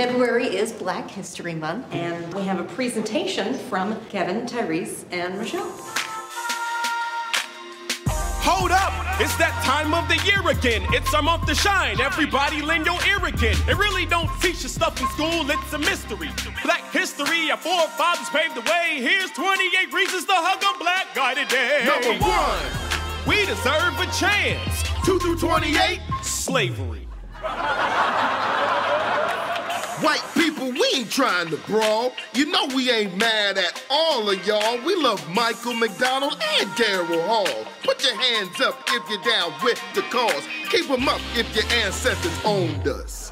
February is Black History Month. And we have a presentation from Kevin, Tyrese, and Michelle. Hold up! It's that time of the year again. It's our month to shine. Everybody lend your ear again. It really don't teach you stuff in school, it's a mystery. Black history, our forefathers paved the way. Here's 28 reasons to hug a black guy today. Number one, we deserve a chance. 2 through 28, Slavery. Ain't trying to brawl. You know we ain't mad at all of y'all. We love Michael McDonald and Daryl Hall. Put your hands up if you're down with the cause. Keep them up if your ancestors owned us.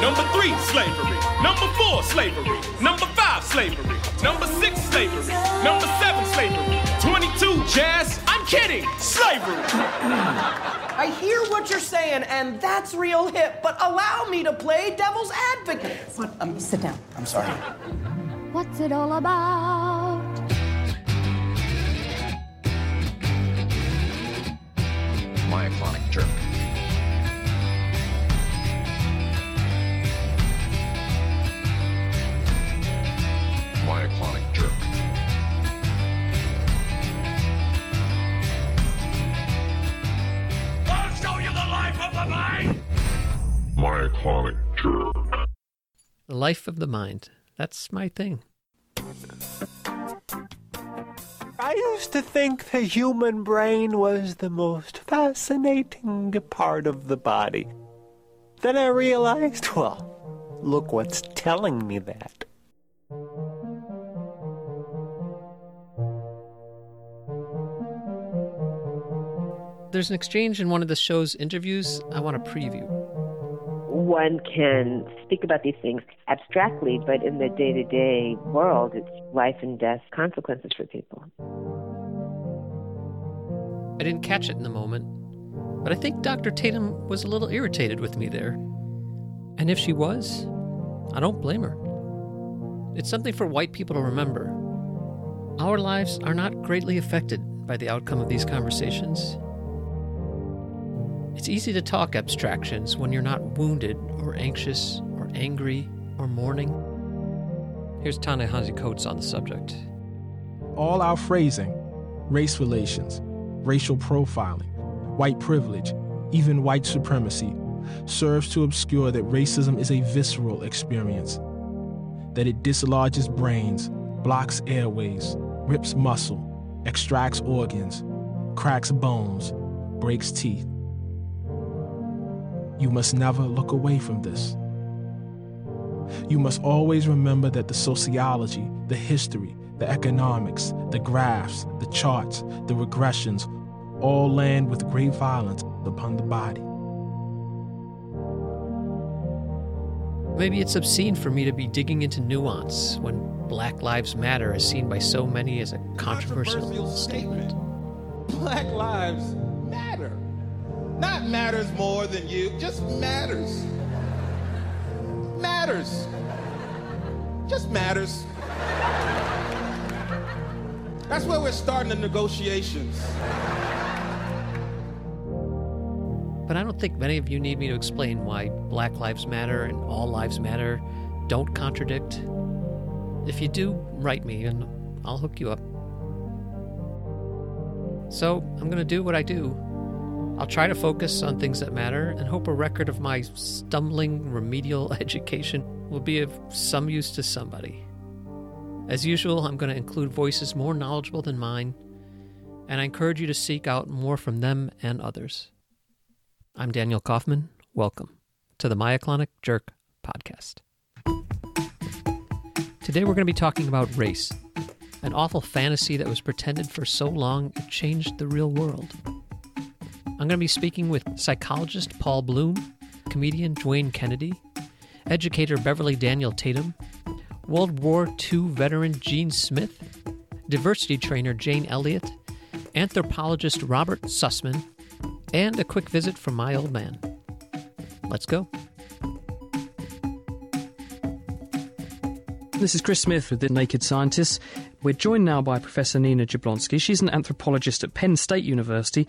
Number three, slavery. Number four, slavery. Number five, slavery. Number six, slavery. Number seven, slavery. 22, jazz. I'm kidding. Slavery. I hear what you're saying, and that's real hip, but allow me to play devil's advocate. What? Um, sit down. I'm sorry. What's it all about? Myoclonic jerk. Myoclonic jerk. I'll show you the life of the mind. Myoclonic jerk. The life of the mind. That's my thing. I used to think the human brain was the most fascinating part of the body. Then I realized, well, look what's telling me that. There's an exchange in one of the show's interviews I want to preview. one can speak about these things abstractly, but in the day to day world, it's life and death consequences for people. I didn't catch it in the moment, but I think Dr. Tatum was a little irritated with me there. And if she was, I don't blame her. It's something for white people to remember. Our lives are not greatly affected by the outcome of these conversations. It's easy to talk abstractions when you're not wounded or anxious or angry or mourning. Here's Ta-Nehisi Coates on the subject. all our phrasing, race relations, racial profiling, white privilege, even white supremacy, serves to obscure that racism is a visceral experience, that it dislodges brains, blocks airways, rips muscle, extracts organs, cracks bones, breaks teeth. You must never look away from this. You must always remember that the sociology, the history, the economics, the graphs, the charts, the regressions all land with great violence upon the body. Maybe it's obscene for me to be digging into nuance when Black Lives Matter is seen by so many as a controversial statement. Black lives matter. Not matters more than you, just matters. Matters. Just matters. That's where we're starting the negotiations. But I don't think many of you need me to explain why Black Lives Matter and All Lives Matter don't contradict. If you do, write me and I'll hook you up. So, I'm going to do what I do. I'll try to focus on things that matter and hope a record of my stumbling remedial education will be of some use to somebody. As usual, I'm going to include voices more knowledgeable than mine, and I encourage you to seek out more from them and others. I'm Daniel Kaufman. Welcome to the Myoclonic Jerk podcast. Today we're going to be talking about race, an awful fantasy that was pretended for so long it changed the real world. I'm going to be speaking with psychologist Paul Bloom, comedian Dwayne Kennedy, educator Beverly Daniel Tatum, World War II veteran Gene Smith, diversity trainer Jane Elliott, anthropologist Robert Sussman, and a quick visit from my old man. Let's go. This is Chris Smith with the Naked Scientists. We're joined now by Professor Nina Jablonski. She's an anthropologist at Penn State University.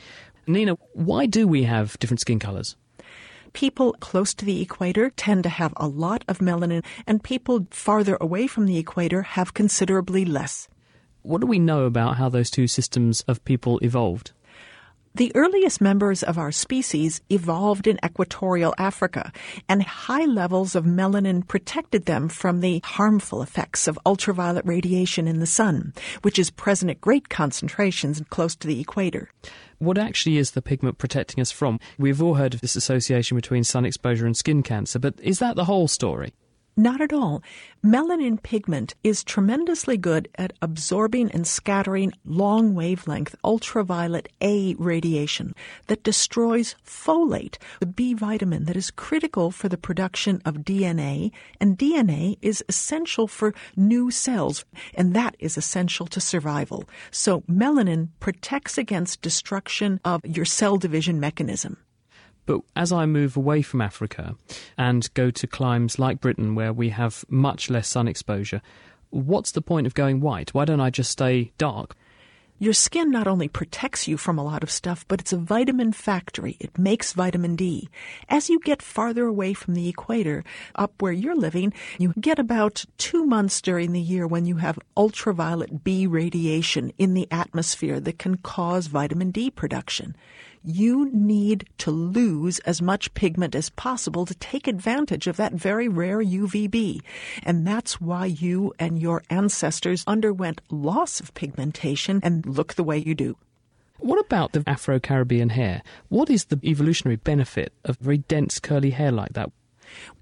Nina, why do we have different skin colours? People close to the equator tend to have a lot of melanin, and people farther away from the equator have considerably less. What do we know about how those two systems of people evolved? The earliest members of our species evolved in equatorial Africa, and high levels of melanin protected them from the harmful effects of ultraviolet radiation in the sun, which is present at great concentrations close to the equator. What actually is the pigment protecting us from? We've all heard of this association between sun exposure and skin cancer, but is that the whole story? Not at all. Melanin pigment is tremendously good at absorbing and scattering long wavelength ultraviolet A radiation that destroys folate, the B vitamin that is critical for the production of DNA, and DNA is essential for new cells, and that is essential to survival. So melanin protects against destruction of your cell division mechanism. But as I move away from Africa and go to climes like Britain, where we have much less sun exposure, what's the point of going white? Why don't I just stay dark? Your skin not only protects you from a lot of stuff, but it's a vitamin factory. It makes vitamin D. As you get farther away from the equator, up where you're living, you get about two months during the year when you have ultraviolet B radiation in the atmosphere that can cause vitamin D production you need to lose as much pigment as possible to take advantage of that very rare UVB. And that's why you and your ancestors underwent loss of pigmentation and look the way you do. What about the Afro Caribbean hair? What is the evolutionary benefit of very dense curly hair like that?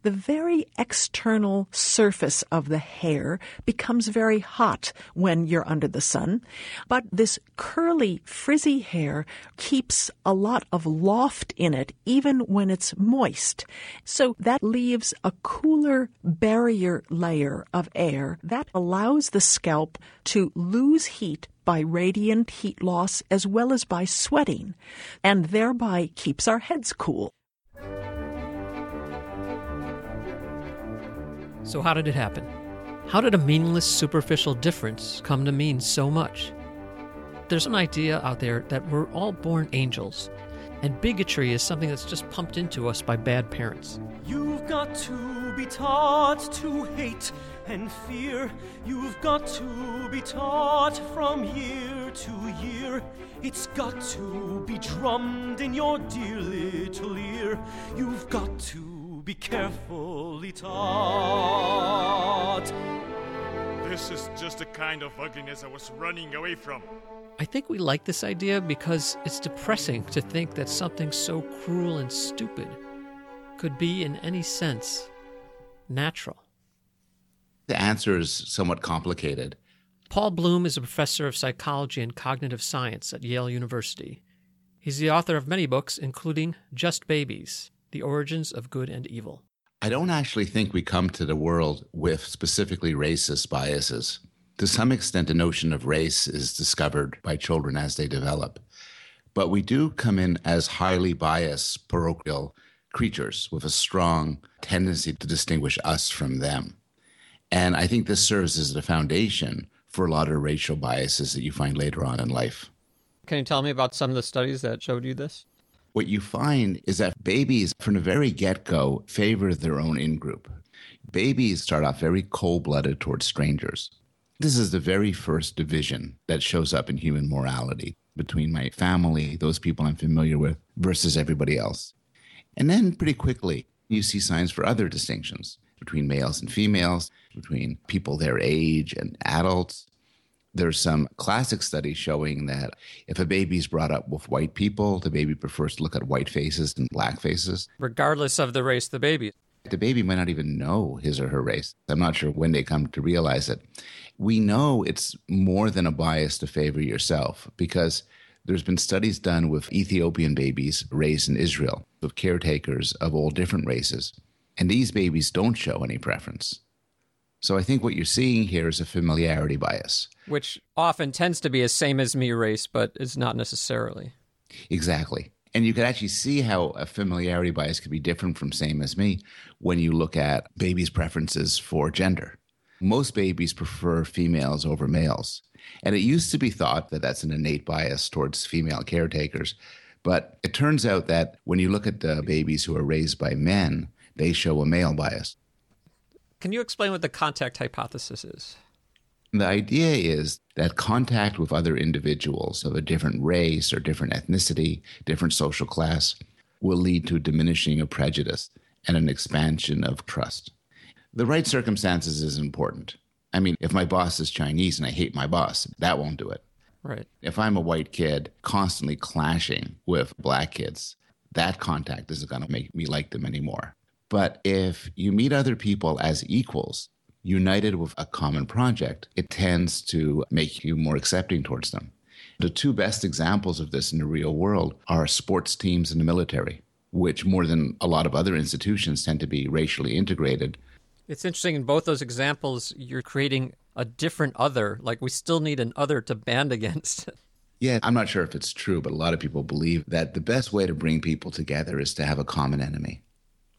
The very external surface of the hair becomes very hot when you're under the sun, but this curly, frizzy hair keeps a lot of loft in it even when it's moist. So that leaves a cooler barrier layer of air that allows the scalp to lose heat by radiant heat loss as well as by sweating, and thereby keeps our heads cool. So, how did it happen? How did a meaningless, superficial difference come to mean so much? There's an idea out there that we're all born angels, and bigotry is something that's just pumped into us by bad parents. You've got to be taught to hate and fear. You've got to be taught from year to year. It's got to be drummed in your dear little ear. You've got to be carefully taught. This is just the kind of ugliness I was running away from. I think we like this idea because it's depressing to think that something so cruel and stupid could be, in any sense, natural. The answer is somewhat complicated. Paul Bloom is a professor of psychology and cognitive science at Yale University. He's the author of many books, including Just Babies the Origins of Good and Evil? I don't actually think we come to the world with specifically racist biases. To some extent, the notion of race is discovered by children as they develop. But we do come in as highly biased, parochial creatures with a strong tendency to distinguish us from them. And I think this serves as the foundation for a lot of racial biases that you find later on in life. Can you tell me about some of the studies that showed you this? What you find is that babies, from the very get go, favor their own in group. Babies start off very cold blooded towards strangers. This is the very first division that shows up in human morality between my family, those people I'm familiar with, versus everybody else. And then pretty quickly, you see signs for other distinctions between males and females, between people their age and adults, there's some classic studies showing that if a baby's brought up with white people, the baby prefers to look at white faces than black faces. Regardless of the race of the baby. The baby might not even know his or her race. I'm not sure when they come to realize it. We know it's more than a bias to favor yourself because there's been studies done with Ethiopian babies raised in Israel, with caretakers of all different races. And these babies don't show any preference. So I think what you're seeing here is a familiarity bias. Which often tends to be a same as me race, but is not necessarily. Exactly. And you can actually see how a familiarity bias could be different from same as me when you look at babies' preferences for gender. Most babies prefer females over males. And it used to be thought that that's an innate bias towards female caretakers. But it turns out that when you look at the babies who are raised by men, they show a male bias. Can you explain what the contact hypothesis is? The idea is that contact with other individuals of a different race or different ethnicity, different social class, will lead to diminishing of prejudice and an expansion of trust. The right circumstances is important. I mean, if my boss is Chinese and I hate my boss, that won't do it. Right. If I'm a white kid constantly clashing with black kids, that contact isn't going to make me like them anymore. But if you meet other people as equals, united with a common project, it tends to make you more accepting towards them. The two best examples of this in the real world are sports teams and the military, which more than a lot of other institutions tend to be racially integrated. It's interesting in both those examples, you're creating a different other. Like we still need an other to band against. Yeah, I'm not sure if it's true, but a lot of people believe that the best way to bring people together is to have a common enemy.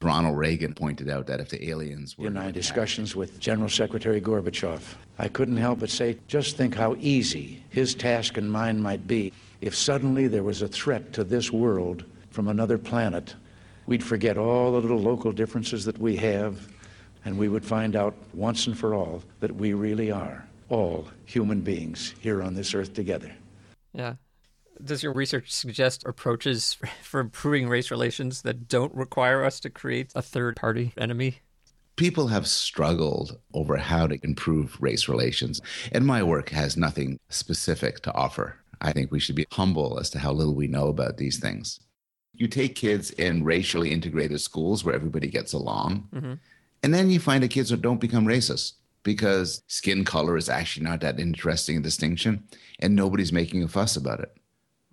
Ronald Reagan pointed out that if the aliens were. In my discussions with General Secretary Gorbachev, I couldn't help but say, just think how easy his task and mine might be if suddenly there was a threat to this world from another planet. We'd forget all the little local differences that we have, and we would find out once and for all that we really are all human beings here on this earth together. Yeah. Does your research suggest approaches for improving race relations that don't require us to create a third party enemy? People have struggled over how to improve race relations, and my work has nothing specific to offer. I think we should be humble as to how little we know about these things. You take kids in racially integrated schools where everybody gets along, Mm-hmm. and then you find that kids don't become racist because skin color is actually not that interesting a distinction, and nobody's making a fuss about it.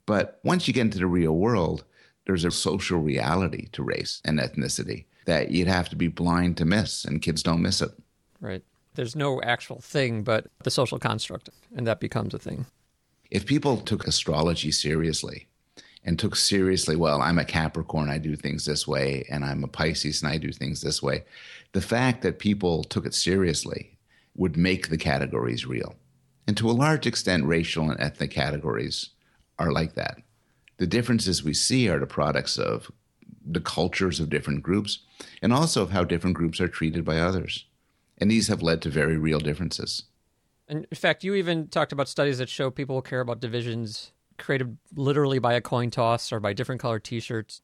But once you get into the real world, there's a social reality to race and ethnicity that you'd have to be blind to miss, and kids don't miss it. Right. There's no actual thing, but the social construct, and that becomes a thing. If people took astrology seriously and took seriously, well, I'm a Capricorn, I do things this way, and I'm a Pisces and I do things this way, the fact that people took it seriously would make the categories real. And to a large extent, racial and ethnic categories are like that. The differences we see are the products of the cultures of different groups and also of how different groups are treated by others. And these have led to very real differences. And in fact, you even talked about studies that show people care about divisions created literally by a coin toss or by different colored t shirts.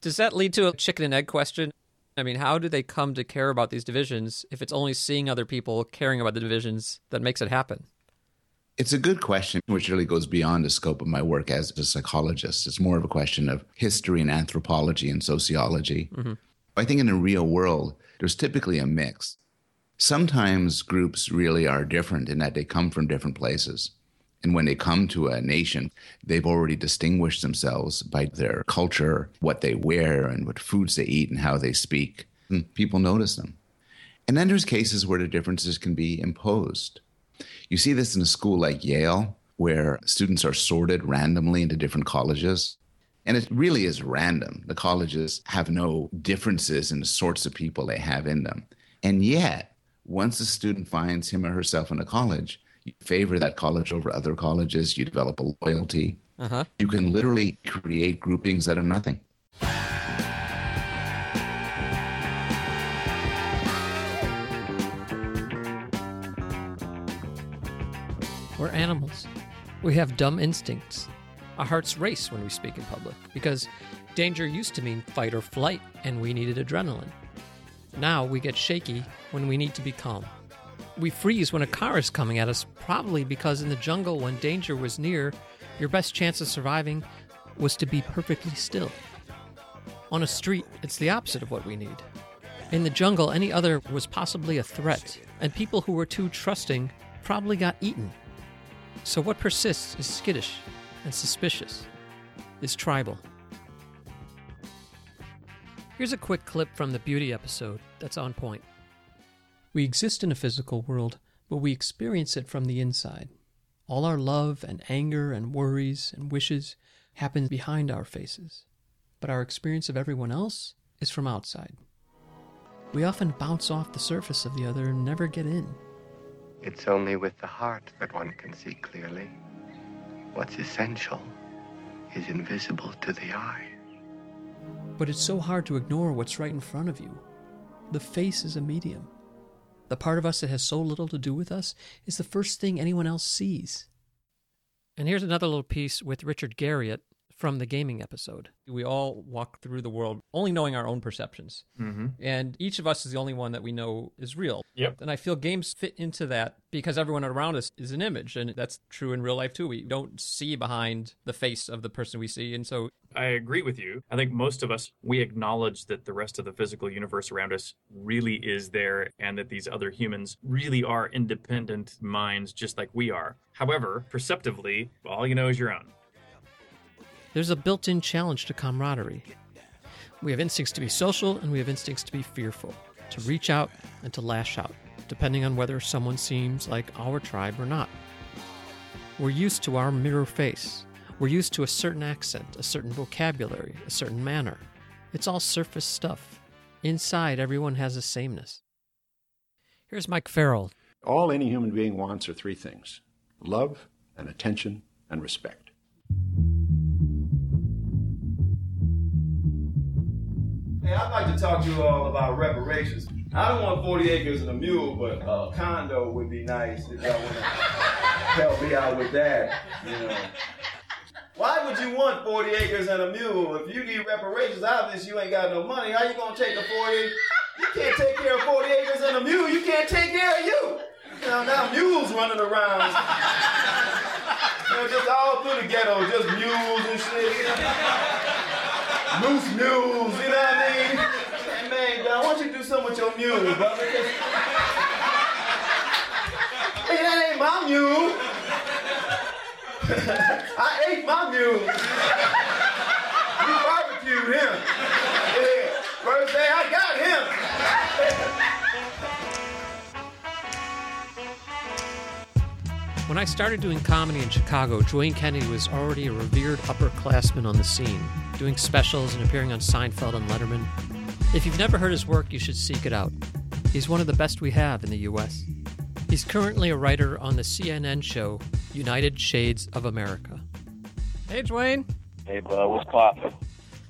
Does that lead to a chicken and egg question? I mean, how do they come to care about these divisions if it's only seeing other people caring about the divisions that makes it happen? It's a good question, which really goes beyond the scope of my work as a psychologist. It's more of a question of history and anthropology and sociology. Mm-hmm. I think in the real world, there's typically a mix. Sometimes groups really are different in that they come from different places. And when they come to a nation, they've already distinguished themselves by their culture, what they wear, and what foods they eat, and how they speak. And people notice them. And then there's cases where the differences can be imposed. You see this in a school like Yale, where students are sorted randomly into different colleges. And it really is random. The colleges have no differences in the sorts of people they have in them. And yet, once a student finds him or herself in a college, you favor that college over other colleges, you develop a loyalty. Uh-huh. You can literally create groupings out of nothing. We're animals. We have dumb instincts. Our hearts race when we speak in public because danger used to mean fight or flight, and we needed adrenaline. Now we get shaky when we need to be calm. We freeze when a car is coming at us, probably because in the jungle, when danger was near, your best chance of surviving was to be perfectly still. On a street, it's the opposite of what we need. In the jungle, any other was possibly a threat, and people who were too trusting probably got eaten. So, what persists is skittish and suspicious, is tribal. Here's a quick clip from the beauty episode that's on point. We exist in a physical world, but we experience it from the inside. All our love and anger and worries and wishes happen behind our faces, but our experience of everyone else is from outside. We often bounce off the surface of the other and never get in. It's only with the heart that one can see clearly. What's essential is invisible to the eye. But it's so hard to ignore what's right in front of you. The face is a medium. The part of us that has so little to do with us is the first thing anyone else sees. And here's another little piece with Richard Garriott from the gaming episode. We all walk through the world only knowing our own perceptions. Mhm. And each of us is the only one that we know is real. Yep. And I feel games fit into that because everyone around us is an image. And that's true in real life too. We don't see behind the face of the person we see. And so I agree with you. I think most of us, we acknowledge that the rest of the physical universe around us really is there and that these other humans really are independent minds just like we are. However, perceptively, all you know is your own. There's a built in challenge to camaraderie. We have instincts to be social and we have instincts to be fearful, to reach out and to lash out, depending on whether someone seems like our tribe or not. We're used to our mirror face. We're used to a certain accent, a certain vocabulary, a certain manner. It's all surface stuff. Inside, everyone has a sameness. Here's Mike Farrell. All any human being wants are three things love and attention and respect. Hey, I'd like to talk to you all about reparations. I don't want 40 acres and a mule, but a condo would be nice if y'all want to help me out with that. You know. Why would you want 40 acres and a mule? If you need reparations, obviously you ain't got no money. How you gonna take the 40? You can't take care of 40 acres and a mule. You can't take care of you. You know, now mules running around. You know, just all through the ghetto, just mules and shit. Moose mules, you know what I mean? Man, dog, why don't you do something with your mule, brother? Hey, that ain't my mule. I ate my mule. You barbecued him. Yeah. First day I got him. When I started doing comedy in Chicago, Dwayne Kennedy was already a revered upperclassman on the scene, doing specials and appearing on Seinfeld and Letterman. If you've never heard his work, you should seek it out. He's one of the best we have in the U.S. He's currently a writer on the CNN show United Shades of America. Hey, Dwayne. Hey, bud, what's poppin'?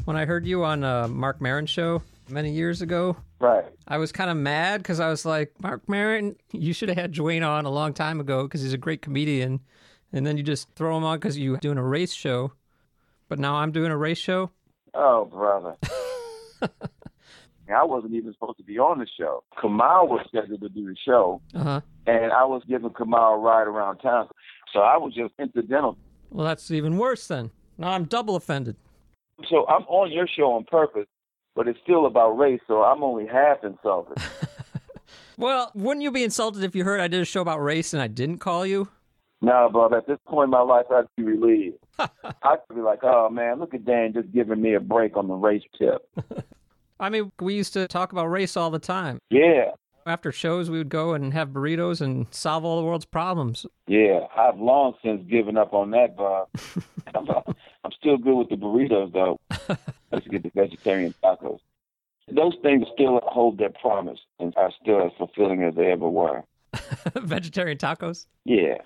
When I heard you on uh, Marc Maron show many years ago, Right. I was kind of mad because I was like, Marc Maron, you should have had Dwayne on a long time ago because he's a great comedian. And then you just throw him on because you're doing a race show. But now I'm doing a race show. Oh, brother. I wasn't even supposed to be on the show. Kamau was scheduled to do the show, Uh huh. and I was giving Kamau a ride around town. So I was just incidental. Well, that's even worse then. Now I'm double offended. So I'm on your show on purpose, but it's still about race, so I'm only half insulted. Well, wouldn't you be insulted if you heard I did a show about race and I didn't call you? No, but at this point in my life, I'd be relieved. I'd be like, oh, man, look at Dan just giving me a break on the race tip. I mean, we used to talk about race all the time. Yeah, After shows, we would go and have burritos and solve all the world's problems. yeah. I've long since given up on that, Bob. I'm, uh, I'm still good with the burritos, though. Let's get the vegetarian tacos. Those things still hold their promise and are still as fulfilling as they ever were. Vegetarian tacos? Yeah.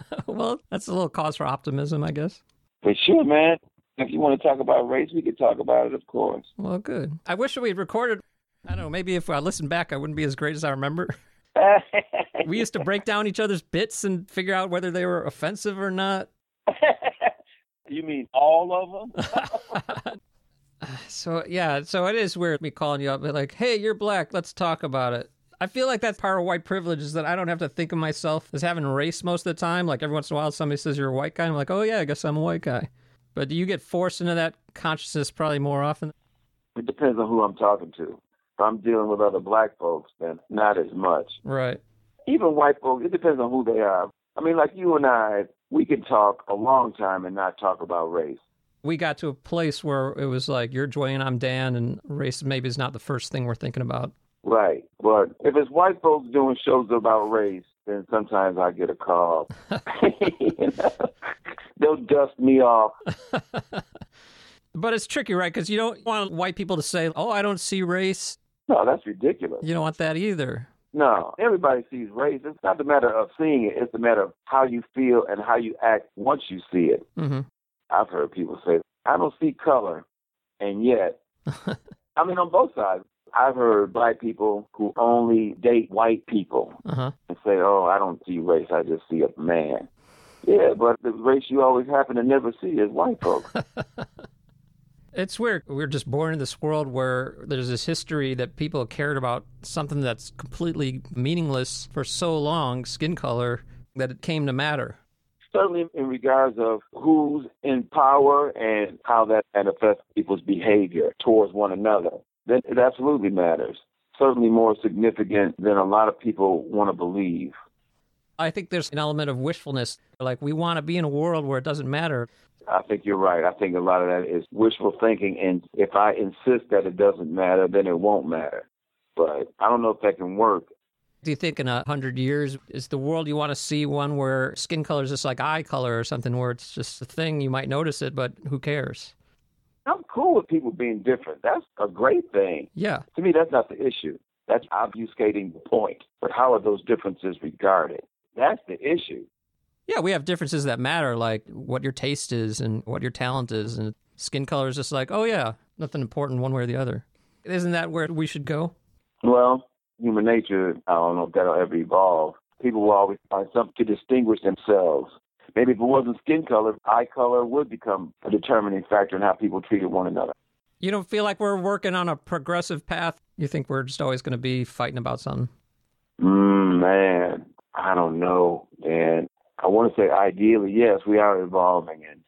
well, that's a little cause for optimism, I guess. For sure, man. If you want to talk about race, we could talk about it, of course. Well, good. I wish we'd recorded. I don't know. Maybe if I listened back, I wouldn't be as great as I remember. we used to break down each other's bits and figure out whether they were offensive or not. You mean all of them? So yeah, so it is weird me calling you up, but like, hey, you're black. Let's talk about it. I feel like that part of white privilege is that I don't have to think of myself as having race most of the time. Like every once in a while, somebody says you're a white guy, I'm like, oh yeah, I guess I'm a white guy. But do you get forced into that consciousness probably more often? It depends on who I'm talking to. If I'm dealing with other black folks, then not as much. Right. Even white folks, it depends on who they are. I mean, like you and I, we can talk a long time and not talk about race. We got to a place where it was like you're Dwayne, I'm Dan, and race maybe is not the first thing we're thinking about. Right. But if it's white folks doing shows about race, then sometimes I get a call. You know? They'll dust me off. But it's tricky, right? Because you don't want white people to say, "Oh, I don't see race." No, that's ridiculous. You don't want that either. No, everybody sees race. It's not the matter of seeing it. It's the matter of how you feel and how you act once you see it. hmm I've heard people say, I don't see color, and yet, I mean, on both sides. I've heard black people who only date white people Uh-huh. and say, "Oh, I don't see race. I just see a man." Yeah, but the race you always happen to never see is white folks. It's weird. We're just born in this world where there's this history that people cared about something that's completely meaningless for so long, skin color, that it came to matter. Certainly, in regards of who's in power and how that manifests people's behavior towards one another, then it absolutely matters. Certainly more significant than a lot of people want to believe. I think there's an element of wishfulness. Like, we want to be in a world where it doesn't matter. I think you're right. I think a lot of that is wishful thinking, and if I insist that it doesn't matter, then it won't matter. But I don't know if that can work. Do you think in a hundred years, is the world you want to see one where skin color is just like eye color or something, where it's just a thing, you might notice it, but who cares? I'm cool with people being different. That's a great thing. Yeah. To me, that's not the issue. That's obfuscating the point. But how are those differences regarded? That's the issue. Yeah, we have differences that matter, like what your taste is and what your talent is, and skin color is just like, oh yeah, nothing important one way or the other. Isn't that where we should go? Well, human nature, I don't know if that'll ever evolve. People will always find something to distinguish themselves. Maybe if it wasn't skin color, eye color would become a determining factor in how people treated one another. You don't feel like we're working on a progressive path? You think we're just always going to be fighting about something? Mm, man, I don't know. And I want to say ideally, yes, we are evolving and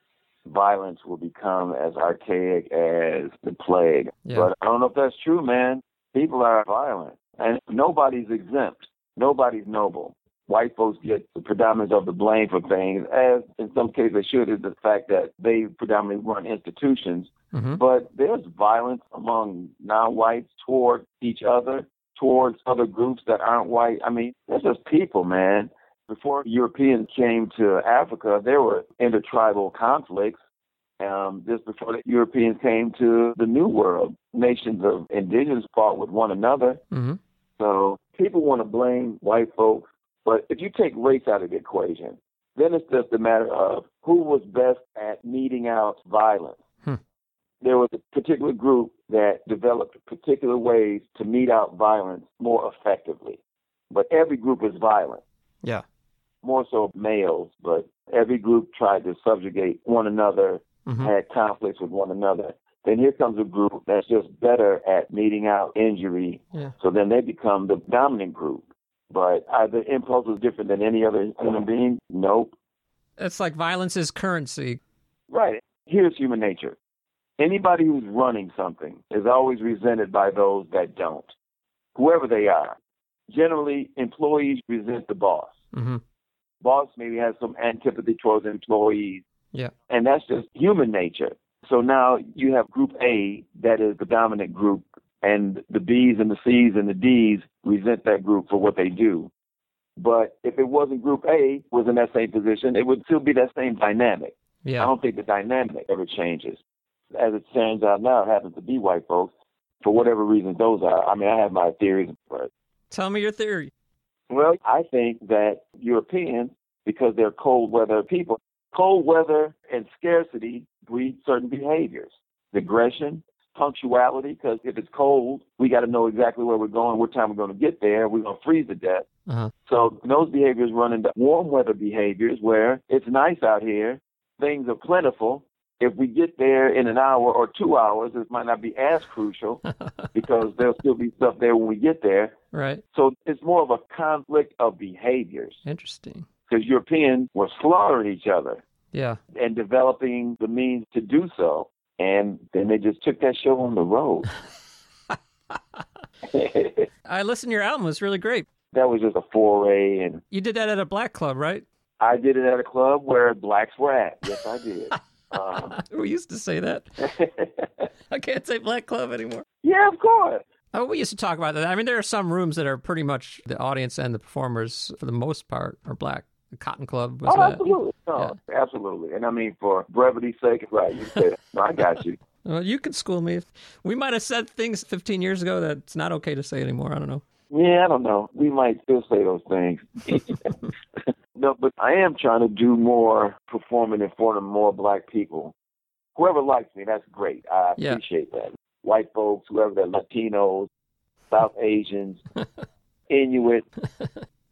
violence will become as archaic as the plague. Yeah. But I don't know if that's true, man. People are violent and nobody's exempt. Nobody's noble. White folks get the predominance of the blame for things, as in some cases they should, is the fact that they predominantly run institutions. Mm-hmm. But there's violence among non-whites toward each other, towards other groups that aren't white. I mean, they're just people, man. Before Europeans came to Africa, there were intertribal conflicts. Um, just before the Europeans came to the New World, nations of indigenous fought with one another. Mm-hmm. So people want to blame white folks, but if you take race out of the equation, then it's just a matter of who was best at meting out violence. Hmm. There was a particular group that developed particular ways to mete out violence more effectively. But every group is violent, Yeah. more so males, but every group tried to subjugate one another, Mhm. had conflicts with one another. Then here comes a group that's just better at meting out injury Yeah. so then they become the dominant group. But are the impulses different than any other human being? Nope. It's like violence is currency. Right. Here's human nature. Anybody who's running something is always resented by those that don't, whoever they are. Generally, employees resent the boss. Mm-hmm. Boss maybe has some antipathy towards employees, Yeah. and that's just human nature. So now you have group A that is the dominant group, and the B's and the C's and the D's resent that group for what they do. But if it wasn't group A was in that same position, it would still be that same dynamic. Yeah. I don't think the dynamic ever changes. As it stands out now, it happens to be white folks for whatever reason those are. I mean, I have my theories, but Tell me your theory. well, I think that Europeans, because they're cold weather people, cold weather and scarcity breed certain behaviors. Aggression, punctuality, because if it's cold, we got to know exactly where we're going, what time we're going to get there. We're going to freeze to death. Uh-huh. So those behaviors run into warm weather behaviors where it's nice out here, things are plentiful. If we get there in an hour or two hours, it might not be as crucial because there'll still be stuff there when we get there. Right. So it's more of a conflict of behaviors Interesting. because Europeans were slaughtering each other Yeah. and developing the means to do so. And then they just took that show on the road. I listened to your album. It was really great. that was just a foray, and You did that at a black club, right? I did it at a club where blacks were at. Yes, I did. um, We used to say that. I can't say black club anymore. yeah, of course. Oh, we used to talk about that. I mean, there are some rooms that are pretty much the audience and the performers, for the most part, are black. The Cotton Club was Oh, that. absolutely. No, absolutely. And I mean, for brevity's sake, right, you said. No, I got you. Well, you can school me. We might have said things 15 years ago that's not okay to say anymore. I don't know. Yeah, I don't know. We might still say those things. No, but I am trying to do more performing in front of more black people. Whoever likes me, that's great. I Yeah. appreciate that. White folks, whoever they're Latinos, South Asians, Inuit.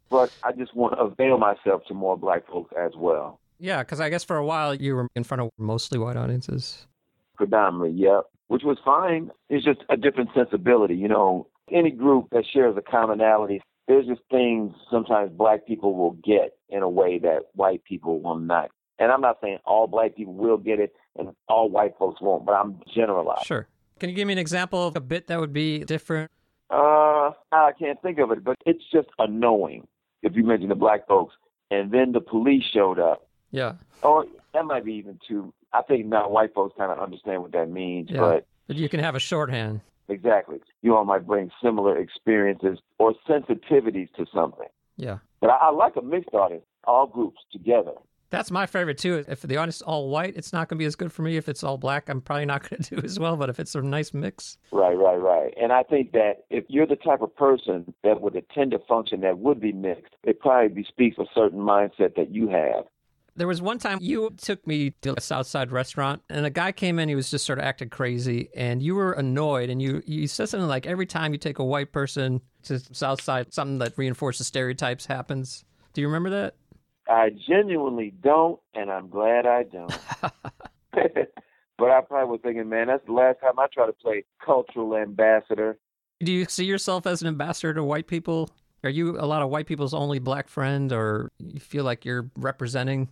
But I just want to avail myself to more black folks as well. Yeah, because I guess for a while you were in front of mostly white audiences. Predominantly, yep. Which was fine. It's just a different sensibility. You know, any group that shares a commonality, there's just things sometimes black people will get in a way that white people will not. And I'm not saying all black people will get it and all white folks won't, but I'm generalizing. Sure. Can you give me an example of a bit that would be different? Uh, I can't think of it, but it's just a knowing. If you mention the black folks, and then the police showed up, Yeah. or that might be even too. I think not white folks kind of understand what that means, Yeah. but But you can have a shorthand. exactly, you all might bring similar experiences or sensitivities to something. Yeah. But I, I like a mixed audience, all groups together. That's my favorite too. If the is all white, it's not going to be as good for me. If it's all black, I'm probably not going to do as well. But if it's a nice mix, Right, right, right. And I think that if you're the type of person that would attend a function that would be mixed, it probably speaks a certain mindset that you have. There was one time you took me to a Southside restaurant, and a guy came in. He was just sort of acting crazy, and you were annoyed. And you you said something like, "Every time you take a white person to Southside, something that reinforces stereotypes happens." Do you remember that? I genuinely don't, and I'm glad I don't. but I probably was thinking, man, that's the last time I try to play cultural ambassador. Do you see yourself as an ambassador to white people? Are you a lot of white people's only black friend, or you feel like you're representing?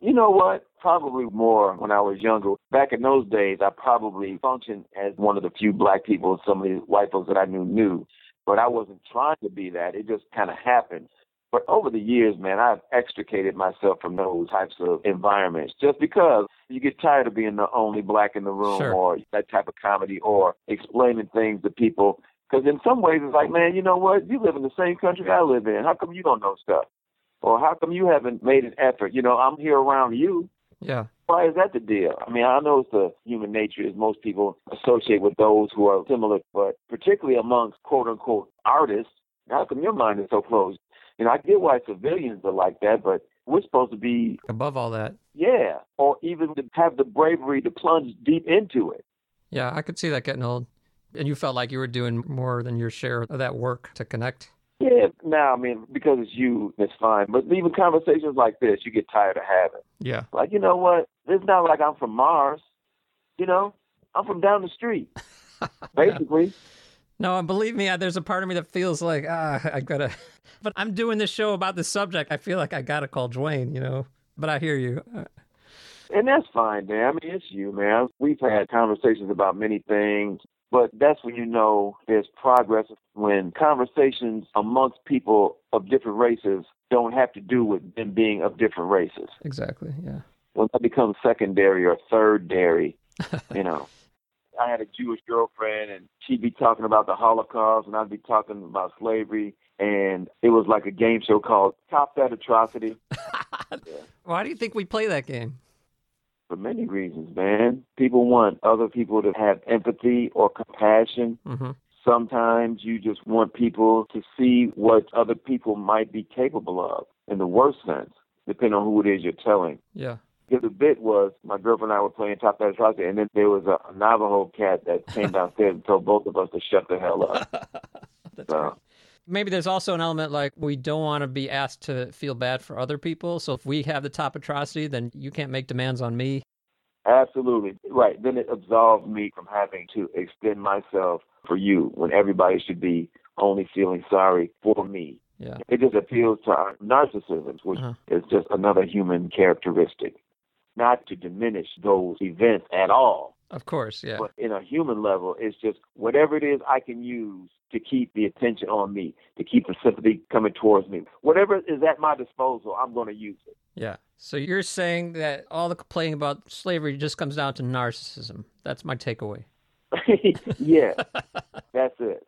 You know what? Probably more when I was younger. Back in those days, I probably functioned as one of the few black people some of the white folks that I knew knew. But I wasn't trying to be that. It just kind of happened. But over the years, man, I've extricated myself from those types of environments just because you get tired of being the only black in the room Sure. or that type of comedy or explaining things to people. Because in some ways, it's like, man, you know what? You live in the same country I live in. How come you don't know stuff? Or how come you haven't made an effort? You know, I'm here around you. Yeah. Why is that the deal? I mean, I know it's the human nature is most people associate with those who are similar, but particularly amongst quote unquote artists, how come your mind is so closed? You know, I get why civilians are like that, but we're supposed to be, Above all that, yeah, or even to have the bravery to plunge deep into it. yeah, I could see that getting old. And you felt like you were doing more than your share of that work to connect. Yeah, now, I mean, because it's you, it's fine. But even conversations like this, you get tired of having. Yeah. Like, you know what? It's not like I'm from Mars. You know, I'm from down the street, basically. No, believe me, there's a part of me that feels like ah, I gotta. But I'm doing this show about this subject. I feel like I gotta call Dwayne, you know. But I hear you. And that's fine, man. I mean, it's you, man. We've had conversations about many things, but that's when you know there's progress when conversations amongst people of different races don't have to do with them being of different races. Exactly. Yeah. When that becomes secondary or third dairy, you know. I had a Jewish girlfriend, and she'd be talking about the Holocaust, and I'd be talking about slavery, and it was like a game show called Top That Atrocity. Why do you think we play that game? for many reasons, man. People want other people to have empathy or compassion. Mm-hmm. Sometimes you just want people to see what other people might be capable of in the worst sense, depending on who it is you're telling. Yeah. Because the bit was my girlfriend and I were playing Top That Atrocity, and then there was a Navajo cat that came downstairs and told both of us to shut the hell up. so, Maybe there's also an element like we don't want to be asked to feel bad for other people. So if we have the top atrocity, then you can't make demands on me. Absolutely. Right. Then it absolves me from having to extend myself for you when everybody should be only feeling sorry for me. Yeah. It just appeals to our narcissism, which Uh-huh. is just another human characteristic. Not to diminish those events at all. Of course, yeah. But in a human level, it's just whatever it is I can use to keep the attention on me, to keep the sympathy coming towards me. Whatever is at my disposal, I'm going to use it. Yeah. So you're saying that all the complaining about slavery just comes down to narcissism. That's my takeaway. yeah, that's it.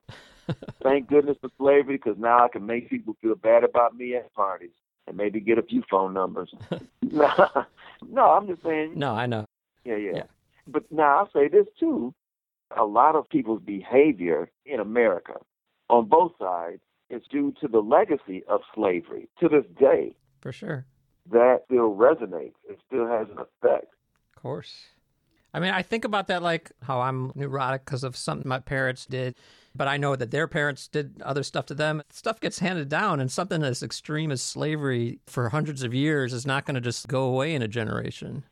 Thank goodness for slavery because now I can make people feel bad about me at parties and maybe get a few phone numbers. no, I'm just saying. No, I know. Yeah, Yeah, yeah. But now I'll say this too. A lot of people's behavior in America on both sides is due to the legacy of slavery to this day. For sure. That still resonates. It still has an effect. Of course. I mean, I think about that like how I'm neurotic because of something my parents did, but I know that their parents did other stuff to them. Stuff gets handed down, and something as extreme as slavery for hundreds of years is not going to just go away in a generation.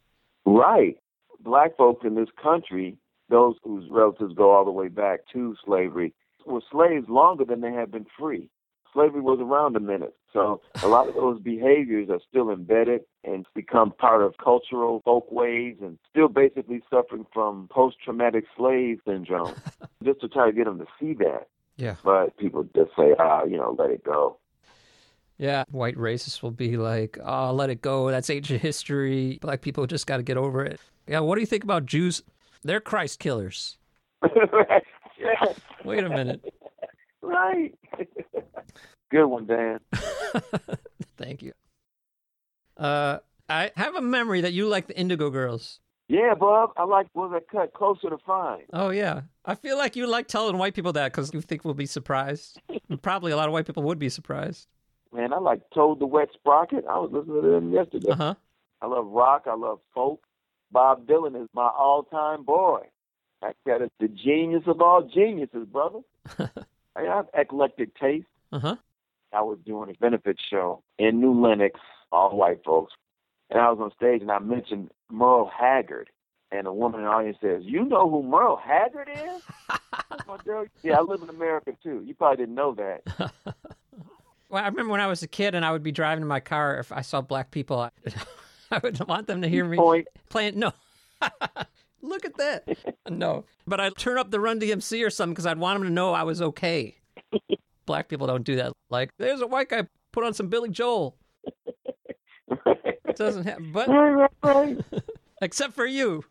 Right. Black folks in this country, those whose relatives go all the way back to slavery, were slaves longer than they have been free. Slavery was around a minute. So a lot of those behaviors are still embedded and become part of cultural folkways and still basically suffering from post traumatic slave syndrome. just to try to get them to see that. Yeah. But people just say, ah, you know, let it go. Yeah, white racists will be like, "Oh, let it go. That's ancient history. Black people just got to get over it." Yeah, what do you think about Jews? They're Christ killers. Wait a minute. Right. Good one, Dan. Thank you. Uh, I have a memory that you like the Indigo Girls. Yeah, Bob. I like was that cut closer to fine. Oh yeah, I feel like you like telling white people that because you think we'll be surprised. Probably a lot of white people would be surprised. Man, I like Toad the Wet Sprocket. I was listening to them yesterday. Uh huh. I love rock. I love folk. Bob Dylan is my all-time boy. I got it, the genius of all geniuses, brother. I have eclectic taste. Uh huh. I was doing a benefit show in New Lenox, all white folks, and I was on stage and I mentioned Merle Haggard, and a woman in the audience says, "You know who Merle Haggard is?" My girl, yeah, I live in America too. You probably didn't know that. Well, I remember when I was a kid and I would be driving in my car. If I saw black people, I, I would want them to hear me Point. playing. No, look at that. No, but I'd turn up the Run DMC or something because I'd want them to know I was okay. Black people don't do that. Like, there's a white guy put on some Billy Joel. It doesn't happen, but Right, right, except for you.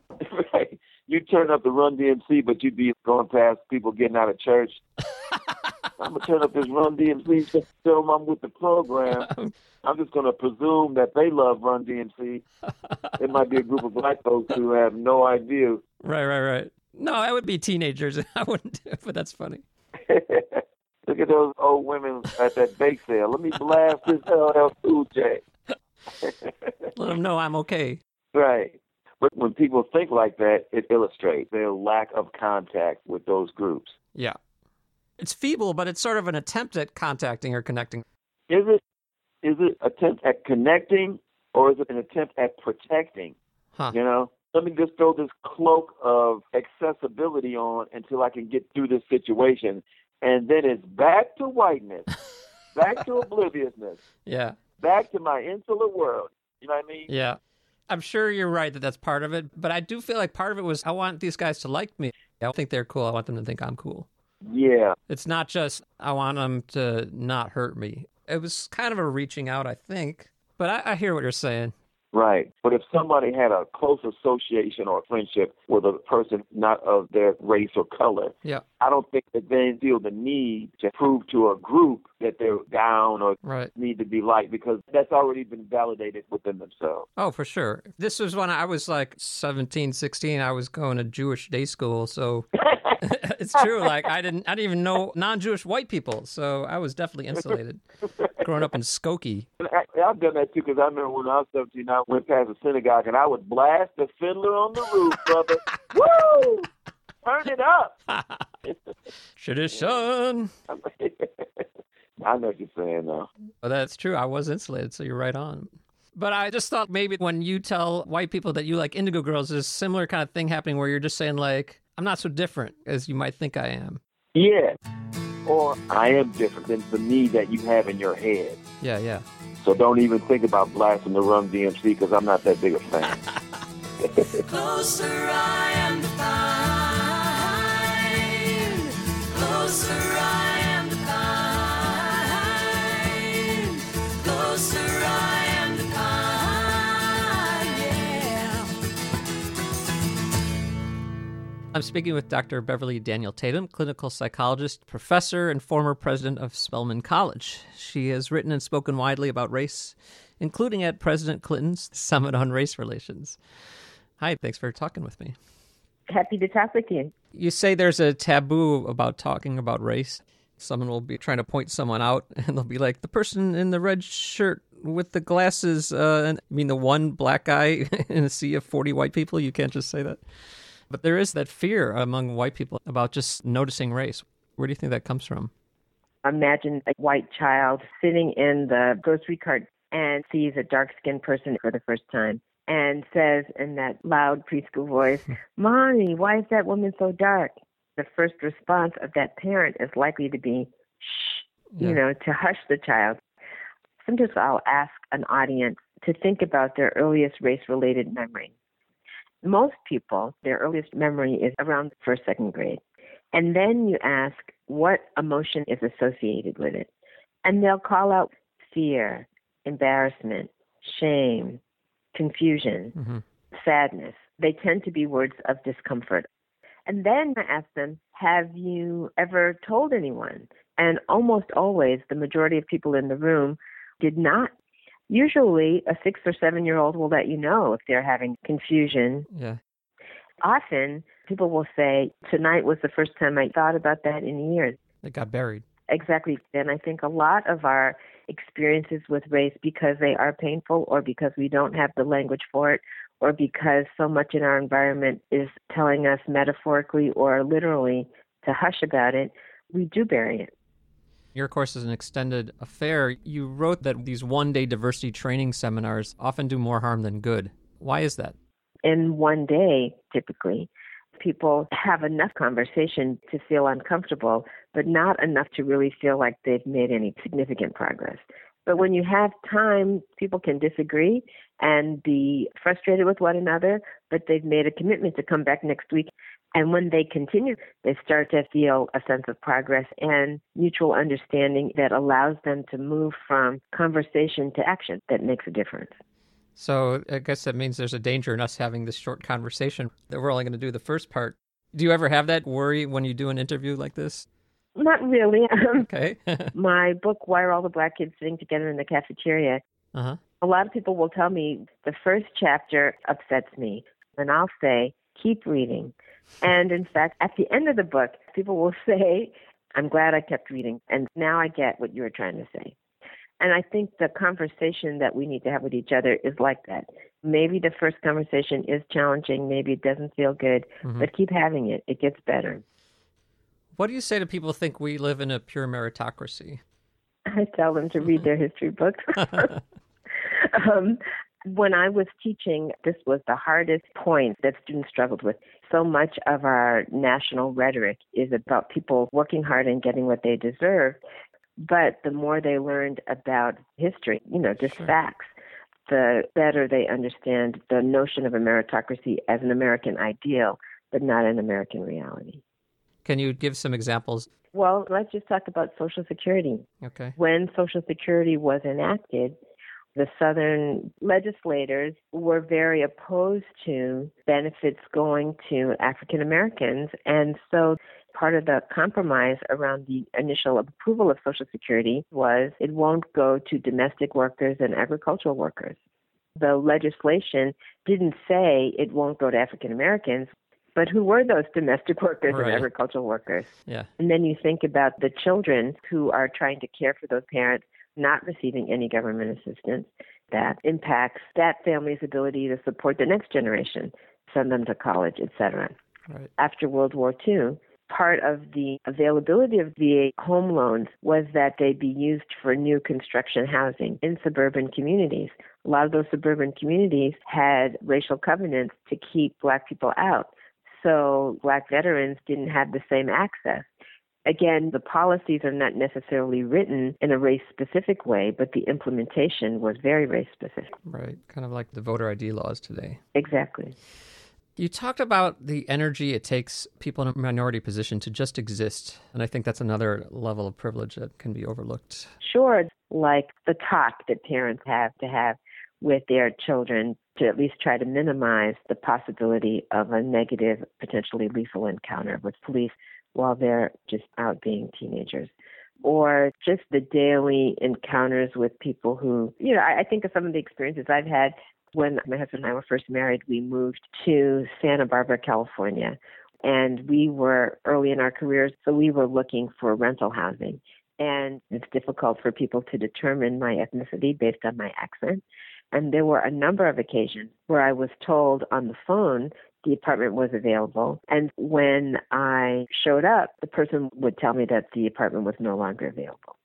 right. You turn up the Run DMC, but you'd be going past people getting out of church. I'm gonna turn up this Run DMC. Tell them I'm with the program. I'm just gonna presume that they love Run DMC. It might be a group of black folks who have no idea. Right, right, right. No, I would be teenagers. I wouldn't do it, but that's funny. Look at those old women at that bake sale. Let me blast this LL Cool J. Let them know I'm okay. Right. But when people think like that, it illustrates their lack of contact with those groups. Yeah. It's feeble, but it's sort of an attempt at contacting or connecting. Is it is it attempt at connecting or is it an attempt at protecting? Huh. You know? Let me just throw this cloak of accessibility on until I can get through this situation. And then it's back to whiteness, back to obliviousness, Yeah. back to my insular world. You know what I mean? Yeah. I'm sure you're right that that's part of it, but I do feel like part of it was I want these guys to like me. I think they're cool. I want them to think I'm cool. Yeah. It's not just I want them to not hurt me. It was kind of a reaching out, I think. But I, I hear what you're saying. Right. But if somebody had a close association or friendship with a person not of their race or color, Yeah. I don't think that they feel the need to prove to a group that they're down or Right. need to be liked because that's already been validated within themselves. Oh, for sure. This was when I was like 17, 16. I was going to Jewish day school, so it's true. Like I didn't, I didn't even know non-Jewish white people, so I was definitely insulated. Growing up in Skokie. I, I've done that too because I remember when I was 17, I went past a synagogue and I would blast the fiddler on the roof, brother. Woo! Turn it up. Tradition. I know what you're saying, though. Well, that's true. I was insulated, so you're right on. But I just thought maybe when you tell white people that you like Indigo Girls, there's a similar kind of thing happening where you're just saying like, I'm not so different as you might think I am. Yeah. Or I am different than the me that you have in your head. Yeah, yeah. So don't even think about blasting the Run DMC because I'm not that big a fan. Closer I am to find. Closer I I'm speaking with Dr. Beverly Daniel Tatum, clinical psychologist, professor, and former president of Spelman College. She has written and spoken widely about race, including at President Clinton's Summit on Race Relations. Hi, thanks for talking with me. Happy to talk with you. You say there's a taboo about talking about race. Someone will be trying to point someone out, and they'll be like, the person in the red shirt with the glasses? Uh, and, I mean, the one black guy in a sea of 40 white people? You can't just say that. But there is that fear among white people about just noticing race. Where do you think that comes from? Imagine a white child sitting in the grocery cart and sees a dark skinned person for the first time and says in that loud preschool voice, Mommy, why is that woman so dark? The first response of that parent is likely to be, shh, you know, to hush the child. Sometimes I'll ask an audience to think about their earliest race related memory. Most people, their earliest memory is around first, second grade. And then you ask what emotion is associated with it. And they'll call out fear, embarrassment, shame, confusion, Mm-hmm. sadness. They tend to be words of discomfort. And then I ask them, Have you ever told anyone? And almost always, the majority of people in the room did not. Usually, a six or seven year old will let you know if they're having confusion. Yeah. Often, people will say, Tonight was the first time I thought about that in years. It got buried. Exactly. And I think a lot of our experiences with race, because they are painful or because we don't have the language for it, or because so much in our environment is telling us metaphorically or literally to hush about it, we do bury it. Your course is an extended affair. You wrote that these one day diversity training seminars often do more harm than good. Why is that? in one day, typically, people have enough conversation to feel uncomfortable, but not enough to really feel like they've made any significant progress. But when you have time, people can disagree and be frustrated with one another, but they've made a commitment to come back next week. And when they continue, they start to feel a sense of progress and mutual understanding that allows them to move from conversation to action that makes a difference. So I guess that means there's a danger in us having this short conversation that we're only going to do the first part. Do you ever have that worry when you do an interview like this? Not really. Okay. my book, Why Are All the Black Kids Sitting Together in the Cafeteria? uh huh. A lot of people will tell me the first chapter upsets me, and I'll say, keep reading. And in fact, at the end of the book, people will say, I'm glad I kept reading, and now I get what you were trying to say. And I think the conversation that we need to have with each other is like that. Maybe the first conversation is challenging, maybe it doesn't feel good, Mhm. but keep having it. It gets better. What do you say to people who think we live in a pure meritocracy? I tell them to read their history books. um, when I was teaching, this was the hardest point that students struggled with. So much of our national rhetoric is about people working hard and getting what they deserve. But the more they learned about history, you know, just facts, the better they understand the notion of a meritocracy as an American ideal, but not an American reality. Can you give some examples? Well, let's just talk about Social Security. Okay. When Social Security was enacted, the Southern legislators were very opposed to benefits going to African Americans. And so part of the compromise around the initial approval of Social Security was it won't go to domestic workers and agricultural workers. The legislation didn't say it won't go to African Americans, but who were those domestic workers Right. and agricultural workers? Yeah. And then you think about the children who are trying to care for those parents not receiving any government assistance. That impacts that family's ability to support the next generation, send them to college, etc. Right. After World War II, part of the availability of VA home loans was that they be used for new construction housing in suburban communities. A lot of those suburban communities had racial covenants to keep black people out. So black veterans didn't have the same access. Again, the policies are not necessarily written in a race specific way, but the implementation was very race specific. Right. Kind of like the voter ID laws today. Exactly. You talked about the energy it takes people in a minority position to just exist. And I think that's another level of privilege that can be overlooked. Sure, like the talk that parents have to have with their children to at least try to minimize the possibility of a negative, potentially lethal encounter with police while they're just out being teenagers. Or just the daily encounters with people who, you know, I, I think of some of the experiences I've had when my husband and I were first married. We moved to Santa Barbara, California, and we were early in our careers, so we were looking for rental housing. and it's difficult for people to determine my ethnicity based on my accent. And there were a number of occasions where I was told on the phone the apartment was available. And when I showed up, the person would tell me that the apartment was no longer available.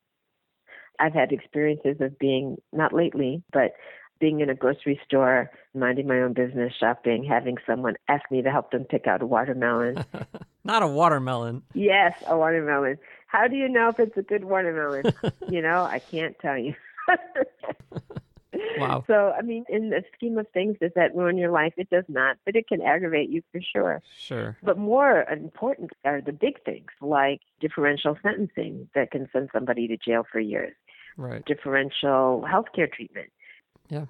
I've had experiences of being, not lately, but being in a grocery store, minding my own business, shopping, having someone ask me to help them pick out a watermelon. Not a watermelon. yes, a watermelon. How do you know if it's a good watermelon? you know, I can't tell you. Wow. So, I mean, in the scheme of things, does that ruin your life? It does not, but it can aggravate you for sure. Sure. But more important are the big things like differential sentencing that can send somebody to jail for years, Right. differential healthcare treatment. Yeah.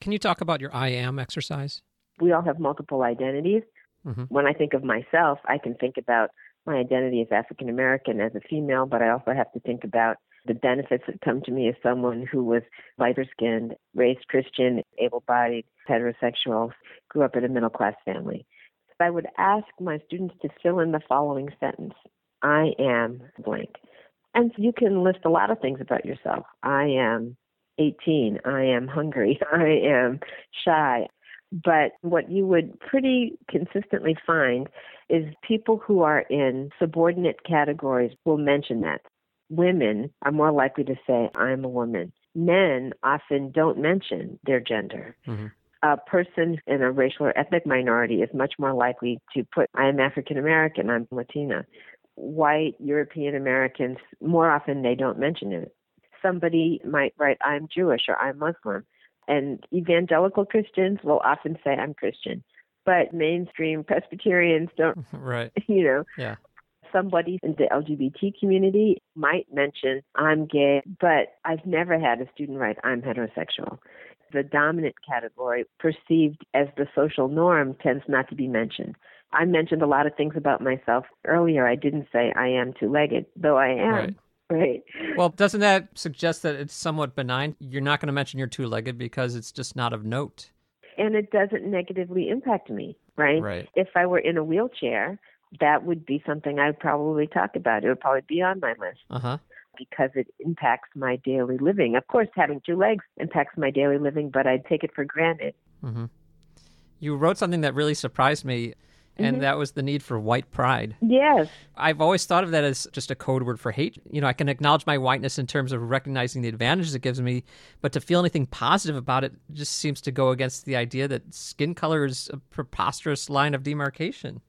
Can you talk about your I am exercise? We all have multiple identities. Mhm. When I think of myself, I can think about my identity as African American as a female, but I also have to think about the benefits that come to me as someone who was lighter skinned, raised Christian, able bodied, heterosexual, grew up in a middle class family. I would ask my students to fill in the following sentence I am blank. And you can list a lot of things about yourself. I am 18. I am hungry. I am shy. But what you would pretty consistently find is people who are in subordinate categories will mention that. Women are more likely to say, I'm a woman. Men often don't mention their gender. Mm-hmm. A person in a racial or ethnic minority is much more likely to put, I am African American, I'm Latina. White European Americans, more often they don't mention it. Somebody might write, I'm Jewish or I'm Muslim. And evangelical Christians will often say, I'm Christian. But mainstream Presbyterians don't, Right. you know, Yeah. somebody in the LGBT community might mention, I'm gay, but I've never had a student write, I'm heterosexual. The dominant category, perceived as the social norm, tends not to be mentioned. I mentioned a lot of things about myself earlier. I didn't say I am two legged, though I am. Right. Right. Well, doesn't that suggest that it's somewhat benign? You're not going to mention you're two legged because it's just not of note. And it doesn't negatively impact me, right? Right. If I were in a wheelchair, that would be something I'd probably talk about. It would probably be on my list. Uh huh. because it impacts my daily living. Of course, having two legs impacts my daily living, but I take it for granted. Mm-hmm. You wrote something that really surprised me, and Mhm. that was the need for white pride. Yes. I've always thought of that as just a code word for hate. You know, I can acknowledge my whiteness in terms of recognizing the advantages it gives me, but to feel anything positive about it just seems to go against the idea that skin color is a preposterous line of demarcation.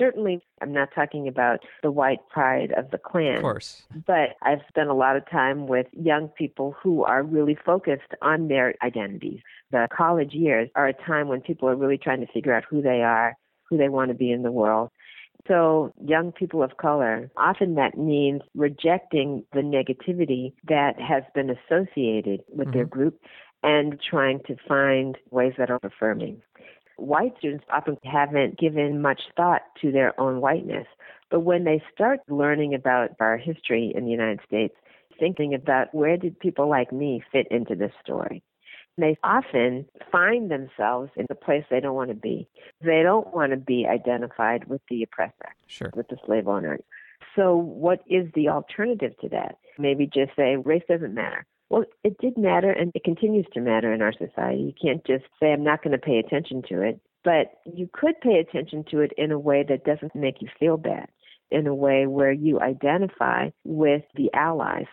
Certainly, I'm not talking about the white pride of the Klan. Of course. But I've spent a lot of time with young people who are really focused on their identities. The college years are a time when people are really trying to figure out who they are, who they want to be in the world. So, young people of color, often that means rejecting the negativity that has been associated with their mm-hmm. group and trying to find ways that are affirming. White students often haven't given much thought to their own whiteness, but when they start learning about our history in the United States, thinking about where did people like me fit into this story, they often find themselves in the place they don't want to be. They don't want to be identified with the oppressor, Sure. with the slave owner. So, what is the alternative to that? Maybe just say race doesn't matter. Well, it did matter and it continues to matter in our society. You can't just say, I'm not going to pay attention to it. But you could pay attention to it in a way that doesn't make you feel bad, in a way where you identify with the allies,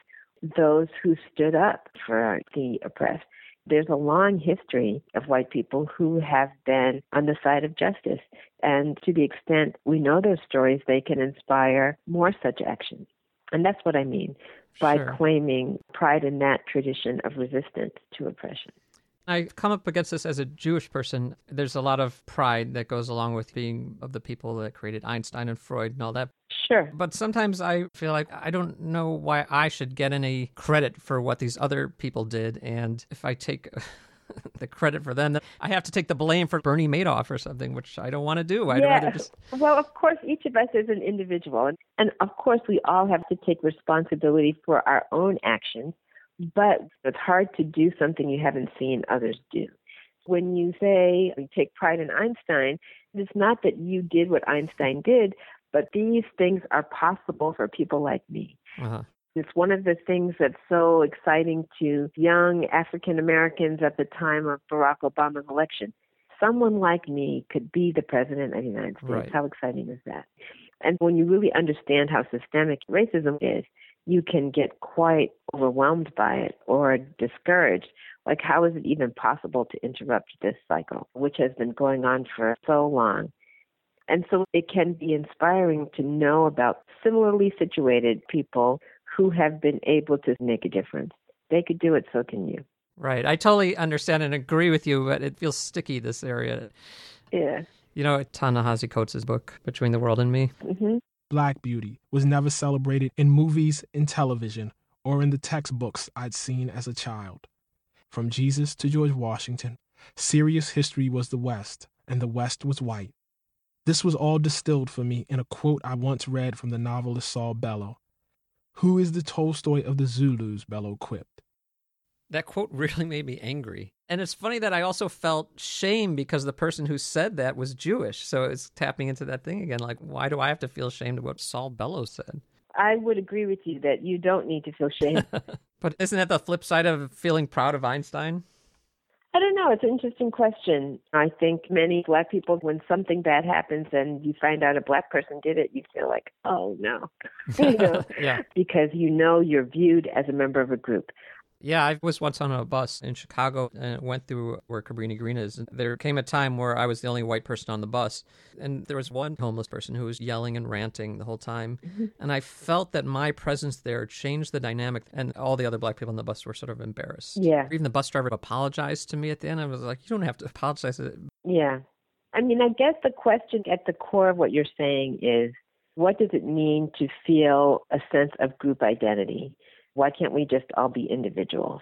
those who stood up for the oppressed. There's a long history of white people who have been on the side of justice. And to the extent we know those stories, they can inspire more such action. And that's what I mean by Sure. claiming pride in that tradition of resistance to oppression. I come up against this as a Jewish person. There's a lot of pride that goes along with being of the people that created Einstein and Freud and all that. Sure. But sometimes I feel like I don't know why I should get any credit for what these other people did. And if I take the credit for them, I have to take the blame for Bernie Madoff or something, which I don't want to do. I'd rather just. Well, of course, each of us is an individual. And, and of course, we all have to take responsibility for our own actions. But it's hard to do something you haven't seen others do. When you say you take pride in Einstein, it's not that you did what Einstein did, but these things are possible for people like me. Uh-huh. It's one of the things that's so exciting to young African Americans at the time of Barack Obama's election. Someone like me could be the president of the United States. Right. How exciting is that? And when you really understand how systemic racism is, you can get quite overwhelmed by it or discouraged. Like, how is it even possible to interrupt this cycle, which has been going on for so long? And so it can be inspiring to know about similarly situated people who have been able to make a difference. They could do it, so can you. Right. I totally understand and agree with you, but it feels sticky, this area. Yeah. You know, Ta-Nehisi Coates' book, Between the World and Me? Mm-hmm. Black beauty was never celebrated in movies, in television, or in the textbooks I'd seen as a child. From Jesus to George Washington, serious history was the West, and the West was white. This was all distilled for me in a quote I once read from the novelist Saul Bellow. Who is the Tolstoy of the Zulus? Bellow quipped. That quote really made me angry. And it's funny that I also felt shame because the person who said that was Jewish. So it's tapping into that thing again. Like, why do I have to feel ashamed of what Saul Bellows said? I would agree with you that you don't need to feel shame. But isn't that the flip side of feeling proud of Einstein? I don't know. It's an interesting question. I think many black people, when something bad happens and you find out a black person did it, you feel like, oh no, you know, yeah. because you know you're viewed as a member of a group. Yeah, I was once on a bus in Chicago and it went through where Cabrini Green is. And there came a time where I was the only white person on the bus. And there was one homeless person who was yelling and ranting the whole time. And I felt that my presence there changed the dynamic. And all the other black people on the bus were sort of embarrassed. Yeah. Even the bus driver apologized to me at the end. I was like, you don't have to apologize. Yeah. I mean, I guess the question at the core of what you're saying is what does it mean to feel a sense of group identity? Why can't we just all be individuals?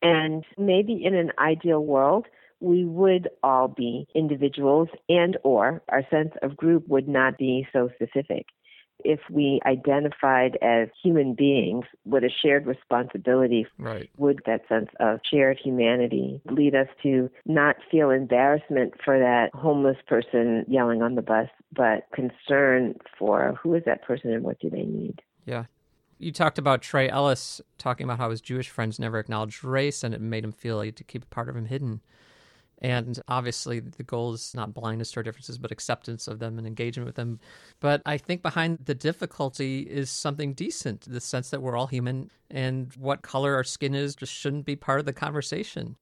And maybe in an ideal world, we would all be individuals and or our sense of group would not be so specific. If we identified as human beings with a shared responsibility Right. would that sense of shared humanity lead us to not feel embarrassment for that homeless person yelling on the bus, but concern for who is that person and what do they need? Yeah. You talked about Trey Ellis talking about how his Jewish friends never acknowledged race and it made him feel like he had to keep a part of him hidden. And obviously, the goal is not blindness to our differences, but acceptance of them and engagement with them. But I think behind the difficulty is something decent the sense that we're all human and what color our skin is just shouldn't be part of the conversation.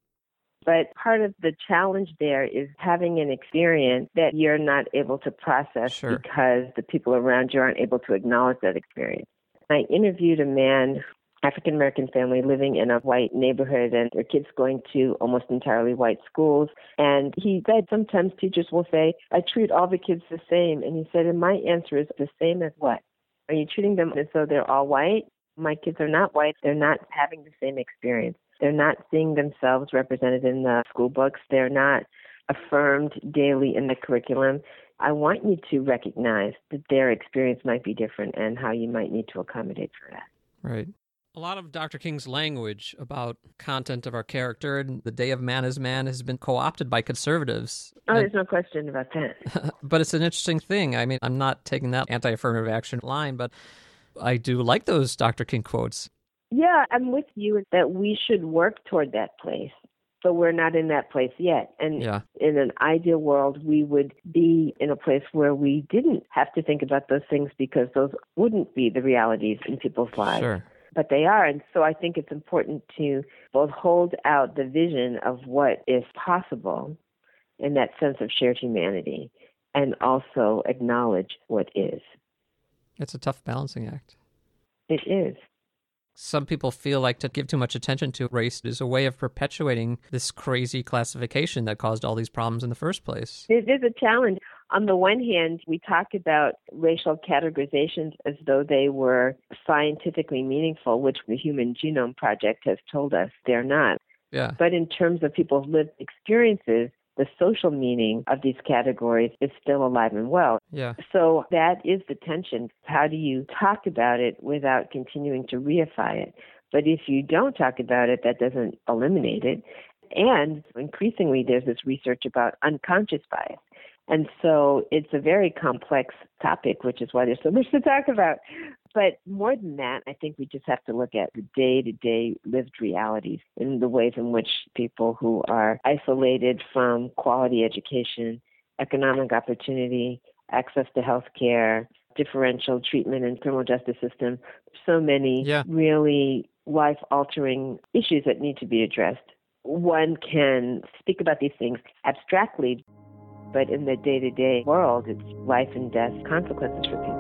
But part of the challenge there is having an experience that you're not able to process Sure. because the people around you aren't able to acknowledge that experience. I interviewed a man, African American family living in a white neighborhood and their kids going to almost entirely white schools. And he said sometimes teachers will say, I treat all the kids the same. And he said, and my answer is the same as what? Are you treating them as though they're all white? My kids are not white. They're not having the same experience. They're not seeing themselves represented in the school books. They're not affirmed daily in the curriculum. I want you to recognize that their experience might be different and how you might need to accommodate for that. Right. A lot of Dr. King's language about content of our character and the day of man is man has been co opted by conservatives. Oh, And- there's no question about that. but it's an interesting thing. I mean, I'm not taking that anti affirmative action line, but I do like those Dr. King quotes. Yeah, I'm with you that we should work toward that place, but we're not in that place yet. And Yeah. in an ideal world, we would be in a place where we didn't have to think about those things because those wouldn't be the realities in people's lives. Sure. But they are. And so I think it's important to both hold out the vision of what is possible in that sense of shared humanity and also acknowledge what is. It's a tough balancing act. It is. Some people feel like to give too much attention to race is a way of perpetuating this crazy classification that caused all these problems in the first place. It is a challenge. On the one hand, we talk about racial categorizations as though they were scientifically meaningful, which the Human Genome Project has told us they're not. Yeah. But in terms of people's lived experiences, the social meaning of these categories is still alive and well. Yeah. So that is the tension. How do you talk about it without continuing to reify it? But if you don't talk about it, that doesn't eliminate it. And increasingly, there's this research about unconscious bias. And so it's a very complex topic, which is why there's so much to talk about. But more than that, I think we just have to look at the day to day lived realities in the ways in which people who are isolated from quality education, economic opportunity, access to health care, differential treatment in criminal justice system, so many Yeah. really life altering issues that need to be addressed. One can speak about these things abstractly, but in the day to day world, it's life and death consequences for people.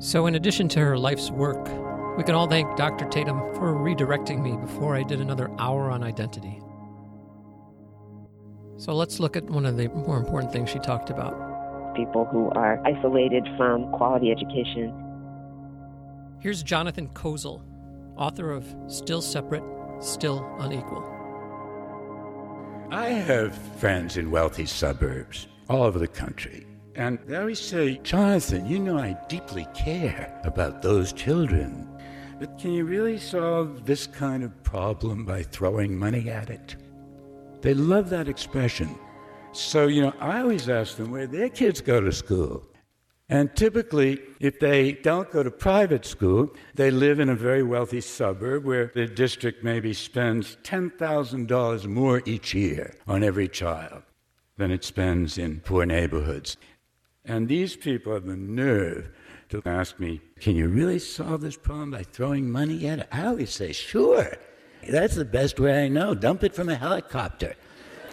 So, in addition to her life's work, we can all thank Dr. Tatum for redirecting me before I did another hour on identity. So, let's look at one of the more important things she talked about. People who are isolated from quality education. Here's Jonathan Kozol, author of Still Separate, Still Unequal. I have friends in wealthy suburbs all over the country. And they always say, Jonathan, you know I deeply care about those children. But can you really solve this kind of problem by throwing money at it? They love that expression. So, you know, I always ask them where their kids go to school. And typically, if they don't go to private school, they live in a very wealthy suburb where the district maybe spends $10,000 more each year on every child than it spends in poor neighborhoods. And these people have the nerve to ask me, Can you really solve this problem by throwing money at it? I always say, Sure. That's the best way I know. Dump it from a helicopter.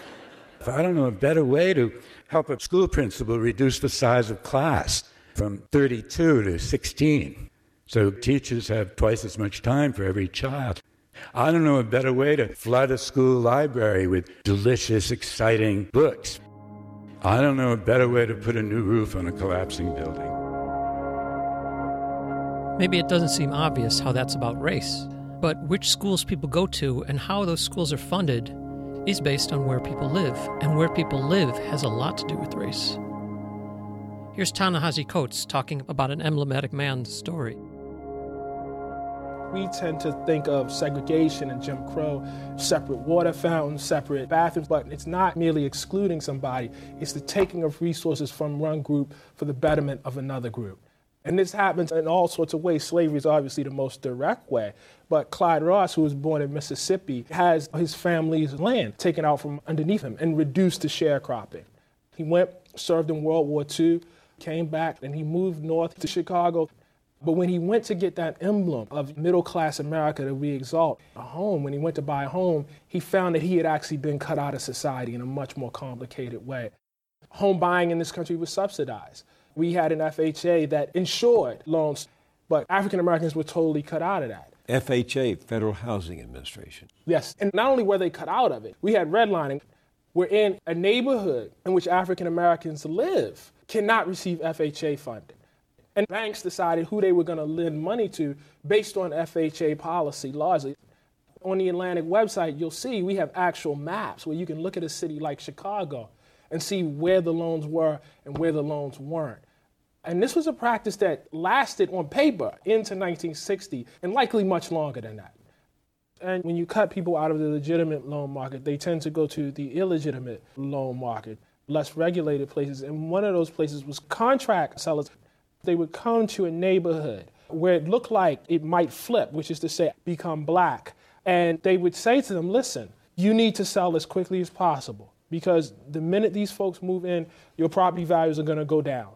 I don't know a better way to help a school principal reduce the size of class from 32 to 16 so teachers have twice as much time for every child. I don't know a better way to flood a school library with delicious, exciting books. I don't know a better way to put a new roof on a collapsing building. Maybe it doesn't seem obvious how that's about race, but which schools people go to and how those schools are funded is based on where people live, and where people live has a lot to do with race. Here's Ta-Nehisi Coates talking about an emblematic man's story. We tend to think of segregation and Jim Crow, separate water fountains, separate bathrooms, but it's not merely excluding somebody, it's the taking of resources from one group for the betterment of another group. And this happens in all sorts of ways. Slavery is obviously the most direct way. But Clyde Ross, who was born in Mississippi, has his family's land taken out from underneath him and reduced to sharecropping. He went, served in World War II, came back, and he moved north to Chicago. But when he went to get that emblem of middle class America that we exalt, a home, when he went to buy a home, he found that he had actually been cut out of society in a much more complicated way. Home buying in this country was subsidized. We had an FHA that insured loans, but African Americans were totally cut out of that. FHA, Federal Housing Administration. Yes, and not only were they cut out of it, we had redlining. We're in a neighborhood in which African Americans live cannot receive FHA funding. And banks decided who they were going to lend money to based on FHA policy largely. On the Atlantic website, you'll see we have actual maps where you can look at a city like Chicago and see where the loans were and where the loans weren't. And this was a practice that lasted on paper into 1960 and likely much longer than that. And when you cut people out of the legitimate loan market, they tend to go to the illegitimate loan market, less regulated places. And one of those places was contract sellers. They would come to a neighborhood where it looked like it might flip, which is to say, become black. And they would say to them, listen, you need to sell as quickly as possible because the minute these folks move in, your property values are going to go down.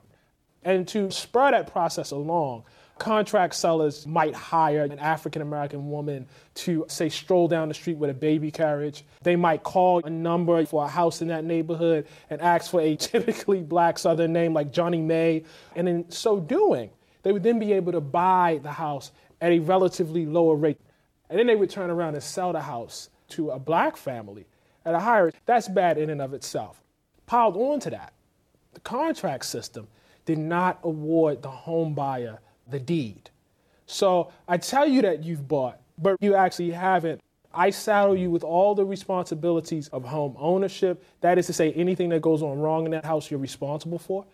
And to spur that process along, contract sellers might hire an African American woman to, say, stroll down the street with a baby carriage. They might call a number for a house in that neighborhood and ask for a typically black Southern name like Johnny May. And in so doing, they would then be able to buy the house at a relatively lower rate. And then they would turn around and sell the house to a black family at a higher rate. That's bad in and of itself. Piled onto that, the contract system did not award the home buyer the deed. So I tell you that you've bought, but you actually haven't. I saddle you with all the responsibilities of home ownership. That is to say, anything that goes on wrong in that house, you're responsible for.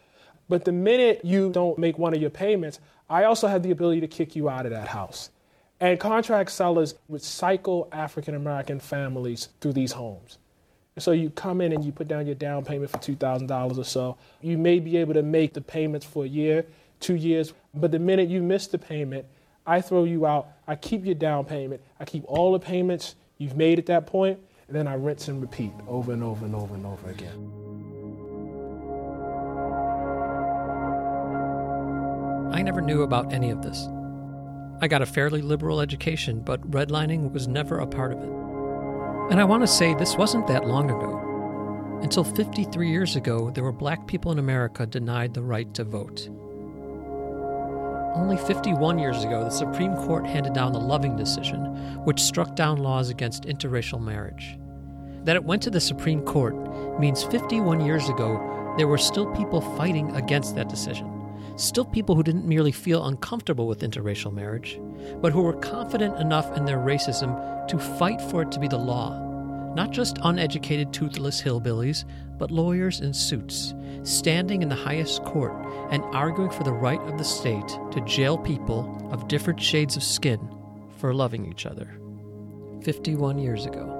But the minute you don't make one of your payments, I also have the ability to kick you out of that house. And contract sellers would cycle African American families through these homes. So you come in and you put down your down payment for $2,000 or so. You may be able to make the payments for a year, two years, but the minute you miss the payment, I throw you out. I keep your down payment. I keep all the payments you've made at that point, and then I rinse and repeat over and over and over and over again. I never knew about any of this. I got a fairly liberal education, but redlining was never a part of it. And I want to say this wasn't that long ago. Until 53 years ago, there were black people in America denied the right to vote. Only 51 years ago, the Supreme Court handed down the Loving decision, which struck down laws against interracial marriage. That it went to the Supreme Court means 51 years ago, there were still people fighting against that decision. Still people who didn't merely feel uncomfortable with interracial marriage, but who were confident enough in their racism to fight for it to be the law. Not just uneducated, toothless hillbillies, but lawyers in suits, standing in the highest court and arguing for the right of the state to jail people of different shades of skin for loving each other. 51 years ago.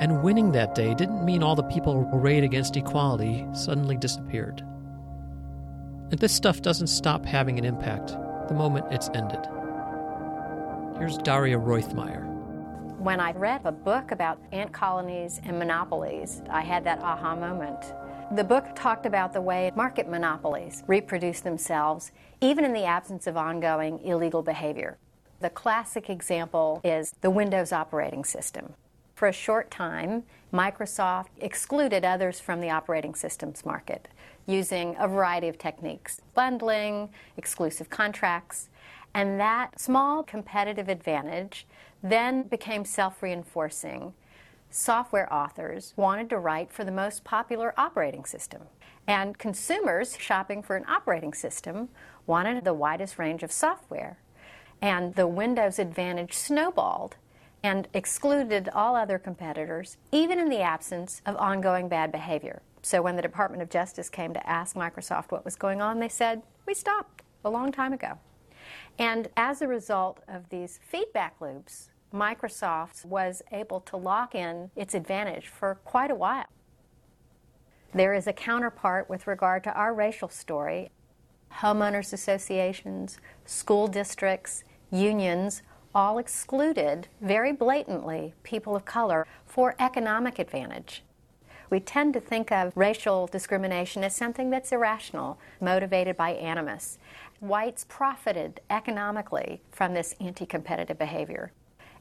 And winning that day didn't mean all the people arrayed against equality suddenly disappeared. And this stuff doesn't stop having an impact the moment it's ended. Here's Daria Roithmayr. When I read a book about ant colonies and monopolies, I had that aha moment. The book talked about the way market monopolies reproduce themselves, even in the absence of ongoing illegal behavior. The classic example is the Windows operating system. For a short time, Microsoft excluded others from the operating systems market using a variety of techniques bundling, exclusive contracts. And that small competitive advantage then became self reinforcing. Software authors wanted to write for the most popular operating system. And consumers shopping for an operating system wanted the widest range of software. And the Windows advantage snowballed and excluded all other competitors, even in the absence of ongoing bad behavior. So when the Department of Justice came to ask Microsoft what was going on, they said, We stopped a long time ago. And as a result of these feedback loops, Microsoft was able to lock in its advantage for quite a while. There is a counterpart with regard to our racial story. Homeowners associations, school districts, unions all excluded very blatantly people of color for economic advantage. We tend to think of racial discrimination as something that's irrational, motivated by animus. Whites profited economically from this anti competitive behavior.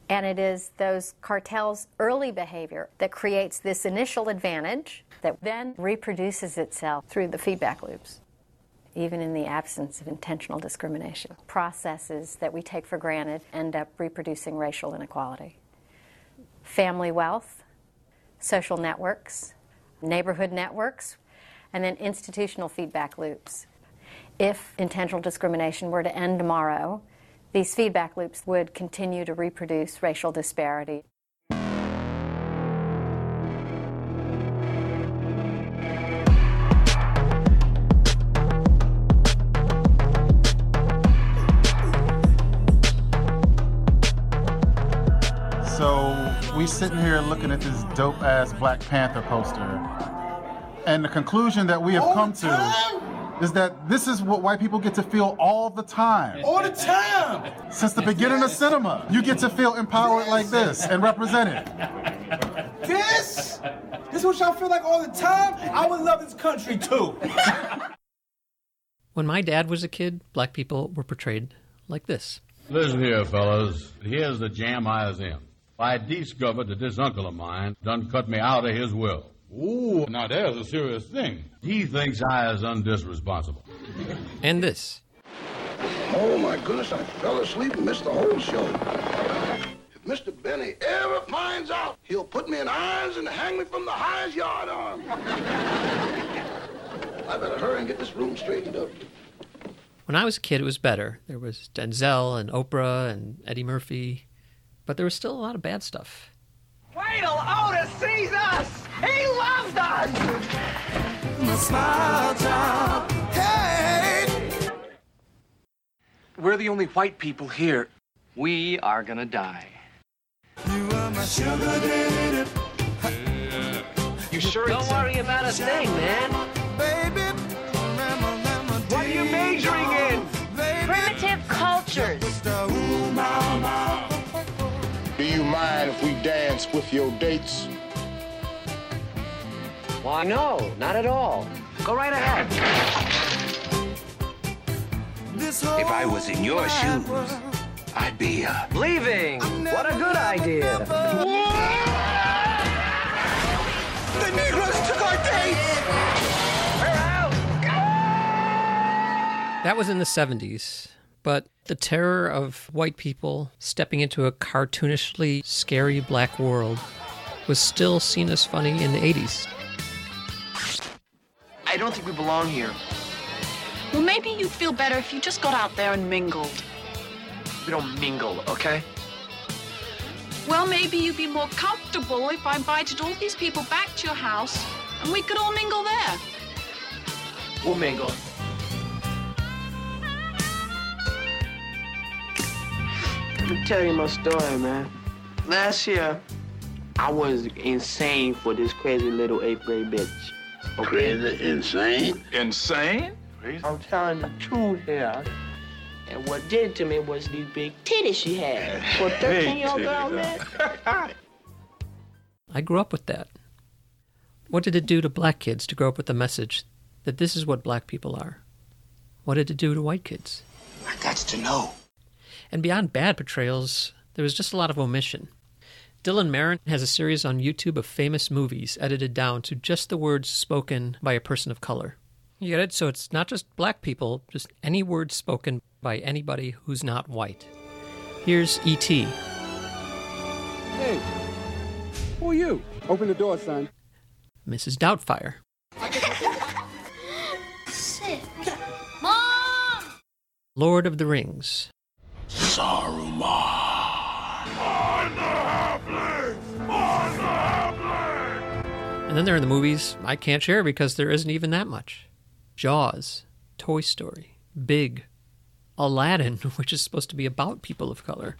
And it is those cartels' early behavior that creates this initial advantage that then reproduces itself through the feedback loops, even in the absence of intentional discrimination. Processes that we take for granted end up reproducing racial inequality. Family wealth, social networks, neighborhood networks, and then institutional feedback loops. If intentional discrimination were to end tomorrow, these feedback loops would continue to reproduce racial disparity. So we sitting here looking at this dope ass Black Panther poster, and the conclusion that we have come to time? Is that this is what white people get to feel all the time. All the time. Since the beginning of cinema, you get to feel empowered like this and represented. This? This is what y'all feel like all the time? I would love this country too. When my dad was a kid, black people were portrayed like this. Listen here, fellas. Here's the jam I is in. I discovered that this uncle of mine done cut me out of his will. Ooh, now there's a serious thing. He thinks I is undisresponsible. And this. Oh my goodness, I fell asleep and missed the whole show. If Mr. Benny ever finds out, he'll put me in irons and hang me from the highest yard arm. I better hurry and get this room straightened up. When I was a kid, it was better. There was Denzel and Oprah and Eddie Murphy, but there was still a lot of bad stuff. Wait till Otis sees us! He loves us! My smile job. Hey! We're the only white people here. We are gonna die. You are my sugar daddy. You sure Don't worry about a thing, man. Mind if we dance with your dates? Why, no, not at all. Go right ahead. If I was in your shoes, I'd be uh, Leaving. What a good idea. The Negroes took our date! We're out! That was in the 70s, but the terror of white people stepping into a cartoonishly scary black world was still seen as funny in the 80s. I don't think we belong here. Well, maybe you'd feel better if you just got out there and mingled. We don't mingle, okay? Well, maybe you'd be more comfortable if I invited all these people back to your house and we could all mingle there. We'll mingle. Let me tell you my story, man. Last year, I was insane for this crazy little eighth grade bitch. Okay? Crazy, insane? Insane? I'm telling the truth here. And what did it to me was these big titties she had. For 13 year old girl, man. I grew up with that. What did it do to black kids to grow up with the message that this is what black people are? What did it do to white kids? I got to know. And beyond bad portrayals, there was just a lot of omission. Dylan Marron has a series on YouTube of famous movies edited down to just the words spoken by a person of color. You get it? So it's not just black people, just any words spoken by anybody who's not white. Here's E.T. Hey, who are you? Open the door, son. Mrs. Doubtfire, Sick. Mom! Lord of the Rings, Saruman. and then there are the movies I can't share because there isn't even that much. Jaws, Toy Story, Big, Aladdin, which is supposed to be about people of color.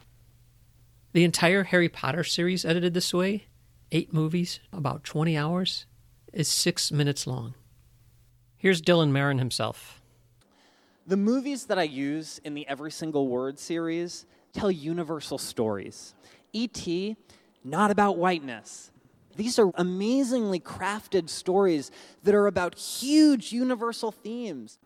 The entire Harry Potter series edited this way, eight movies, about 20 hours, is six minutes long. Here's Dylan Marron himself. The movies that I use in the Every Single Word series tell universal stories. E.T., not about whiteness. These are amazingly crafted stories that are about huge universal themes.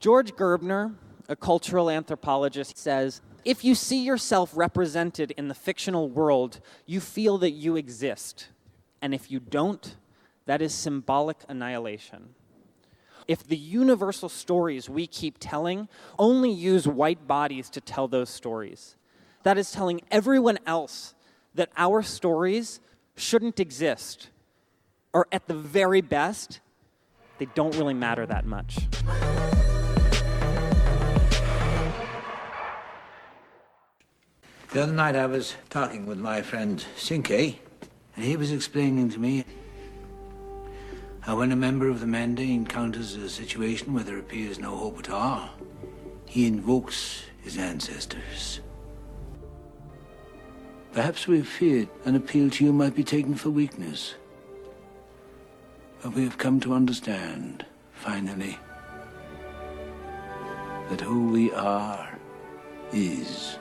George Gerbner, a cultural anthropologist, says if you see yourself represented in the fictional world, you feel that you exist. And if you don't, that is symbolic annihilation. If the universal stories we keep telling only use white bodies to tell those stories, that is telling everyone else that our stories shouldn't exist, or at the very best, they don't really matter that much. The other night I was talking with my friend Cinque, and he was explaining to me how when a member of the Mende encounters a situation where there appears no hope at all, he invokes his ancestors. Perhaps we've feared an appeal to you might be taken for weakness. But we have come to understand, finally, that who we are is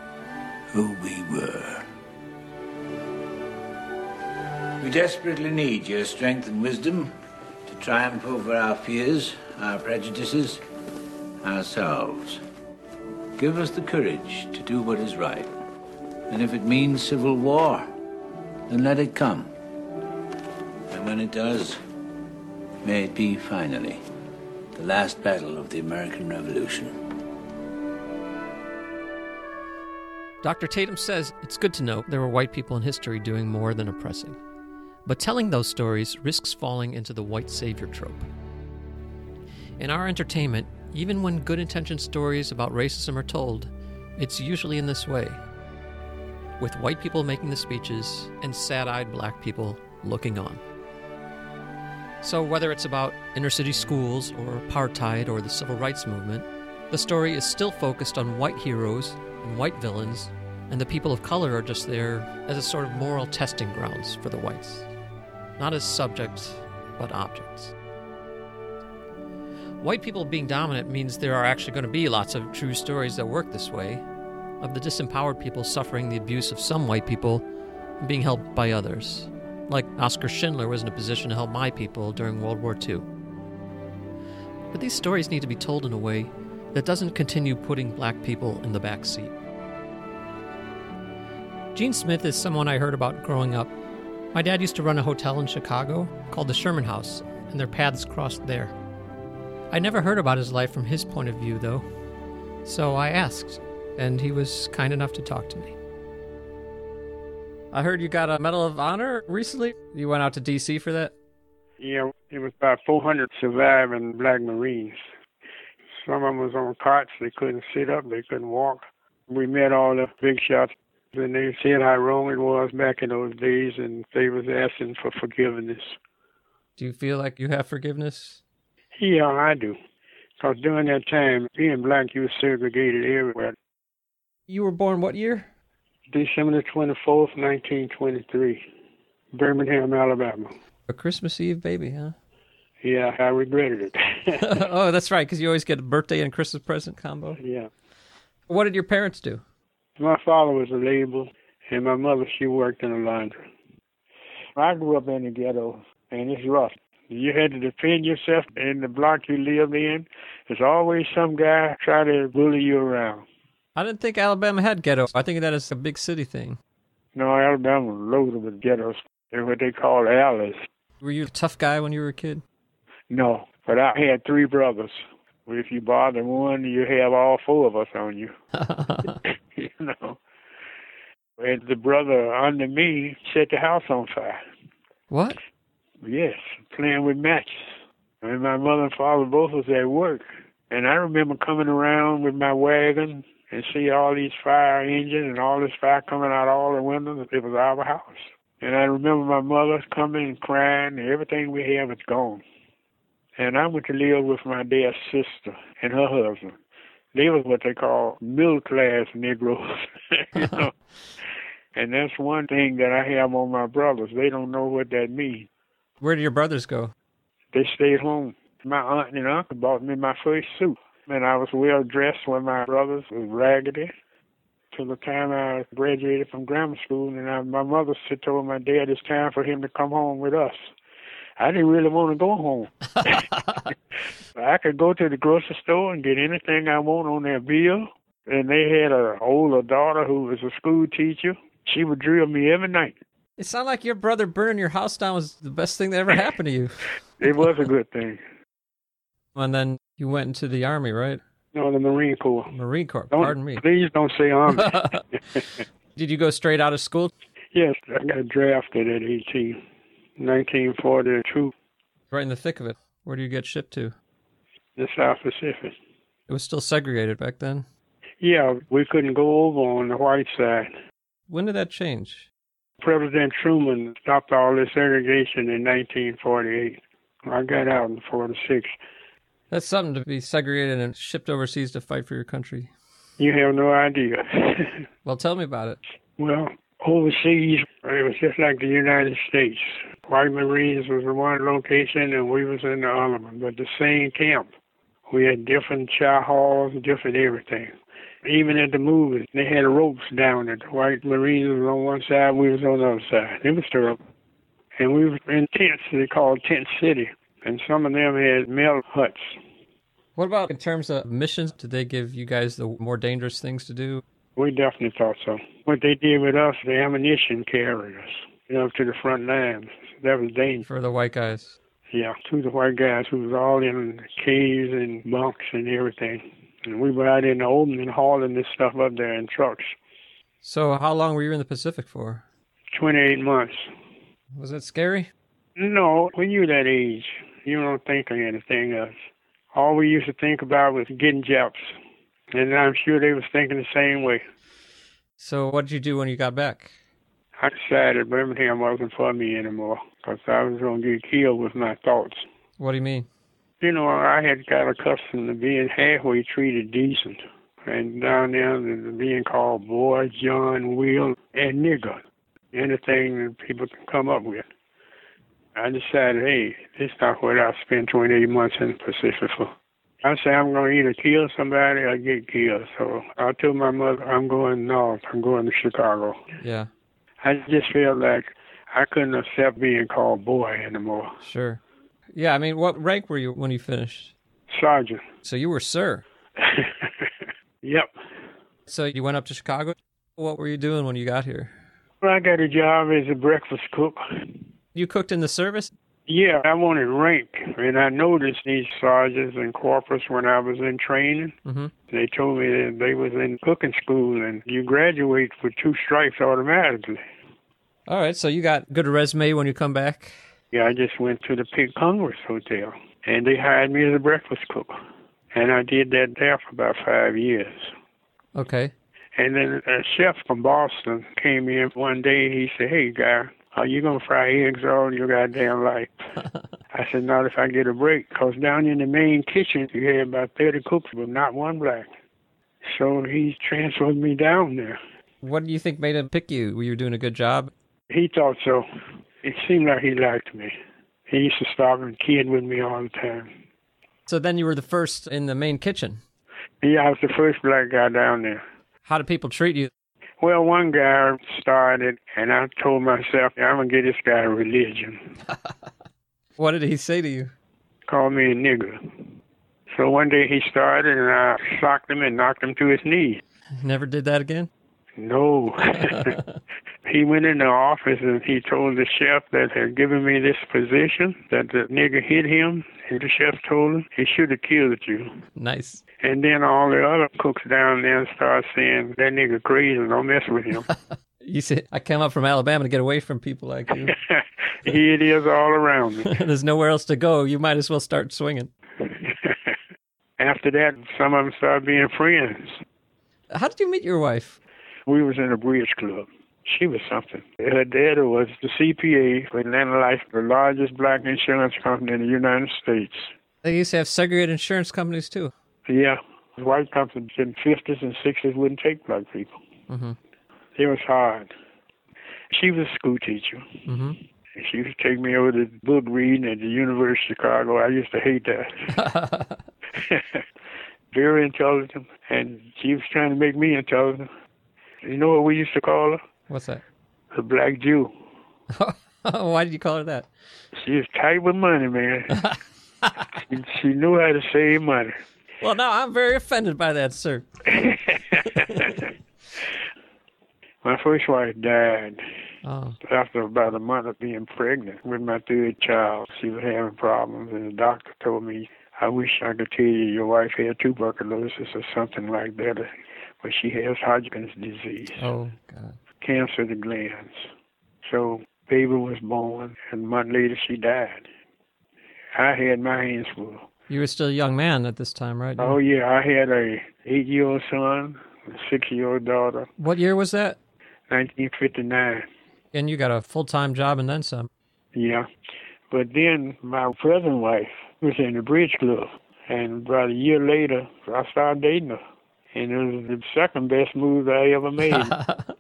who we were. We desperately need your strength and wisdom triumph over our fears, our prejudices, ourselves. Give us the courage to do what is right. And if it means civil war, then let it come. And when it does, may it be finally the last battle of the American Revolution. Dr. Tatum says it's good to know there were white people in history doing more than oppressing. But telling those stories risks falling into the white savior trope. In our entertainment, even when good intentioned stories about racism are told, it's usually in this way with white people making the speeches and sad eyed black people looking on. So, whether it's about inner city schools or apartheid or the civil rights movement, the story is still focused on white heroes and white villains, and the people of color are just there as a sort of moral testing grounds for the whites. Not as subjects, but objects. White people being dominant means there are actually going to be lots of true stories that work this way of the disempowered people suffering the abuse of some white people and being helped by others. Like Oskar Schindler was in a position to help my people during World War II. But these stories need to be told in a way that doesn't continue putting black people in the back seat. Gene Smith is someone I heard about growing up. My dad used to run a hotel in Chicago called the Sherman House, and their paths crossed there. I never heard about his life from his point of view, though. So I asked, and he was kind enough to talk to me. I heard you got a Medal of Honor recently. You went out to D.C. for that? Yeah, it was about 400 surviving black Marines. Some of them was on cots. They couldn't sit up. They couldn't walk. We met all the big shots, and they said how wrong it was back in those days, and they was asking for forgiveness. Do you feel like you have forgiveness? Yeah, I do. Because during that time, being black, you were segregated everywhere. You were born what year? December the 24th, 1923, Birmingham, Alabama. A Christmas Eve baby, huh? Yeah, I regretted it. oh, that's right, because you always get a birthday and Christmas present combo. yeah. What did your parents do? My father was a laborer, and my mother, she worked in a laundry. I grew up in the ghetto, and it's rough. You had to defend yourself in the block you lived in. There's always some guy trying to bully you around. I didn't think Alabama had ghettos. I think that is a big city thing. No, Alabama was loaded with ghettos. They're what they call alleys. Were you a tough guy when you were a kid? No, but I had three brothers. If you bother one, you have all four of us on you. you know. And the brother under me set the house on fire. What? Yes, playing with matches. And my mother and father both was at work. And I remember coming around with my wagon and see all these fire engines and all this fire coming out all the windows. It was our house. And I remember my mother coming and crying, and everything we had was gone. And I went to live with my dad's sister and her husband. They was what they call middle class Negroes, you know. and that's one thing that I have on my brothers. They don't know what that means. Where did your brothers go? They stayed home. My aunt and uncle bought me my first suit, and I was well dressed when my brothers was raggedy. Till the time I graduated from grammar school, and I, my mother said, told my dad it's time for him to come home with us. I didn't really want to go home. I could go to the grocery store and get anything I want on their bill. And they had a older daughter who was a school teacher. She would drill me every night. It sounded like your brother burning your house down was the best thing that ever happened to you. It was a good thing. And then you went into the army, right? No, the Marine Corps. Marine Corps. Don't- Pardon me. Please don't say army. Did you go straight out of school? yes, I got drafted at 18, 1942, Right in the thick of it. Where do you get shipped to? the South Pacific. It was still segregated back then. Yeah, we couldn't go over on the white side. When did that change? President Truman stopped all this segregation in 1948. I got out in 46. That's something to be segregated and shipped overseas to fight for your country. You have no idea. Well, tell me about it. well, overseas, it was just like the United States. White Marines was in one location and we was in the other one, but the same camp. We had different chow halls, different everything. Even at the movies, they had ropes down it. The white Marines was on one side, we was on the other side. It was terrible. And we were in tents, they called Tent City. And some of them had metal huts. What about in terms of missions? Did they give you guys the more dangerous things to do? We definitely thought so. What they did with us, the ammunition carriers, you know, to the front lines. That was dangerous. For the white guys. Yeah, to the white guys who was all in caves and bunks and everything. And we were out in the open and hauling this stuff up there in trucks. So, how long were you in the Pacific for? 28 months. Was it scary? No, when you're that age, you don't think of anything else. All we used to think about was getting jobs. And I'm sure they was thinking the same way. So, what did you do when you got back? I decided Birmingham wasn't for me anymore because I was going to get killed with my thoughts. What do you mean? You know, I had got accustomed to being halfway treated decent. And down there, being called boy, John, Will, and nigger. Anything that people can come up with. I decided, hey, this is not what I spent 28 months in the Pacific for. I say I'm going to either kill somebody or get killed. So I told my mother, I'm going north. I'm going to Chicago. Yeah. I just felt like I couldn't accept being called boy anymore. Sure. Yeah, I mean, what rank were you when you finished? Sergeant. So you were sir. Yep. So you went up to Chicago. What were you doing when you got here? Well, I got a job as a breakfast cook. You cooked in the service? Yeah, I wanted rank, and I noticed these sergeants and corporals when I was in training. Mm-hmm. They told me that they was in cooking school, and you graduate with two stripes automatically. All right, so you got good resume when you come back. Yeah, I just went to the Pig Congress Hotel, and they hired me as a breakfast cook, and I did that there for about five years. Okay. And then a chef from Boston came in one day. He said, "Hey, guy, are you gonna fry eggs all your goddamn life?" I said, "Not if I get a break, 'cause down in the main kitchen you had about thirty cooks, but not one black." So he transferred me down there. What do you think made him pick you? Were you doing a good job? He thought so. It seemed like he liked me. He used to stop and kid with me all the time. So then you were the first in the main kitchen. Yeah, I was the first black guy down there. How did people treat you? Well, one guy started, and I told myself, I'm going to get this guy a religion. What did he say to you? Called me a nigger. So one day he started, and I socked him and knocked him to his knees. Never did that again? No. he went in the office and he told the chef that had given me this position that the nigger hit him. And the chef told him he should have killed you. Nice. And then all the other cooks down there started saying, that nigga crazy, don't mess with him. You said, I came up from Alabama to get away from people like you. Here it is all around me. There's nowhere else to go. You might as well start swinging. After that, some of them started being friends. How did you meet your wife? We was in a bridge club. She was something. Her dad was the CPA for Atlanta Life, the largest black insurance company in the United States. They used to have segregated insurance companies too. Yeah, white companies in the 50s and 60s wouldn't take black people. Mm-hmm. It was hard. She was a school teacher. Mm-hmm. She used to take me over to book reading at the University of Chicago. I used to hate that. Very intelligent, and she was trying to make me intelligent. You know what we used to call her? What's that? The Black Jew. Why did you call her that? She was tight with money, man. she, she knew how to save money. Well, now I'm very offended by that, sir. My first wife died Oh, after about a month of being pregnant with my third child. She was having problems, and the doctor told me, I wish I could tell you your wife had tuberculosis or something like that, but she has Hodgkin's disease, oh, God. Cancer of the glands. So baby was born, and a month later she died. I had my hands full. You were still a young man at this time, right? Oh yeah, I had a eight-year-old son, a six-year-old daughter, What year was that? 1959. And you got a full time job and then some. Yeah. But then my present wife was in the bridge club. And about a year later, I started dating her. And it was the second best move I ever made.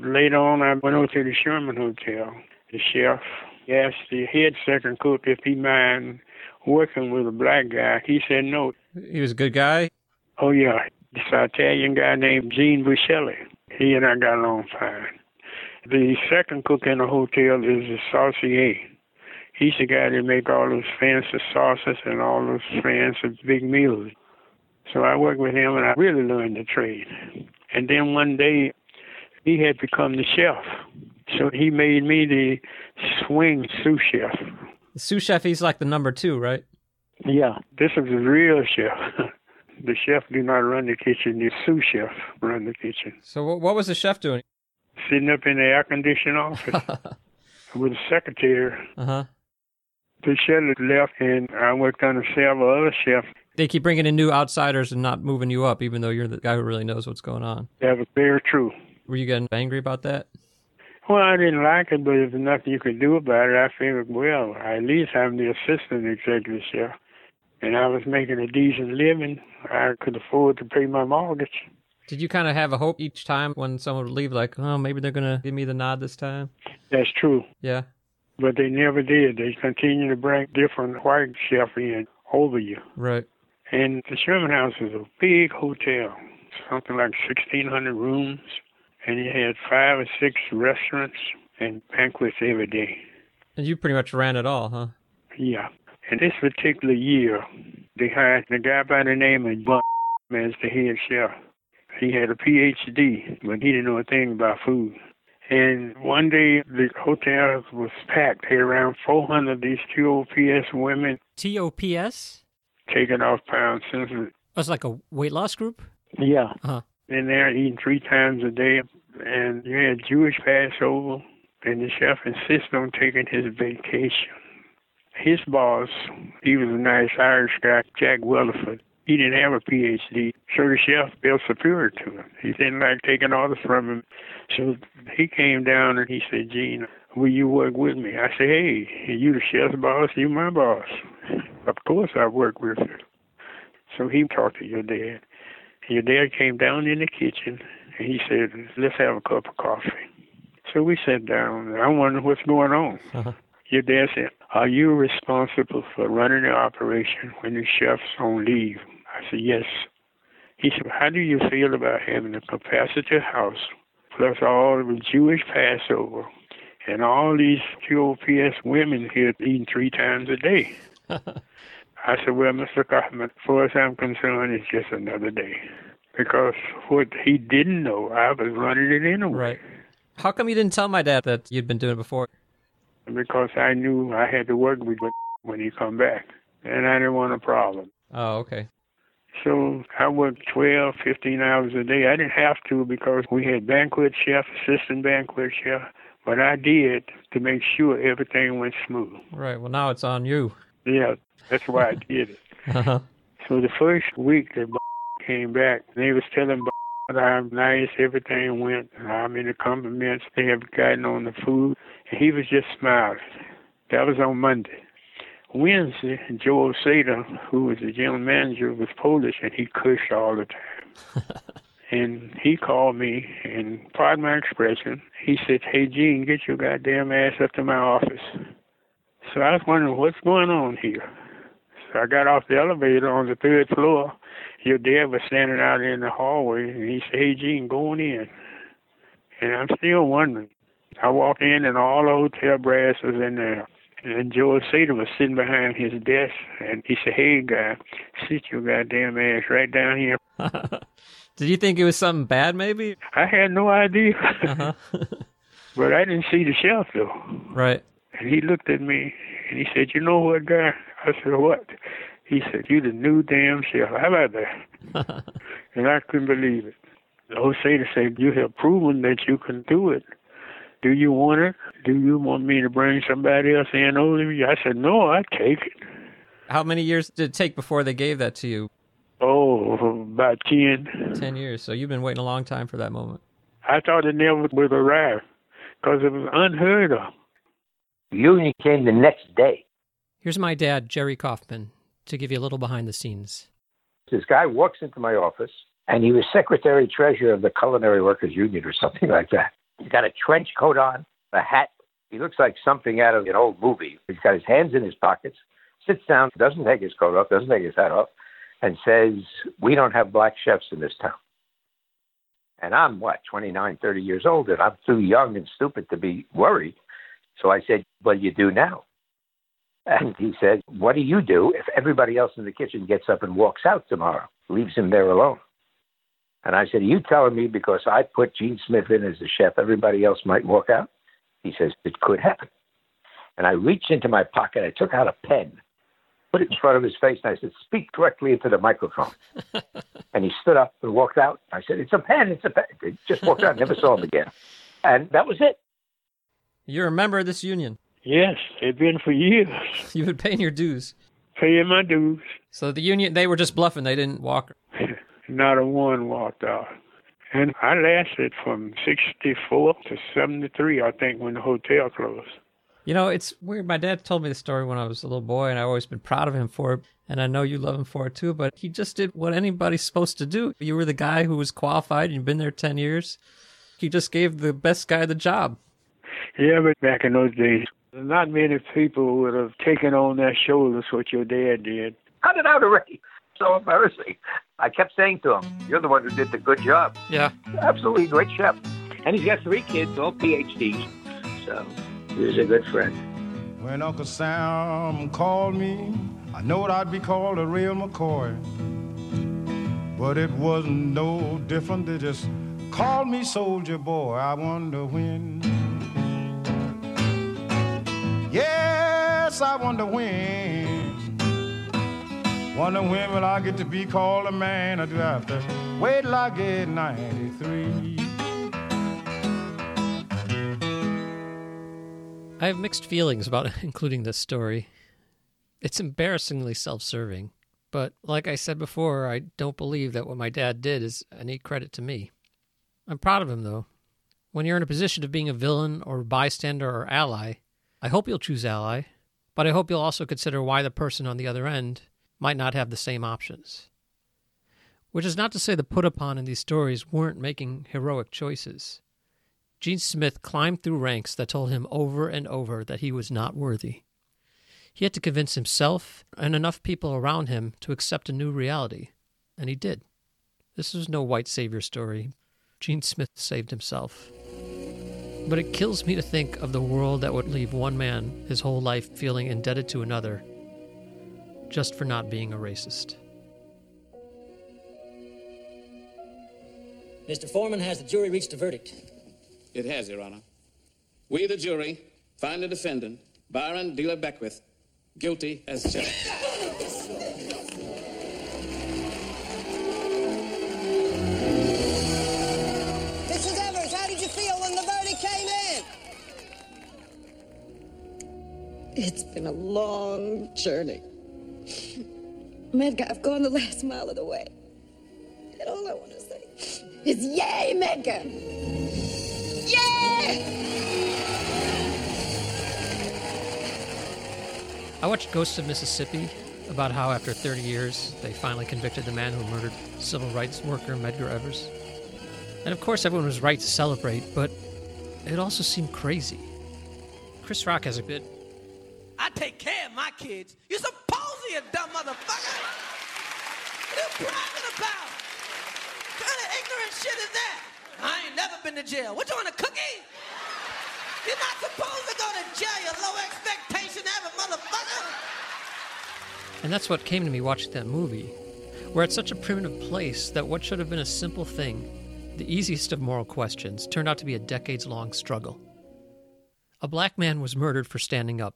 later on, I went over to the Sherman Hotel. The chef asked the head second cook if he mind working with a black guy. He said no. He was a good guy. Oh, yeah. This Italian guy named Gene Buscelli. He and I got along fine. The second cook in the hotel is the saucier. He's the guy that make all those fancy sauces and all those fancy big meals. So I worked with him and I really learned the trade. And then one day he had become the chef. So he made me the swing sous chef. The sous chef, he's like the number two, right? Yeah, this is the real chef. the chef do not run the kitchen. The sous chef run the kitchen. So what, what was the chef doing? Sitting up in the air conditioned office with a secretary. Uh huh. The chef had left, and I worked under several other chefs. They keep bringing in new outsiders and not moving you up, even though you're the guy who really knows what's going on. That was very true. Were you getting angry about that? Well, I didn't like it, but if there's nothing you could do about it, I figured, well, I at least I'm the assistant executive chef. And I was making a decent living. I could afford to pay my mortgage. Did you kind of have a hope each time when someone would leave, like, oh, maybe they're going to give me the nod this time? That's true. Yeah. but they never did. They continue to bring different white chefs in over you. Right. And the Sherman House is a big hotel, something like 1,600 rooms, and he had five or six restaurants and banquets every day. And you pretty much ran it all, huh? Yeah. And this particular year, they hired a guy by the name of Bun as the head chef. He had a PhD, but he didn't know a thing about food. And one day, the hotel was packed. Had around 400 of these TOPS women TOPS? taking off pounds since Oh, it's like a weight loss group? Yeah. Uh-huh. And they're eating three times a day. And you had Jewish Passover, and the chef insists on taking his vacation. His boss, he was a nice Irish guy, Jack Weatherford. He didn't have a PhD, so the chef felt superior to him. He didn't like taking orders from him. So he came down and he said, Gene, will you work with me? I said, hey, you the chef's boss, you my boss. Of course I work with you. So he talked to your dad. Your dad came down in the kitchen and he said, let's have a cup of coffee. So we sat down. And I wondered what's going on. Uh-huh. Your dad said, Are you responsible for running the operation when the chef's on leave? I said, Yes. He said, How do you feel about having a capacity house plus all the Jewish Passover and all these TOPS women here eating three times a day? I said, Well, Mr. Kaufman, as far as I'm concerned, it's just another day. Because what he didn't know, I was running it anyway. Right. How come you didn't tell my dad that you'd been doing it before? Because I knew I had to work with him when he come back. And I didn't want a problem. Oh, okay. So I worked 12, 15 hours a day. I didn't have to because we had banquet chef, assistant banquet chef, but I did to make sure everything went smooth. Right. Well, now it's on you. Yeah, that's why I did it. Uh-huh. So the first week that came back, they was telling about how nice everything went, and how many compliments they have gotten on the food, and he was just smiling. That was on Monday. Wednesday, Joel Sater, who was the general manager, was Polish, and he cushed all the time. and he called me, and pardon my expression, he said, hey, Gene, get your goddamn ass up to my office. So I was wondering, what's going on here? So I got off the elevator on the third floor. Your dad was standing out in the hallway, and he said, hey, Gene, going in. And I'm still wondering. I walked in, and all the hotel brass was in there. And George Sater was sitting behind his desk, and he said, hey, guy, sit your goddamn ass right down here. Did you think it was something bad, maybe? I had no idea. Uh-huh. but I didn't see the shelf, though. Right. And he looked at me, and he said, you know what, guy? I said, what? He said, you the new damn sheriff. How about that? and I couldn't believe it. The old Sater said, you have proven that you can do it. Do you want it? Do you want me to bring somebody else in over you? I said, no, I'd take it. How many years did it take before they gave that to you? Oh, about 10. Ten years. So you've been waiting a long time for that moment. I thought it never would arrive because it was unheard of. Union came the next day. Here's my dad, Jerry Kaufman, to give you a little behind the scenes. This guy walks into my office, and he was secretary treasurer of the Culinary Workers Union or something like that. He's got a trench coat on, a hat. He looks like something out of an old movie. He's got his hands in his pockets, sits down, doesn't take his coat off, doesn't take his hat off, and says, We don't have black chefs in this town. And I'm, what, 29, 30 years old, and I'm too young and stupid to be worried. So I said, Well, you do now. And he said, What do you do if everybody else in the kitchen gets up and walks out tomorrow, leaves him there alone? And I said, Are you telling me because I put Gene Smith in as the chef, everybody else might walk out? He says, It could happen. And I reached into my pocket, I took out a pen, put it in front of his face, and I said, Speak directly into the microphone. and he stood up and walked out. I said, It's a pen, it's a pen. He just walked out, never saw him again. And that was it. You're a member of this union. Yes, it's been for years. You've been paying your dues. Paying my dues. So the union, they were just bluffing. They didn't walk. Not a one walked out. And I lasted from 64 to 73, I think, when the hotel closed. You know, it's weird. My dad told me the story when I was a little boy, and I've always been proud of him for it. And I know you love him for it too, but he just did what anybody's supposed to do. You were the guy who was qualified, and you've been there 10 years. He just gave the best guy the job. Yeah, but back in those days, Not many people would have taken on their shoulders what your dad did. Cut it out already. So embarrassing. I kept saying to him, You're the one who did the good job. Yeah. Absolutely great chef. And he's got three kids, all PhDs. So he's a good friend. When Uncle Sam called me, I knowed I'd be called a real McCoy. But it wasn't no different. They just called me soldier boy. I wonder when. I wonder when. Wonder when will I get to be called a man or do I have to wait till I get 93? I have mixed feelings about including this story. It's embarrassingly self serving, but like I said before, I don't believe that what my dad did is any credit to me. I'm proud of him, though. When you're in a position of being a villain or bystander or ally, I hope you'll choose ally, but I hope you'll also consider why the person on the other end might not have the same options. Which is not to say the put upon in these stories weren't making heroic choices. Gene Smith climbed through ranks that told him over and over that he was not worthy. He had to convince himself and enough people around him to accept a new reality, and he did. This was no white savior story. Gene Smith saved himself. But it kills me to think of the world that would leave one man his whole life feeling indebted to another just for not being a racist. Mr. Foreman, has the jury reached a verdict? It has, Your Honor. We, the jury, find the defendant, Byron De La Beckwith, guilty as charged. It's been a long journey. Medgar, I've gone the last mile of the way. And all I want to say is yay, Medgar! Yay! I watched Ghosts of Mississippi about how after 30 years they finally convicted the man who murdered civil rights worker Medgar Evers. And of course, everyone was right to celebrate, but it also seemed crazy. Chris Rock has a bit. I take care of my kids. You're supposed to, dumb motherfucker! What are you bragging about? What kind of ignorant shit is that? I ain't never been to jail. What you want, a cookie? You're not supposed to go to jail, you low expectation having motherfucker! And that's what came to me watching that movie. We're at such a primitive place that what should have been a simple thing, the easiest of moral questions, turned out to be a decades long struggle. A black man was murdered for standing up.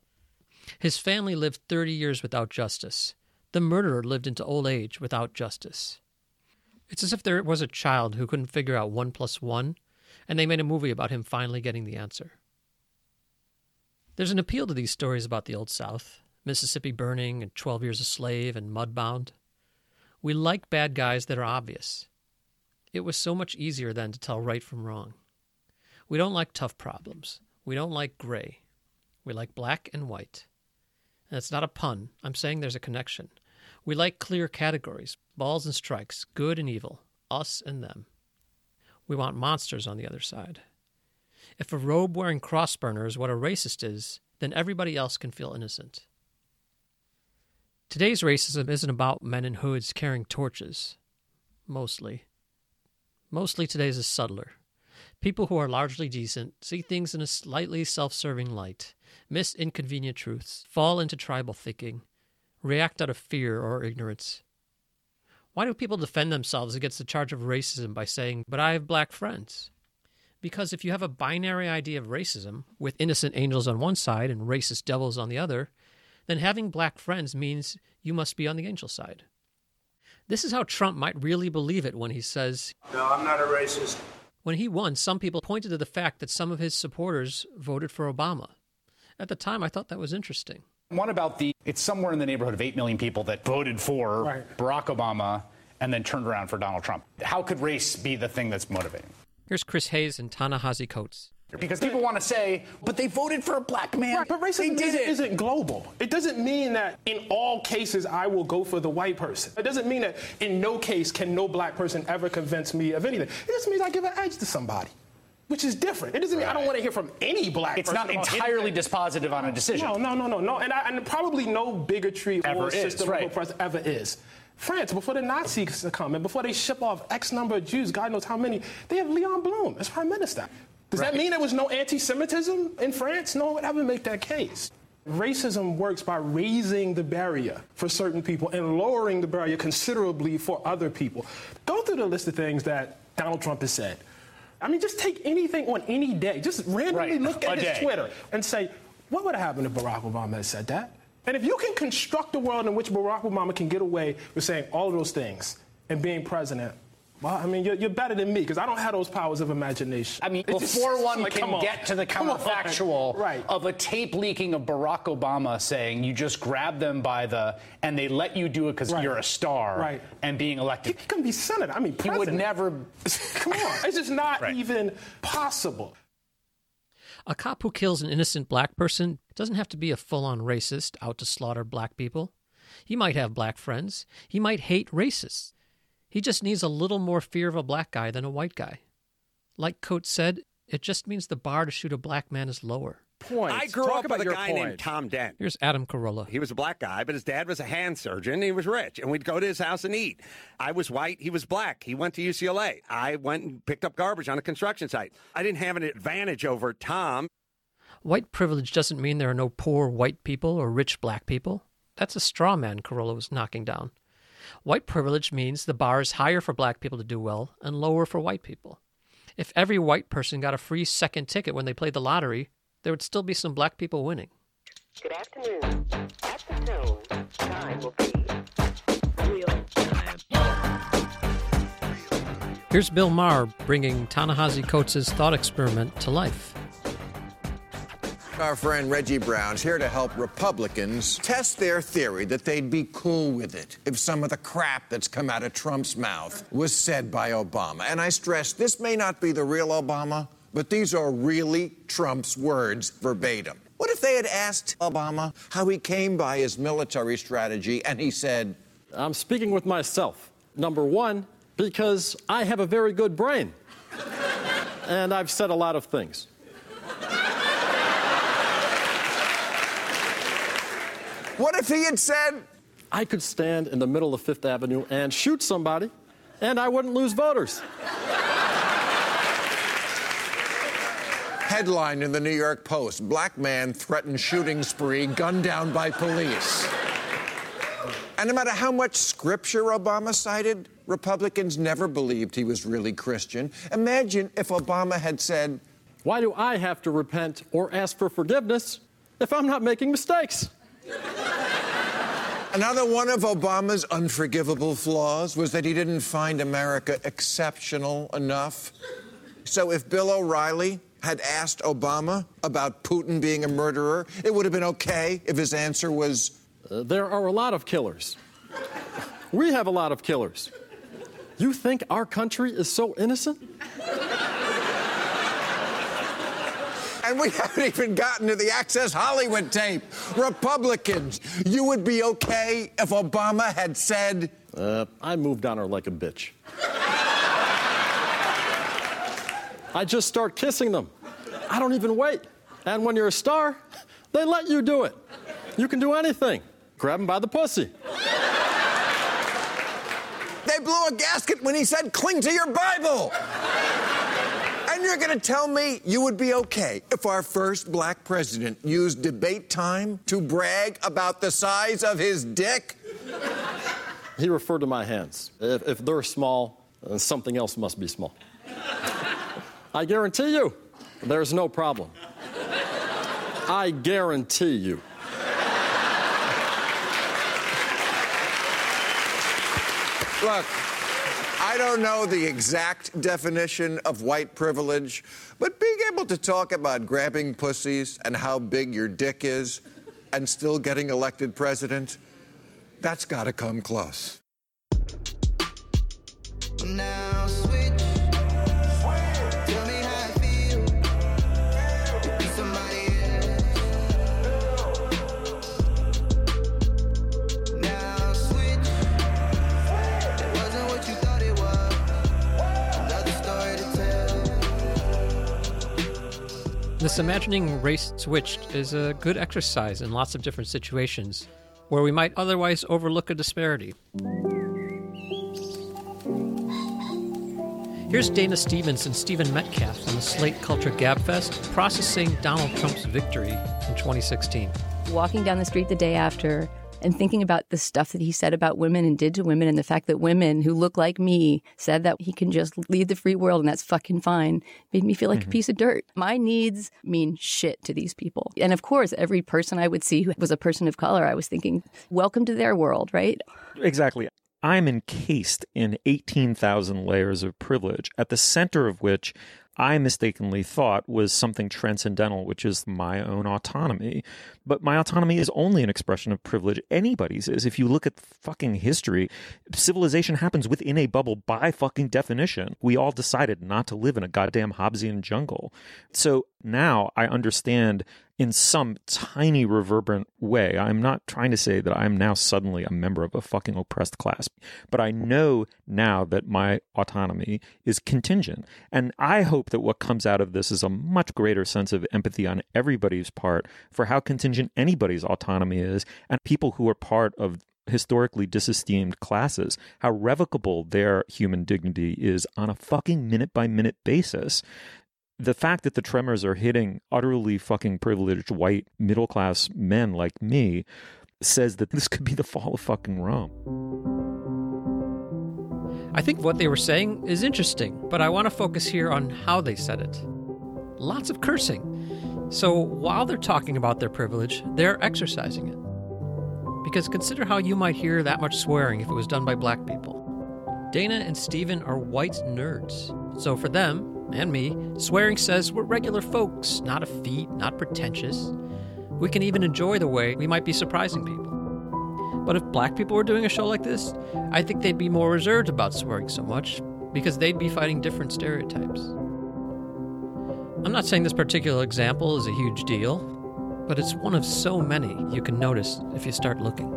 His family lived 30 years without justice. The murderer lived into old age without justice. It's as if there was a child who couldn't figure out one plus one, and they made a movie about him finally getting the answer. There's an appeal to these stories about the Old South Mississippi burning, and 12 Years a Slave, and Mudbound. We like bad guys that are obvious. It was so much easier then to tell right from wrong. We don't like tough problems. We don't like gray. We like black and white. It's not a pun. I'm saying there's a connection. We like clear categories balls and strikes, good and evil, us and them. We want monsters on the other side. If a robe wearing crossburner is what a racist is, then everybody else can feel innocent. Today's racism isn't about men in hoods carrying torches. Mostly. Mostly today's is subtler. People who are largely decent see things in a slightly self serving light, miss inconvenient truths, fall into tribal thinking, react out of fear or ignorance. Why do people defend themselves against the charge of racism by saying, But I have black friends? Because if you have a binary idea of racism, with innocent angels on one side and racist devils on the other, then having black friends means you must be on the angel side. This is how Trump might really believe it when he says, No, I'm not a racist. When he won, some people pointed to the fact that some of his supporters voted for Obama. At the time, I thought that was interesting. What about the, it's somewhere in the neighborhood of 8 million people that voted for Right. Barack Obama and then turned around for Donald Trump. How could race be the thing that's motivating? Here's Chris Hayes and Ta-Nehisi Coates. Because people want to say, but they voted for a black man. Right, but racism isn't, isn't global. It doesn't mean that in all cases I will go for the white person. It doesn't mean that in no case can no black person ever convince me of anything. It just means I give an edge to somebody. Which is different. It doesn't mean I don't want to hear from any black It's not entirely anything. dispositive on a decision. No, no, no, no, no. And, I, and probably no bigotry Ever or is, system right. of oppression ever is. France, before the Nazis come and before they ship off X number of Jews, God knows how many, they have Leon Blum as prime minister. Does that mean there was no anti-Semitism in France? No, it would ever make that case. Racism works by raising the barrier for certain people and lowering the barrier considerably for other people. Go through the list of things that Donald Trump has said. I mean, just take anything on any day. Just randomly Right, look a at his day. Twitter and say, what would have happened if Barack Obama had said that? And if you can construct a world in which Barack Obama can get away with saying all of those things and being president, well, I mean, you're, you're better than me because I don't have those powers of imagination. I mean, It's just- before one like, can on. get to the Come on. counterfactual Right. of a tape leaking of Barack Obama saying you just grab them by the and they let you do it because Right. you're a star Right. and being elected. He couldn't be senator. I mean, He would never. Come on. It's just not Right. even possible. A cop who kills an innocent black person doesn't have to be a full on racist out to slaughter black people. He might have black friends. He might hate racists. He just needs a little more fear of a black guy than a white guy. Like Coates said, it just means the bar to shoot a black man is lower. Points. I grew Talk up about with a guy point. named Tom Dent. Here's Adam Carolla. He was a black guy, but his dad was a hand surgeon. He was rich, and we'd go to his house and eat. I was white. He was black. He went to UCLA. I went and picked up garbage on a construction site. I didn't have an advantage over Tom. White privilege doesn't mean there are no poor white people or rich black people. That's a straw man Carolla was knocking down. White privilege means the bar is higher for black people to do well and lower for white people. If every white person got a free second ticket when they played the lottery, there would still be some black people winning. Good afternoon. At the tone, time will be real time. Here's Bill Maher bringing Ta-Nehisi Coates' thought experiment to life. Our friend Reggie Brown's here to help Republicans test their theory that they'd be cool with it if some of the crap that's come out of Trump's mouth was said by Obama. And I stress this may not be the real Obama, but these are really Trump's words verbatim. What if they had asked Obama how he came by his military strategy and he said, I'm speaking with myself. Number one, because I have a very good brain. and I've said a lot of things. What if he had said, I could stand in the middle of Fifth Avenue and shoot somebody, and I wouldn't lose voters. Headline in the New York Post Black man threatens shooting spree, gunned down by police. And no matter how much scripture Obama cited, Republicans never believed he was really Christian. Imagine if Obama had said, Why do I have to repent or ask for forgiveness if I'm not making mistakes? Another one of Obama's unforgivable flaws was that he didn't find America exceptional enough. So if Bill O'Reilly had asked Obama about Putin being a murderer, it would have been okay if his answer was, Uh, there are a lot of killers. We have a lot of killers. You think our country is so innocent? And we haven't even gotten to the Access Hollywood tape. Republicans, you would be okay if Obama had said, Uh, I moved on her like a bitch. I just start kissing them. I don't even wait. And when you're a star, they let you do it. You can do anything. Grab them by the pussy. They blew a gasket when he said, cling to your Bible. You're going to tell me you would be okay if our first black president used debate time to brag about the size of his dick? He referred to my hands. If, if they're small, something else must be small. I guarantee you, there's no problem. I guarantee you. Look, I don't know the exact definition of white privilege, but being able to talk about grabbing pussies and how big your dick is and still getting elected president, that's got to come close. Now. This imagining race switched is a good exercise in lots of different situations where we might otherwise overlook a disparity. Here's Dana Stevens and Stephen Metcalf on the Slate Culture Gabfest processing Donald Trump's victory in 2016. walking down the street the day after and thinking about the stuff that he said about women and did to women and the fact that women who look like me said that he can just lead the free world and that's fucking fine made me feel like a mm-hmm. piece of dirt. My needs mean shit to these people. And of course, every person I would see who was a person of color, I was thinking, welcome to their world, right? Exactly. I'm encased in 18,000 layers of privilege, at the center of which I mistakenly thought was something transcendental, which is my own autonomy. But my autonomy is only an expression of privilege. Anybody's is. If you look at fucking history, civilization happens within a bubble by fucking definition. We all decided not to live in a goddamn Hobbesian jungle. So now I understand in some tiny reverberant way. I'm not trying to say that I'm now suddenly a member of a fucking oppressed class, but I know now that my autonomy is contingent. And I hope that what comes out of this is a much greater sense of empathy on everybody's part for how contingent anybody's autonomy is and people who are part of historically disesteemed classes, how revocable their human dignity is on a fucking minute by minute basis the fact that the tremors are hitting utterly fucking privileged white middle class men like me says that this could be the fall of fucking Rome. I think what they were saying is interesting, but I want to focus here on how they said it. Lots of cursing. So while they're talking about their privilege, they're exercising it. Because consider how you might hear that much swearing if it was done by black people. Dana and Steven are white nerds. So for them, and me, swearing says we're regular folks, not effete, not pretentious. We can even enjoy the way we might be surprising people. But if black people were doing a show like this, I think they'd be more reserved about swearing so much because they'd be fighting different stereotypes. I'm not saying this particular example is a huge deal, but it's one of so many you can notice if you start looking.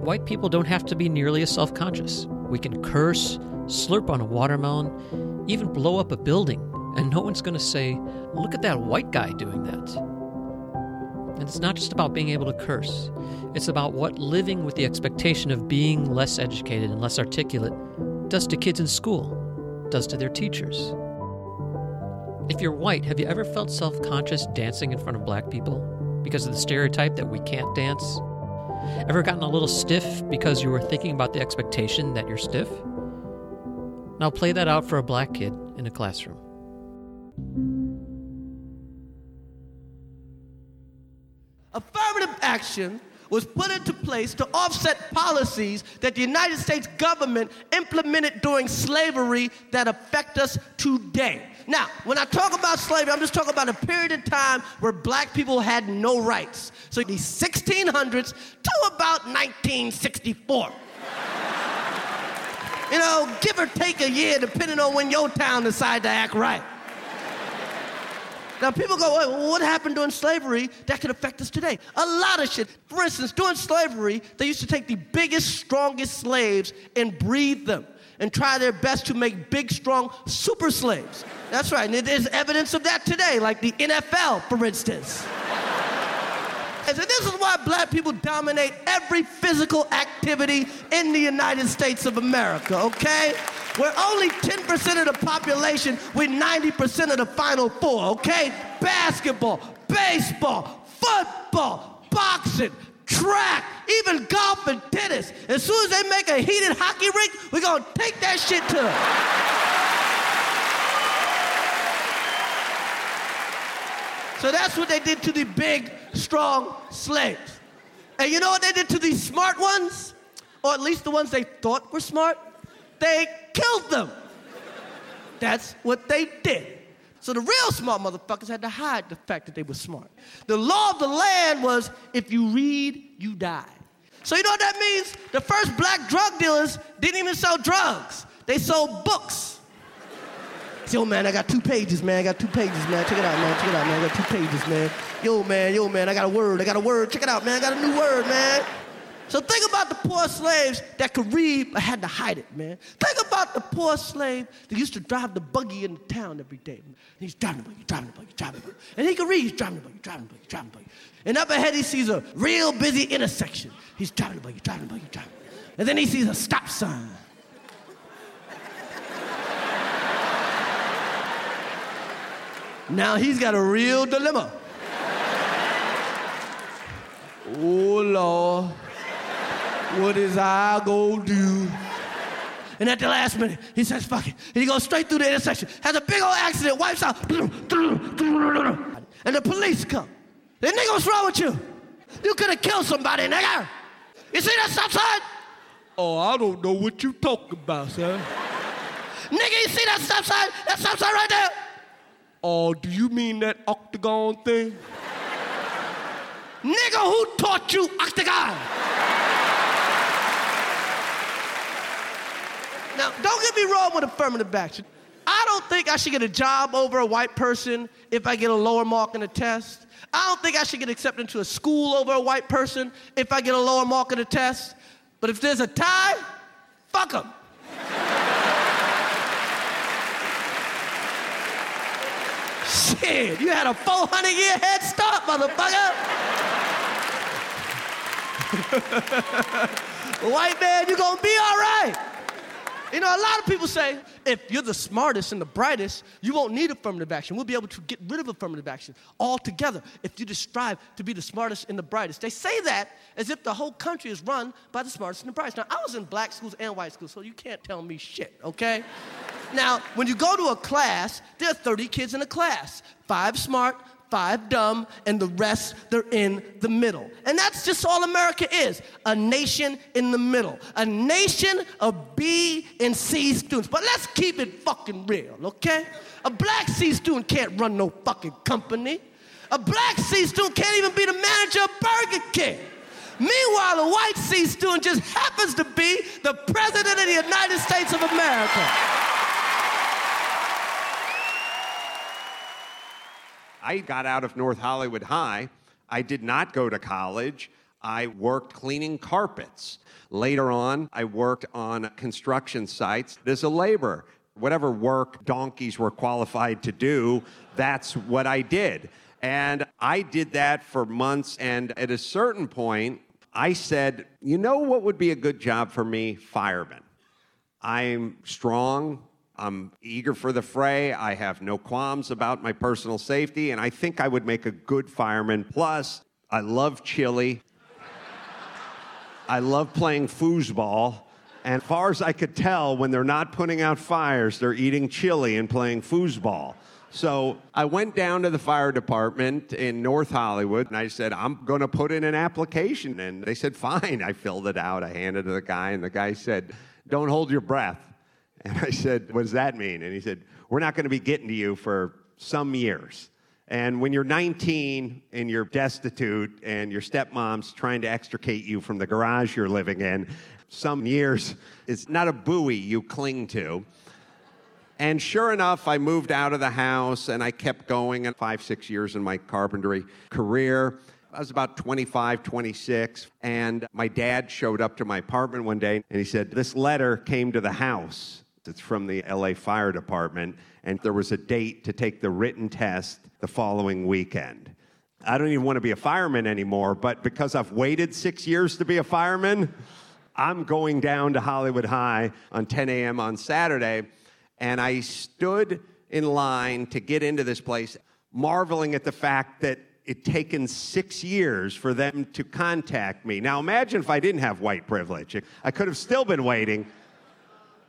White people don't have to be nearly as self conscious. We can curse, slurp on a watermelon, even blow up a building, and no one's going to say, Look at that white guy doing that. And it's not just about being able to curse, it's about what living with the expectation of being less educated and less articulate does to kids in school, does to their teachers. If you're white, have you ever felt self conscious dancing in front of black people because of the stereotype that we can't dance? Ever gotten a little stiff because you were thinking about the expectation that you're stiff? Now play that out for a black kid in a classroom. Affirmative action was put into place to offset policies that the United States government implemented during slavery that affect us today. Now, when I talk about slavery, I'm just talking about a period of time where black people had no rights. So the 1600s to about 1964. You know, give or take a year, depending on when your town decided to act right. Now, people go, well, what happened during slavery that could affect us today? A lot of shit. For instance, during slavery, they used to take the biggest, strongest slaves and breed them and try their best to make big, strong super slaves. That's right, and there's evidence of that today, like the NFL, for instance. And so this is why black people dominate every physical activity in the United States of America, okay? We're only 10% of the population with 90% of the final four, okay? Basketball, baseball, football, boxing, track, even golf and tennis. As soon as they make a heated hockey rink, we're gonna take that shit to them. So that's what they did to the big, strong slaves. And you know what they did to these smart ones? Or at least the ones they thought were smart? They killed them. That's what they did. So the real smart motherfuckers had to hide the fact that they were smart. The law of the land was if you read, you die. So you know what that means? The first black drug dealers didn't even sell drugs. They sold books. Yo, man, I got two pages, man. I got two pages, man. Check it out, man. Check it out, man. I got two pages, man. Yo, man, yo, man, I got a word. I got a word. Check it out, man. I got a new word, man. So think about the poor slaves that could read but had to hide it, man. Think about the poor slave that used to drive the buggy in town every day. And he's driving the buggy, driving the buggy, driving the buggy. And he could read, he's driving the buggy, driving the buggy, driving the buggy. And up ahead he sees a real busy intersection. He's driving the buggy, driving the buggy, driving the buggy. And then he sees a stop sign. Now he's got a real dilemma. Oh Lord, what is I gonna do? And at the last minute, he says, fuck it. And he goes straight through the intersection, has a big old accident, wipes out. And the police come. They nigga, what's wrong with you? You could have killed somebody, nigga. You see that stop sign? Oh, I don't know what you talking about, sir. nigga, you see that stop sign? That stop sign right there? Oh, do you mean that octagon thing? Nigga, who taught you octagon? Now, don't get me wrong with affirmative action. I don't think I should get a job over a white person if I get a lower mark in a test. I don't think I should get accepted into a school over a white person if I get a lower mark in a test. But if there's a tie, fuck them. Shit, you had a 400 year head start, motherfucker. White man, you're gonna be all right. You know, a lot of people say if you're the smartest and the brightest, you won't need affirmative action. We'll be able to get rid of affirmative action altogether if you just strive to be the smartest and the brightest. They say that as if the whole country is run by the smartest and the brightest. Now, I was in black schools and white schools, so you can't tell me shit, okay? Now, when you go to a class, there are 30 kids in a class, five smart, five dumb, and the rest, they're in the middle. And that's just all America is a nation in the middle, a nation of B and C students. But let's keep it fucking real, okay? A black C student can't run no fucking company. A black C student can't even be the manager of Burger King. Meanwhile, a white C student just happens to be the president of the United States of America. I got out of North Hollywood High. I did not go to college. I worked cleaning carpets. Later on, I worked on construction sites as a laborer. Whatever work donkeys were qualified to do, that's what I did. And I did that for months. And at a certain point, I said, you know what would be a good job for me? Fireman. I'm strong. I'm eager for the fray. I have no qualms about my personal safety, and I think I would make a good fireman. Plus, I love chili. I love playing foosball. And as far as I could tell, when they're not putting out fires, they're eating chili and playing foosball. So I went down to the fire department in North Hollywood and I said, I'm going to put in an application. And they said, fine. I filled it out. I handed it to the guy, and the guy said, Don't hold your breath. And I said, What does that mean? And he said, We're not going to be getting to you for some years. And when you're 19 and you're destitute and your stepmom's trying to extricate you from the garage you're living in, some years is not a buoy you cling to. And sure enough, I moved out of the house and I kept going and five, six years in my carpentry career. I was about 25, 26, and my dad showed up to my apartment one day and he said, This letter came to the house. It's from the LA Fire Department, and there was a date to take the written test the following weekend. I don't even want to be a fireman anymore, but because I've waited six years to be a fireman, I'm going down to Hollywood High on 10 a.m. on Saturday, and I stood in line to get into this place, marveling at the fact that it taken six years for them to contact me. Now imagine if I didn't have white privilege. I could have still been waiting.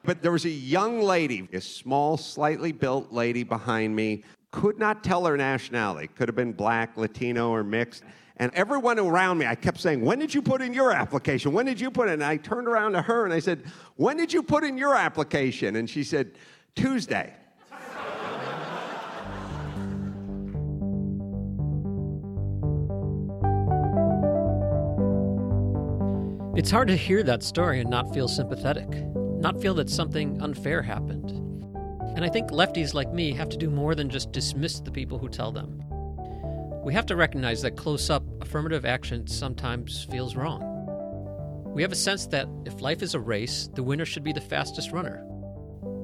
But there was a young lady, a small, slightly built lady behind me, could not tell her nationality. Could have been black, Latino, or mixed. And everyone around me, I kept saying, When did you put in your application? When did you put in? And I turned around to her and I said, When did you put in your application? And she said, Tuesday. It's hard to hear that story and not feel sympathetic, not feel that something unfair happened. And I think lefties like me have to do more than just dismiss the people who tell them. We have to recognize that close up affirmative action sometimes feels wrong. We have a sense that if life is a race, the winner should be the fastest runner.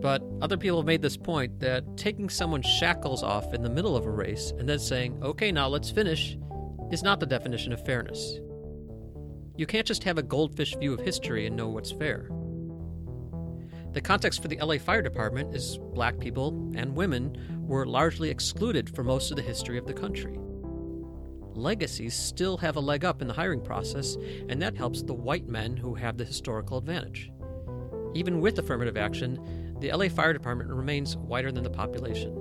But other people have made this point that taking someone's shackles off in the middle of a race and then saying, okay, now let's finish, is not the definition of fairness. You can't just have a goldfish view of history and know what's fair. The context for the LA Fire Department is black people and women were largely excluded for most of the history of the country. Legacies still have a leg up in the hiring process, and that helps the white men who have the historical advantage. Even with affirmative action, the LA Fire Department remains whiter than the population.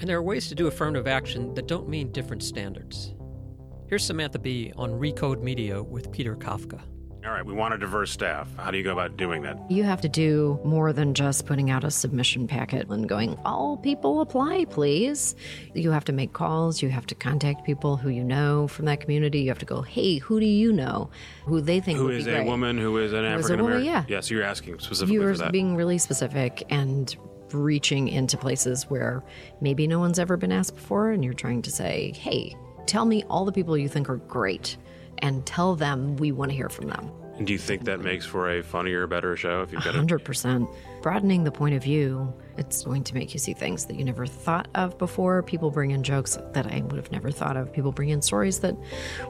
And there are ways to do affirmative action that don't mean different standards. Here's Samantha Bee on Recode Media with Peter Kafka. All right, we want a diverse staff. How do you go about doing that? You have to do more than just putting out a submission packet and going, all people apply, please. You have to make calls. You have to contact people who you know from that community. You have to go, hey, who do you know who they think Who is a great? woman? Who is an Who is a African American? yeah. Yes, you're asking specifically you for that. being really specific and reaching into places where maybe no one's ever been asked before, and you're trying to say, hey, tell me all the people you think are great and tell them we want to hear from them. And do you think that makes for a funnier, better show if you've got a 100%. Broadening the point of view, it's going to make you see things that you never thought of before. People bring in jokes that I would have never thought of. People bring in stories that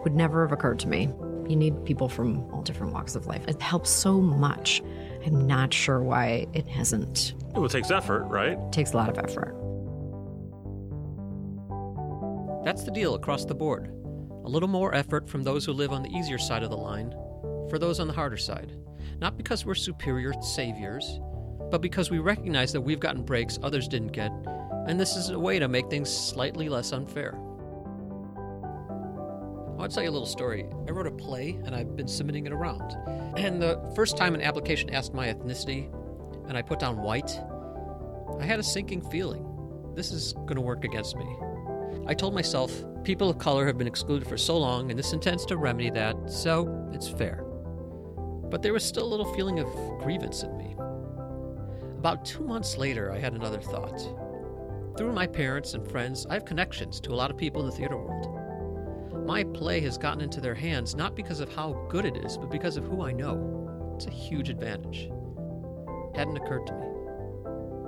would never have occurred to me. You need people from all different walks of life. It helps so much. I'm not sure why it hasn't. Well, it takes effort, right? It takes a lot of effort. That's the deal across the board. A little more effort from those who live on the easier side of the line for those on the harder side. Not because we're superior saviors, but because we recognize that we've gotten breaks others didn't get, and this is a way to make things slightly less unfair. I'll tell you a little story. I wrote a play and I've been submitting it around. And the first time an application asked my ethnicity and I put down white, I had a sinking feeling. This is going to work against me. I told myself, people of color have been excluded for so long, and this intends to remedy that, so it's fair. But there was still a little feeling of grievance in me. About two months later, I had another thought. Through my parents and friends, I have connections to a lot of people in the theater world. My play has gotten into their hands not because of how good it is, but because of who I know. It's a huge advantage. Hadn't occurred to me.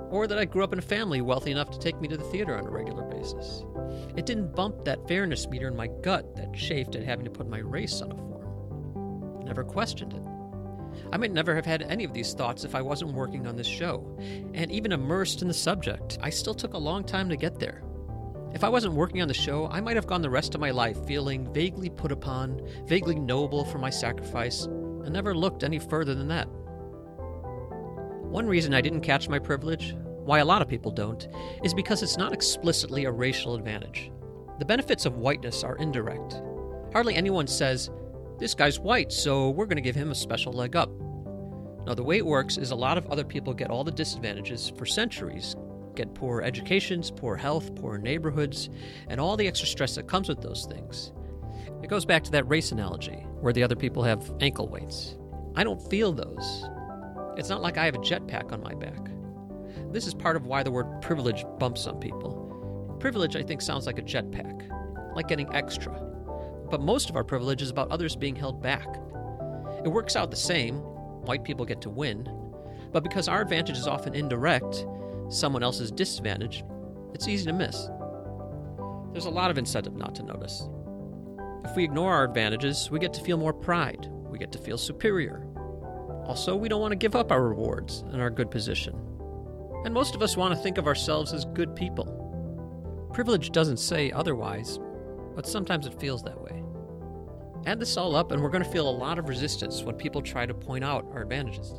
Or that I grew up in a family wealthy enough to take me to the theater on a regular basis. It didn't bump that fairness meter in my gut that chafed at having to put my race on a form. Never questioned it. I might never have had any of these thoughts if I wasn't working on this show. And even immersed in the subject, I still took a long time to get there. If I wasn't working on the show, I might have gone the rest of my life feeling vaguely put upon, vaguely noble for my sacrifice, and never looked any further than that. One reason I didn't catch my privilege, why a lot of people don't, is because it's not explicitly a racial advantage. The benefits of whiteness are indirect. Hardly anyone says, this guy's white, so we're going to give him a special leg up. Now, the way it works is a lot of other people get all the disadvantages for centuries get poor educations, poor health, poor neighborhoods, and all the extra stress that comes with those things. It goes back to that race analogy, where the other people have ankle weights. I don't feel those. It's not like I have a jetpack on my back. This is part of why the word privilege bumps some people. Privilege, I think, sounds like a jetpack, like getting extra. But most of our privilege is about others being held back. It works out the same white people get to win, but because our advantage is often indirect, someone else's disadvantage, it's easy to miss. There's a lot of incentive not to notice. If we ignore our advantages, we get to feel more pride, we get to feel superior. Also, we don't want to give up our rewards and our good position. And most of us want to think of ourselves as good people. Privilege doesn't say otherwise, but sometimes it feels that way. Add this all up, and we're going to feel a lot of resistance when people try to point out our advantages.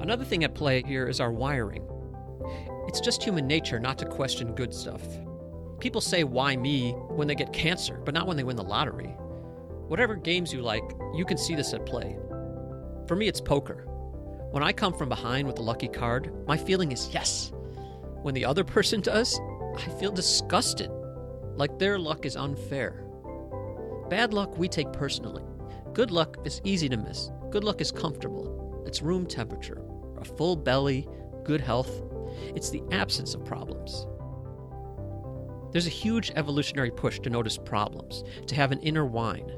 Another thing at play here is our wiring. It's just human nature not to question good stuff. People say, why me, when they get cancer, but not when they win the lottery. Whatever games you like, you can see this at play. For me, it's poker. When I come from behind with a lucky card, my feeling is yes. When the other person does, I feel disgusted, like their luck is unfair. Bad luck we take personally. Good luck is easy to miss. Good luck is comfortable. It's room temperature, a full belly, good health. It's the absence of problems. There's a huge evolutionary push to notice problems, to have an inner whine.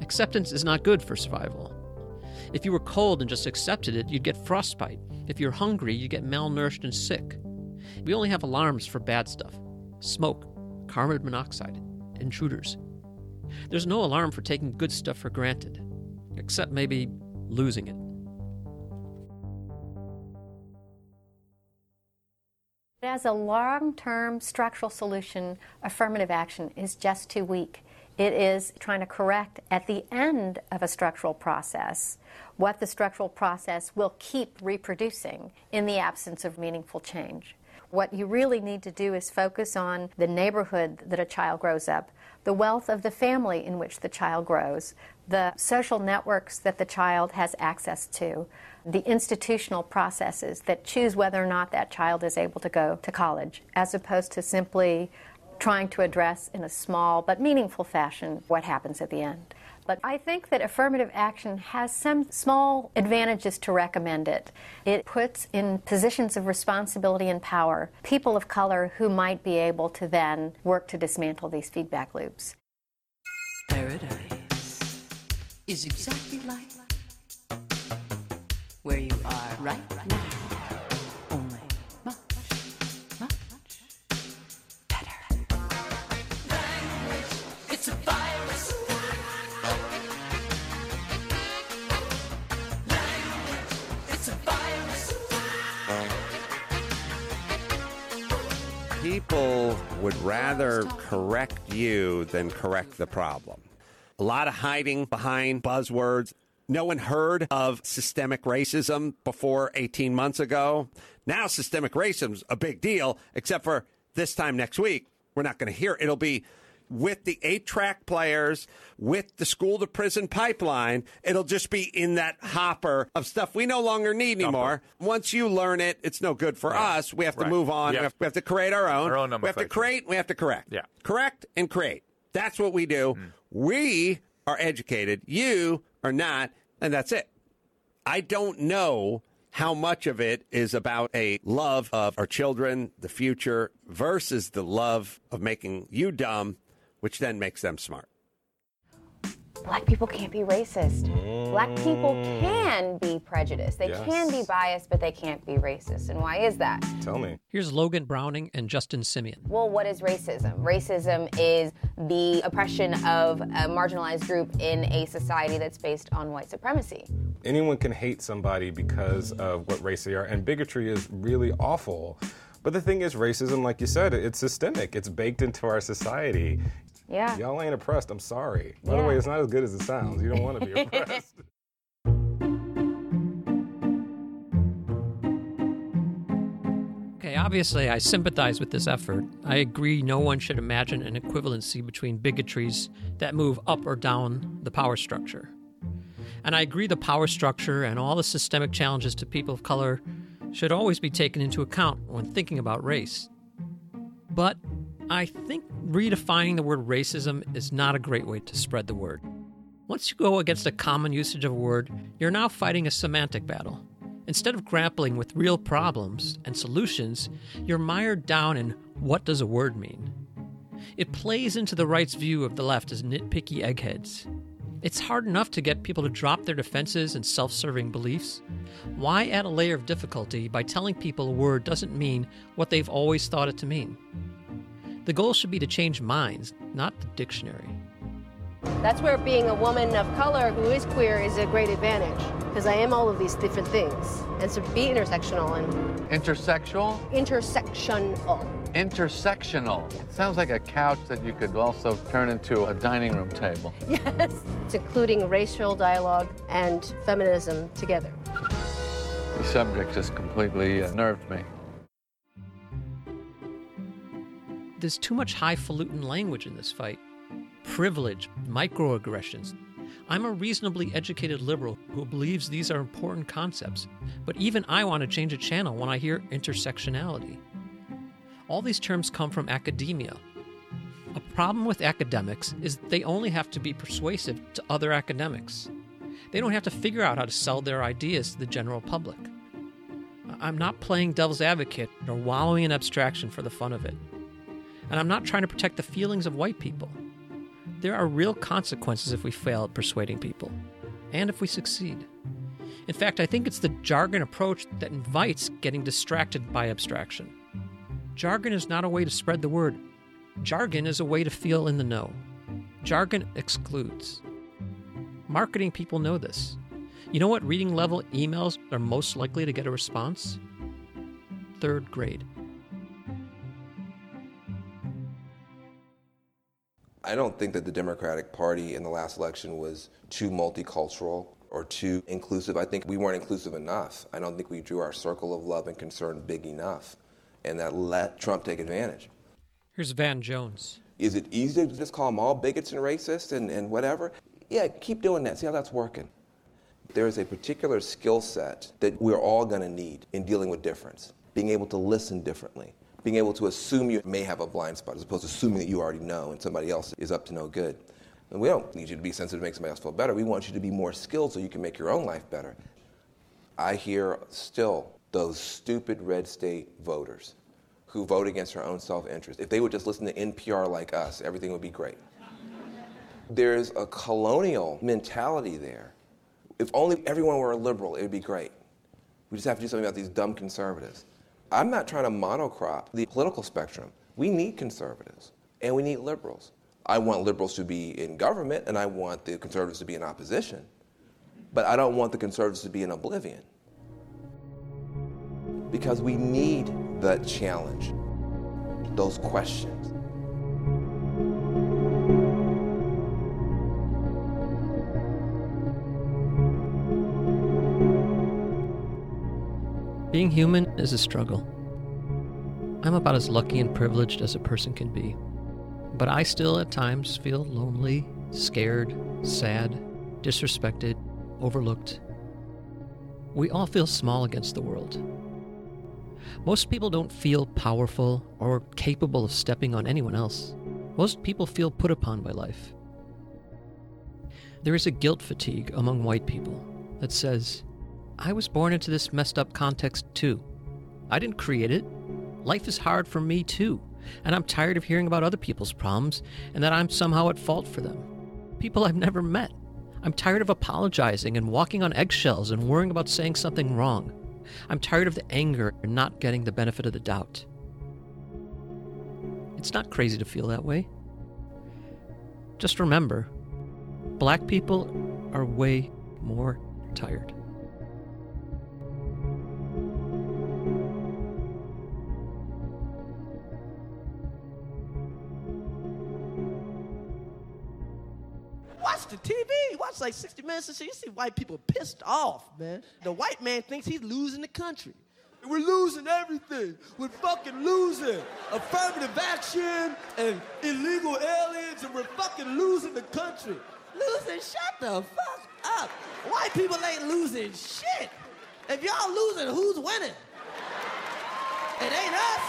Acceptance is not good for survival. If you were cold and just accepted it, you'd get frostbite. If you're hungry, you'd get malnourished and sick. We only have alarms for bad stuff smoke, carbon monoxide, intruders. There's no alarm for taking good stuff for granted, except maybe losing it. As a long term structural solution, affirmative action is just too weak. It is trying to correct at the end of a structural process what the structural process will keep reproducing in the absence of meaningful change. What you really need to do is focus on the neighborhood that a child grows up, the wealth of the family in which the child grows, the social networks that the child has access to, the institutional processes that choose whether or not that child is able to go to college, as opposed to simply trying to address in a small but meaningful fashion what happens at the end. But I think that affirmative action has some small advantages to recommend it. It puts in positions of responsibility and power people of color who might be able to then work to dismantle these feedback loops. Paradise is exactly like where you are right now. People would rather correct you than correct the problem. A lot of hiding behind buzzwords. No one heard of systemic racism before 18 months ago. Now, systemic racism's a big deal, except for this time next week, we're not going to hear it. It'll be with the eight track players, with the school to prison pipeline. It'll just be in that hopper of stuff we no longer need anymore. Once you learn it, it's no good for us. We have to Right. move on. Yeah. We, have, we have to create our own. Our own we have to create, we have to correct. Yeah. Correct and create. That's what we do. Hmm. We are educated. You are not. And that's it. I don't know how much of it is about a love of our children, the future, versus the love of making you dumb, which then makes them smart. Black people can't be racist. Black people mm. can be prejudiced. They Yes. can be biased, but they can't be racist. And why is that? Tell me. Here's Logan Browning and Justin Simien. Well, what is racism? Racism is the oppression of a marginalized group in a society that's based on white supremacy. Anyone can hate somebody because of what race they are, and bigotry is really awful. But the thing is, racism, like you said, it's systemic. It's baked into our society. Yeah. Y'all ain't oppressed. I'm sorry. By the way, it's not as good as it sounds. You don't want to be oppressed. Okay, obviously, I sympathize with this effort. I agree no one should imagine an equivalency between bigotries that move up or down the power structure. And I agree the power structure and all the systemic challenges to people of color should always be taken into account when thinking about race. But I think redefining the word racism is not a great way to spread the word. Once you go against a common usage of a word, you're now fighting a semantic battle. Instead of grappling with real problems and solutions, you're mired down in what does a word mean? It plays into the right's view of the left as nitpicky eggheads. It's hard enough to get people to drop their defenses and self serving beliefs. Why add a layer of difficulty by telling people a word doesn't mean what they've always thought it to mean? The goal should be to change minds, not the dictionary. That's where being a woman of color who is queer is a great advantage because I am all of these different things. And to be intersectional and Intersexual? intersectional. Intersectional. It sounds like a couch that you could also turn into a dining room table. Yes. It's including racial dialogue and feminism together. The subject just completely uh, nerved me. There's too much highfalutin language in this fight privilege, microaggressions. I'm a reasonably educated liberal who believes these are important concepts, but even I want to change a channel when I hear intersectionality. All these terms come from academia. A problem with academics is they only have to be persuasive to other academics. They don't have to figure out how to sell their ideas to the general public. I'm not playing devil's advocate or wallowing in abstraction for the fun of it. And I'm not trying to protect the feelings of white people. There are real consequences if we fail at persuading people, and if we succeed. In fact, I think it's the jargon approach that invites getting distracted by abstraction. Jargon is not a way to spread the word, jargon is a way to feel in the know. Jargon excludes. Marketing people know this. You know what reading level emails are most likely to get a response? Third grade. I don't think that the Democratic Party in the last election was too multicultural or too inclusive. I think we weren't inclusive enough. I don't think we drew our circle of love and concern big enough, and that let Trump take advantage. Here's Van Jones. Is it easy to just call them all bigots and racists and, and whatever? Yeah, keep doing that. See how that's working. There is a particular skill set that we're all going to need in dealing with difference, being able to listen differently, being able to assume you may have a blind spot as opposed to assuming that you already know and somebody else is up to no good. And we don't need you to be sensitive to make somebody else feel better. We want you to be more skilled so you can make your own life better. I hear still those stupid red state voters who vote against their own self interest. If they would just listen to NPR like us, everything would be great. There's a colonial mentality there. If only everyone were a liberal, it would be great. We just have to do something about these dumb conservatives. I'm not trying to monocrop the political spectrum. We need conservatives and we need liberals. I want liberals to be in government and I want the conservatives to be in opposition. But I don't want the conservatives to be in oblivion. Because we need the challenge, those questions. Being human is a struggle. I'm about as lucky and privileged as a person can be. But I still at times feel lonely, scared, sad, disrespected, overlooked. We all feel small against the world. Most people don't feel powerful or capable of stepping on anyone else. Most people feel put upon by life. There is a guilt fatigue among white people that says, I was born into this messed up context too. I didn't create it. Life is hard for me too, and I'm tired of hearing about other people's problems and that I'm somehow at fault for them. People I've never met. I'm tired of apologizing and walking on eggshells and worrying about saying something wrong. I'm tired of the anger and not getting the benefit of the doubt. It's not crazy to feel that way. Just remember, black people are way more tired. Watch like 60 minutes and shit. You see white people pissed off, man. The white man thinks he's losing the country. We're losing everything. We're fucking losing. Affirmative action and illegal aliens, and we're fucking losing the country. Losing? Shut the fuck up. White people ain't losing shit. If y'all losing, who's winning? It ain't us.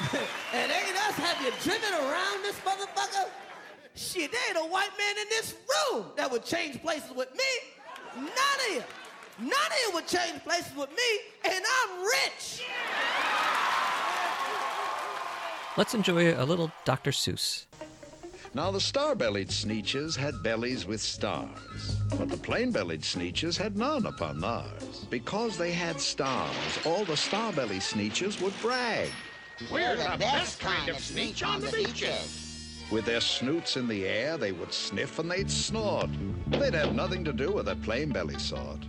it ain't us. Have you driven around this motherfucker? Shit, there ain't a white man in this room that would change places with me. None of you. None of you would change places with me, and I'm rich. Let's enjoy a little Dr. Seuss. Now, the star bellied Sneetches had bellies with stars, but the plain bellied Sneetches had none upon theirs. Because they had stars, all the star bellied Sneetches would brag. We're the best kind of Sneetch on the beaches. With their snoots in the air, they would sniff and they'd snort. They'd have nothing to do with a plain belly sort.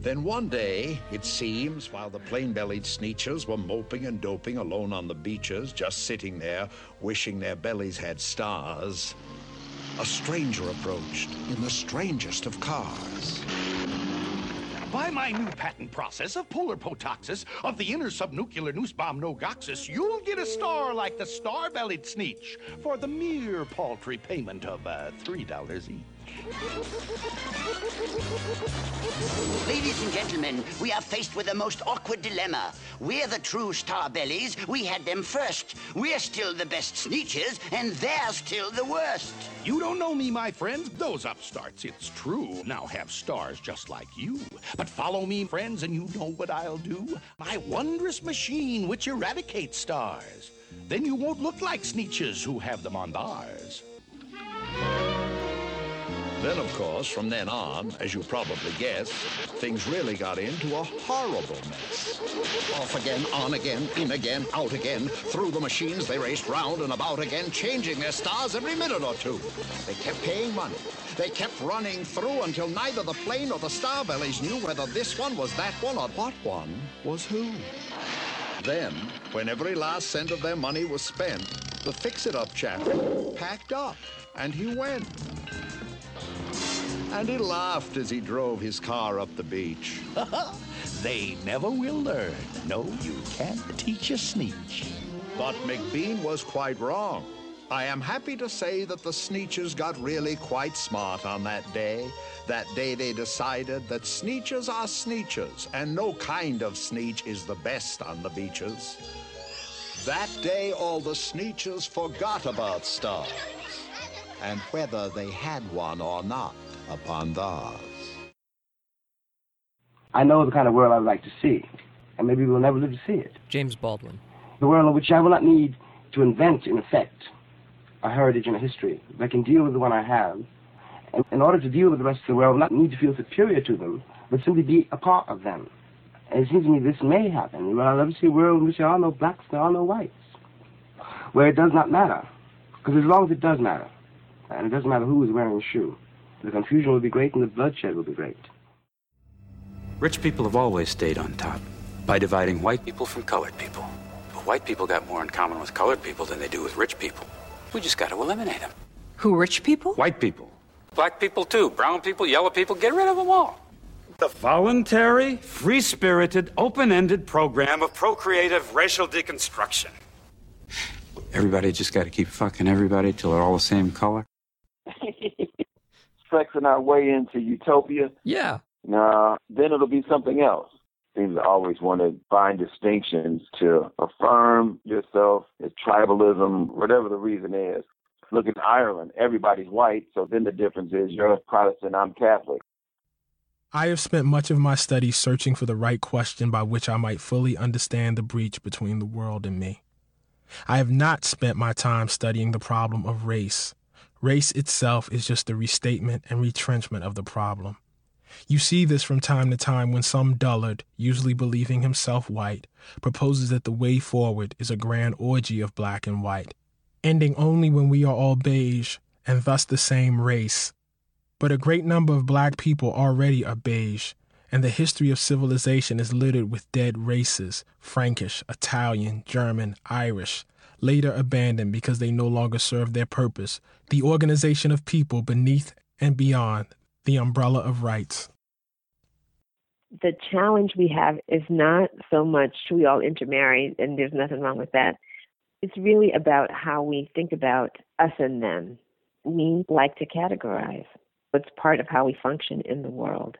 Then one day, it seems, while the plain bellied sneechers were moping and doping alone on the beaches, just sitting there, wishing their bellies had stars, a stranger approached in the strangest of cars. By my new patent process of polar potoxis of the inner subnuclear noose bomb nogoxis, you'll get a star like the star-bellied Sneetch for the mere paltry payment of uh, $3 each. Ladies and gentlemen, we are faced with a most awkward dilemma. We're the true star bellies. We had them first. We're still the best Sneetches, and they're still the worst. You don't know me, my friends. Those upstarts, it's true, now have stars just like you. But follow me, friends, and you know what I'll do. My wondrous machine which eradicates stars. Then you won't look like sneetches who have them on theirs. Then, of course, from then on, as you probably guessed, things really got into a horrible mess. Off again, on again, in again, out again. Through the machines, they raced round and about again, changing their stars every minute or two. They kept paying money. They kept running through until neither the plain or the Starbellies knew whether this one was that one or what one was who. Then, when every last cent of their money was spent, the fix-it-up chap packed up and he went. And he laughed as he drove his car up the beach. they never will learn. No, you can't teach a Sneetch. But McBean was quite wrong. I am happy to say that the Sneetches got really quite smart on that day. That day they decided that Sneetches are Sneetches, and no kind of Sneetch is the best on the beaches. That day all the Sneetches forgot about stars, and whether they had one or not upon theirs. I know the kind of world I would like to see, and maybe we'll never live to see it. James Baldwin. The world in which I will not need to invent, in effect, a heritage and a history, but I can deal with the one I have. And in order to deal with the rest of the world, I will not need to feel superior to them, but simply be a part of them. And it seems to me this may happen. Well, I'd love to see a world in which there are no blacks, there are no whites, where it does not matter. Because as long as it does matter, and it doesn't matter who is wearing the shoe, the confusion will be great and the bloodshed will be great. Rich people have always stayed on top by dividing white people from colored people. But white people got more in common with colored people than they do with rich people. We just got to eliminate them. Who, rich people? White people. Black people, too. Brown people, yellow people. Get rid of them all. The voluntary, free spirited, open ended program of procreative racial deconstruction. Everybody just got to keep fucking everybody till they're all the same color. Flexing our way into utopia. Yeah. Nah, then it'll be something else. Seems to always want to find distinctions to affirm yourself, it's tribalism, whatever the reason is. Look at Ireland, everybody's white, so then the difference is you're Protestant, I'm Catholic. I have spent much of my studies searching for the right question by which I might fully understand the breach between the world and me. I have not spent my time studying the problem of race. Race itself is just a restatement and retrenchment of the problem. You see this from time to time when some dullard, usually believing himself white, proposes that the way forward is a grand orgy of black and white, ending only when we are all beige and thus the same race. But a great number of black people already are beige, and the history of civilization is littered with dead races Frankish, Italian, German, Irish, later abandoned because they no longer serve their purpose, the organization of people beneath and beyond the umbrella of rights. The challenge we have is not so much we all intermarry, and there's nothing wrong with that. It's really about how we think about us and them. We like to categorize. It's part of how we function in the world.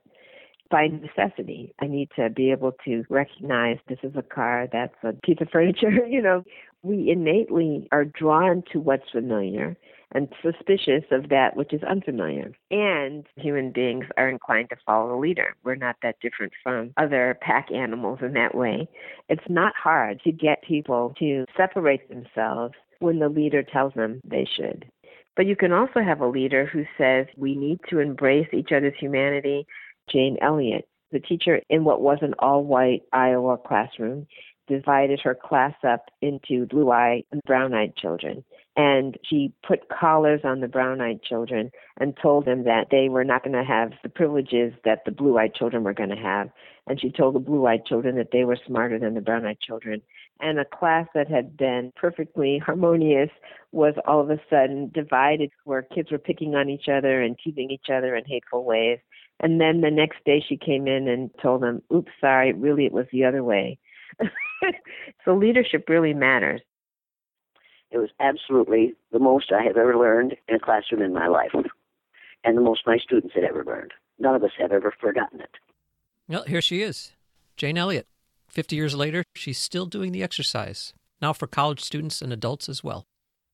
By necessity, I need to be able to recognize this is a car, that's a piece of furniture. you know, we innately are drawn to what's familiar and suspicious of that which is unfamiliar. And human beings are inclined to follow the leader. We're not that different from other pack animals in that way. It's not hard to get people to separate themselves when the leader tells them they should. But you can also have a leader who says we need to embrace each other's humanity. Jane Elliott, the teacher in what was an all white Iowa classroom, divided her class up into blue eyed and brown eyed children. And she put collars on the brown eyed children and told them that they were not going to have the privileges that the blue eyed children were going to have. And she told the blue eyed children that they were smarter than the brown eyed children. And a class that had been perfectly harmonious was all of a sudden divided where kids were picking on each other and teasing each other in hateful ways. And then the next day she came in and told them, oops, sorry, really it was the other way. so leadership really matters. It was absolutely the most I have ever learned in a classroom in my life, and the most my students had ever learned. None of us have ever forgotten it. Well, here she is, Jane Elliott. 50 years later, she's still doing the exercise, now for college students and adults as well.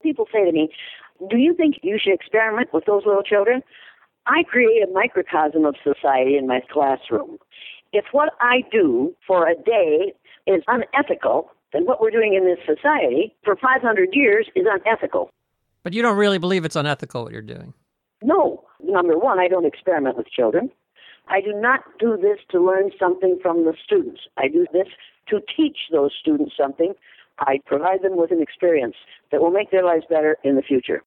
People say to me, Do you think you should experiment with those little children? I create a microcosm of society in my classroom. If what I do for a day is unethical, then what we're doing in this society for 500 years is unethical. But you don't really believe it's unethical what you're doing. No. Number one, I don't experiment with children. I do not do this to learn something from the students. I do this to teach those students something. I provide them with an experience that will make their lives better in the future.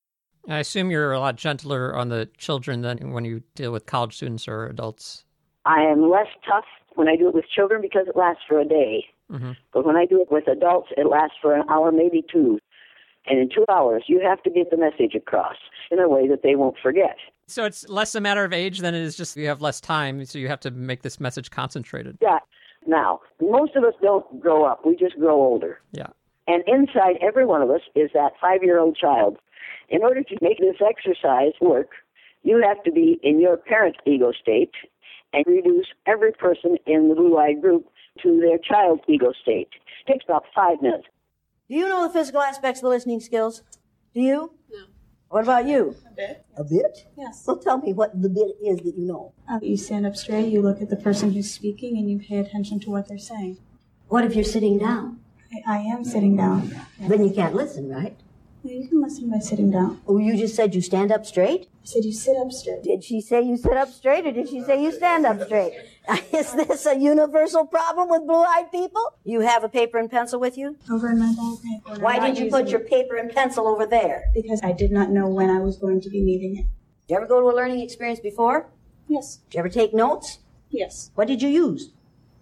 I assume you're a lot gentler on the children than when you deal with college students or adults. I am less tough when I do it with children because it lasts for a day. Mm-hmm. But when I do it with adults, it lasts for an hour, maybe two. And in two hours, you have to get the message across in a way that they won't forget. So it's less a matter of age than it is just you have less time, so you have to make this message concentrated. Yeah. Now, most of us don't grow up, we just grow older. Yeah. And inside every one of us is that five year old child. In order to make this exercise work, you have to be in your parent ego state and reduce every person in the blue eyed group to their child's ego state. It takes about five minutes. Do you know the physical aspects of the listening skills? Do you? No. What about you? A bit. A bit? Yes. Well, tell me what the bit is that you know. Uh, you stand up straight, you look at the person who's speaking, and you pay attention to what they're saying. What if you're sitting down? I, I am sitting down. Then you can't listen, right? You can listen by sitting down. Oh, you just said you stand up straight? I said you sit up straight. Did she say you sit up straight or did she say you stand up straight? Is this a universal problem with blue eyed people? You have a paper and pencil with you? Over in my bag. Why did you put your paper and pencil over there? Because I did not know when I was going to be needing it. Did you ever go to a learning experience before? Yes. Did you ever take notes? Yes. What did you use?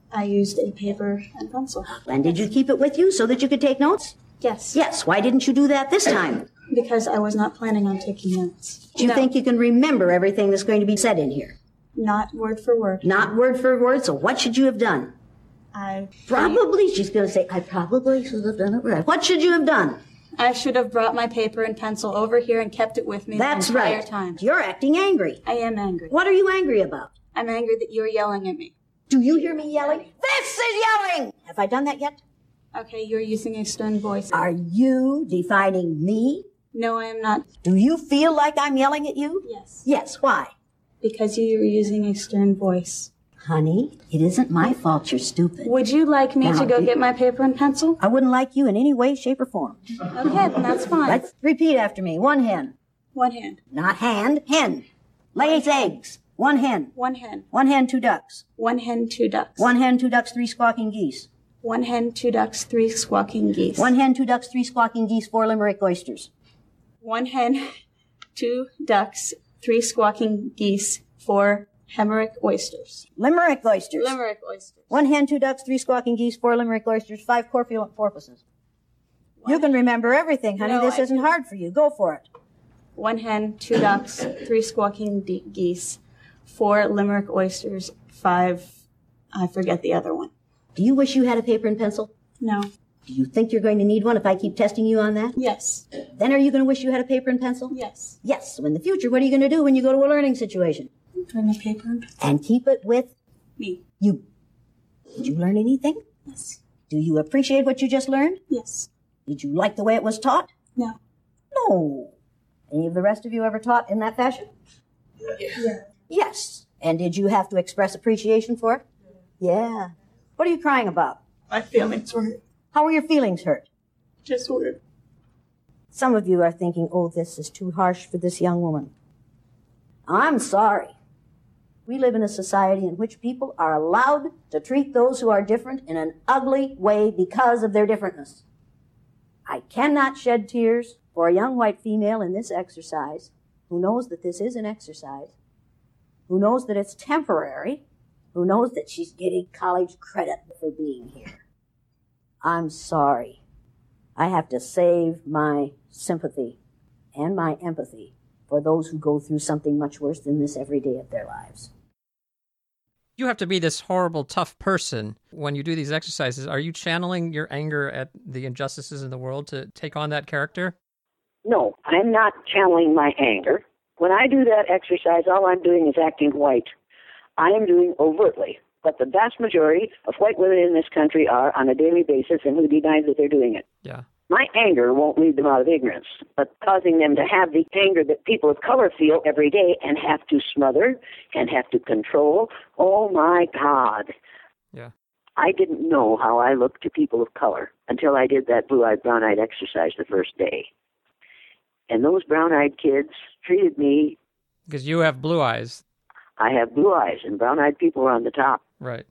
I used a paper and pencil. And did you keep it with you so that you could take notes? Yes. Yes. Why didn't you do that this time? Because I was not planning on taking notes. Do you No. think you can remember everything that's going to be said in here? Not word for word. Not word for word, so what should you have done? I Probably, she's going to say, I probably should have done it right. What should you have done? I should have brought my paper and pencil over here and kept it with me That's the entire right. time. You're acting angry. I am angry. What are you angry about? I'm angry that you're yelling at me. Do you hear me yelling? This is yelling! Have I done that yet? Okay, you're using a stern voice. Are you defining me? No, I am not. Do you feel like I'm yelling at you? Yes. Yes, why? Because you're using a stern voice. Honey, it isn't my fault you're stupid. Would you like me Now, to go get my paper and pencil? I wouldn't like you in any way, shape, or form. Okay, then that's fine. Let's repeat after me. One hen. One hen. Not hand, hen. Lays eggs. One hen. One hen. One hen, two ducks. One hen, two ducks. One hen, two ducks, three squawking geese. One hen, two ducks, three squawking geese. One hen, two ducks, three squawking geese, four limerick oysters. One hen, two ducks, three squawking geese, four hemorrhagic oysters. Limerick oysters. Limerick oysters. One hen, two ducks, three squawking geese, four limerick oysters, five corpulent porpoises. You can remember everything, honey. No, this I isn't hard for you. Go for it. One hen, two ducks, three squawking de- geese, four limerick oysters, five, I forget the other one. Do you wish you had a paper and pencil? No. Do you think you're going to need one if I keep testing you on that? Yes. Then are you going to wish you had a paper and pencil? Yes. Yes. So in the future, what are you going to do when you go to a learning situation? Bring a paper and pencil. And keep it with Me. you. Did you learn anything? Yes. Do you appreciate what you just learned? Yes. Did you like the way it was taught? No. No. Any of the rest of you ever taught in that fashion? Yeah. Yes. And did you have to express appreciation for it? Yeah. What are you crying about? My feelings hurt. How are your feelings hurt? just weird. Some of you are thinking, oh, this is too harsh for this young woman. I'm sorry. We live in a society in which people are allowed to treat those who are different in an ugly way because of their differentness. I cannot shed tears for a young white female in this exercise who knows that this is an exercise, who knows that it's temporary, who knows that she's getting college credit for being here. I'm sorry. I have to save my sympathy and my empathy for those who go through something much worse than this every day of their lives. You have to be this horrible, tough person when you do these exercises. Are you channeling your anger at the injustices in the world to take on that character? No, I'm not channeling my anger. When I do that exercise, all I'm doing is acting white. I am doing overtly what the vast majority of white women in this country are on a daily basis and who deny that they're doing it. Yeah. My anger won't lead them out of ignorance, but causing them to have the anger that people of color feel every day and have to smother and have to control. Oh my God. Yeah. I didn't know how I looked to people of color until I did that blue eyed, brown eyed exercise the first day. And those brown eyed kids treated me, Because you have blue eyes. I have blue eyes, and brown eyed people are on the top. Right.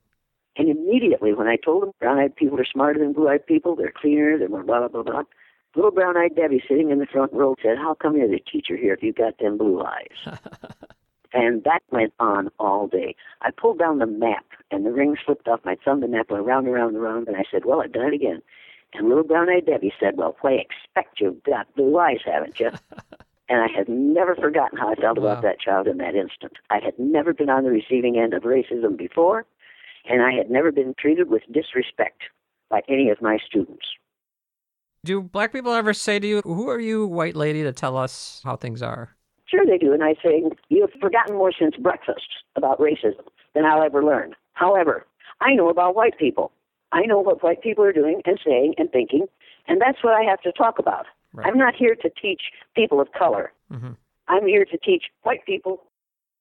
And immediately when I told them brown eyed people are smarter than blue eyed people, they're cleaner, they're blah, blah, blah, blah. Little brown eyed Debbie sitting in the front row said, How come you're the teacher here if you've got them blue eyes? and that went on all day. I pulled down the map and the ring slipped off my thumb. The map went around and around and around, and I said, Well, I've done it again. And little brown eyed Debbie said, Well, why expect you've got blue eyes, haven't you? and I had never forgotten how I felt Wow. about that child in that instant. I had never been on the receiving end of racism before, and I had never been treated with disrespect by any of my students. Do black people ever say to you, Who are you, white lady, to tell us how things are? Sure, they do. And I say, You've forgotten more since breakfast about racism than I'll ever learn. However, I know about white people. I know what white people are doing and saying and thinking, and that's what I have to talk about. I'm not here to teach people of color. Mm-hmm. I'm here to teach white people.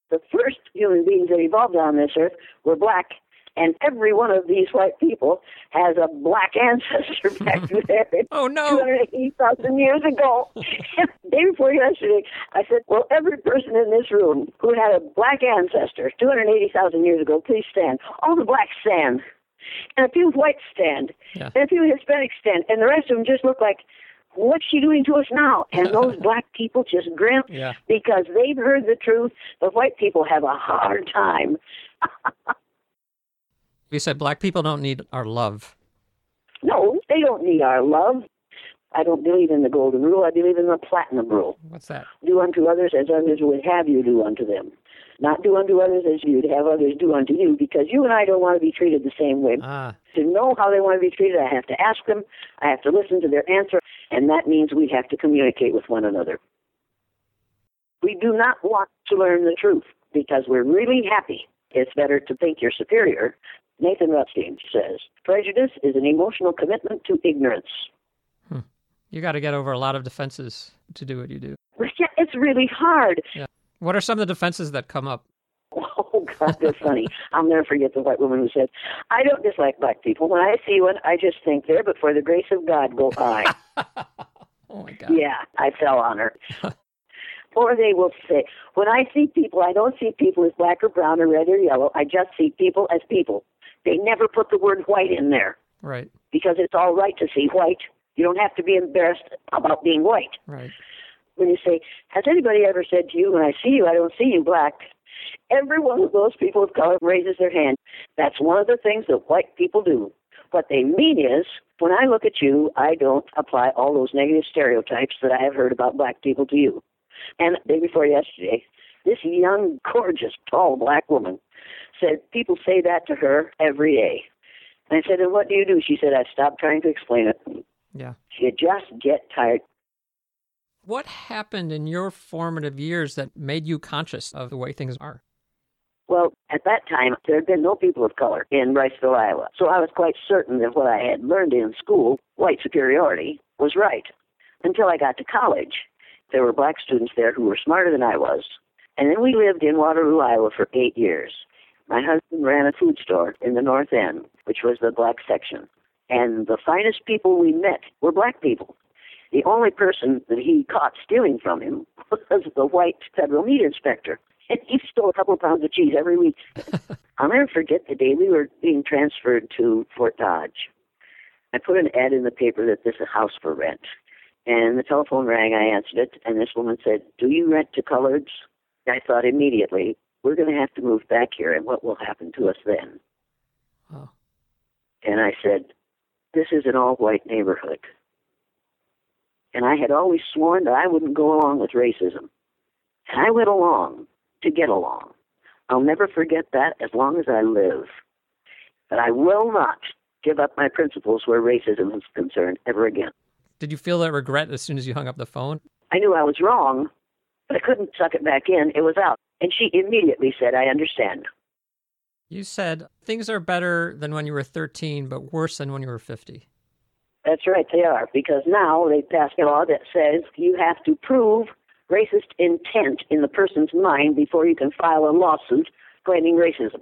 The first human beings that evolved on this earth were black, and every one of these white people has a black ancestor back there. oh no! 280,000 years ago. Day before yesterday, I said, "Well, every person in this room who had a black ancestor 280,000 years ago, please stand. All the blacks stand, and a few whites stand, Yeah. and a few Hispanics stand, and the rest of them just look like." What's she doing to us now? And those black people just grin Yeah. because they've heard the truth. The white people have a hard time. You said black people don't need our love. No, they don't need our love. I don't believe in the golden rule. I believe in the platinum rule. What's that? Do unto others as others would have you do unto them. Not do unto others as you'd have others do unto you, because you and I don't want to be treated the same way. Ah. To know how they want to be treated, I have to ask them, I have to listen to their answer, and that means we have to communicate with one another. We do not want to learn the truth because we're really happy. It's better to think you're superior. Nathan Rutstein says, prejudice is an emotional commitment to ignorance. You got to get over a lot of defenses to do what you do. Yeah, it's really hard. Yeah. What are some of the defenses that come up? Oh God, they're funny. I'll never forget the white woman who said, "I don't dislike black people. When I see one, I just think there, but for the grace of God go I." oh my God. Yeah, I fell on her. or they will say, "When I see people, I don't see people as black or brown or red or yellow. I just see people as people." They never put the word white in there Right. because it's all right to see white. You don't have to be embarrassed about being white. Right. When you say, Has anybody ever said to you, when I see you, I don't see you black? Every one of those people of color raises their hand. That's one of the things that white people do. What they mean is, when I look at you, I don't apply all those negative stereotypes that I have heard about black people to you. And the day before yesterday, this young, gorgeous, tall black woman said people say that to her every day. And I said, And what do you do? She said, I stopped trying to explain it. Yeah. You just get tired. What happened in your formative years that made you conscious of the way things are? Well, at that time, there had been no people of color in Riceville, Iowa. So I was quite certain that what I had learned in school, white superiority, was right. Until I got to college. There were black students there who were smarter than I was. And then we lived in Waterloo, Iowa for eight years. My husband ran a food store in the North End, which was the black section. And the finest people we met were black people. The only person that he caught stealing from him was the white federal meat inspector. And he stole a couple of pounds of cheese every week. I'll never forget the day we were being transferred to Fort Dodge. I put an ad in the paper that this is a house for rent. And the telephone rang, I answered it, and this woman said, Do you rent to coloreds? I thought immediately, we're going to have to move back here, and what will happen to us then? Oh. And I said, This is an all white neighborhood. And I had always sworn that I wouldn't go along with racism. And I went along to get along. I'll never forget that as long as I live. But I will not give up my principles where racism is concerned ever again. Did you feel that regret as soon as you hung up the phone? I knew I was wrong, but I couldn't suck it back in. It was out. And she immediately said, I understand. You said things are better than when you were 13, but worse than when you were 50. That's right, they are, because now they passed a law that says you have to prove racist intent in the person's mind before you can file a lawsuit claiming racism.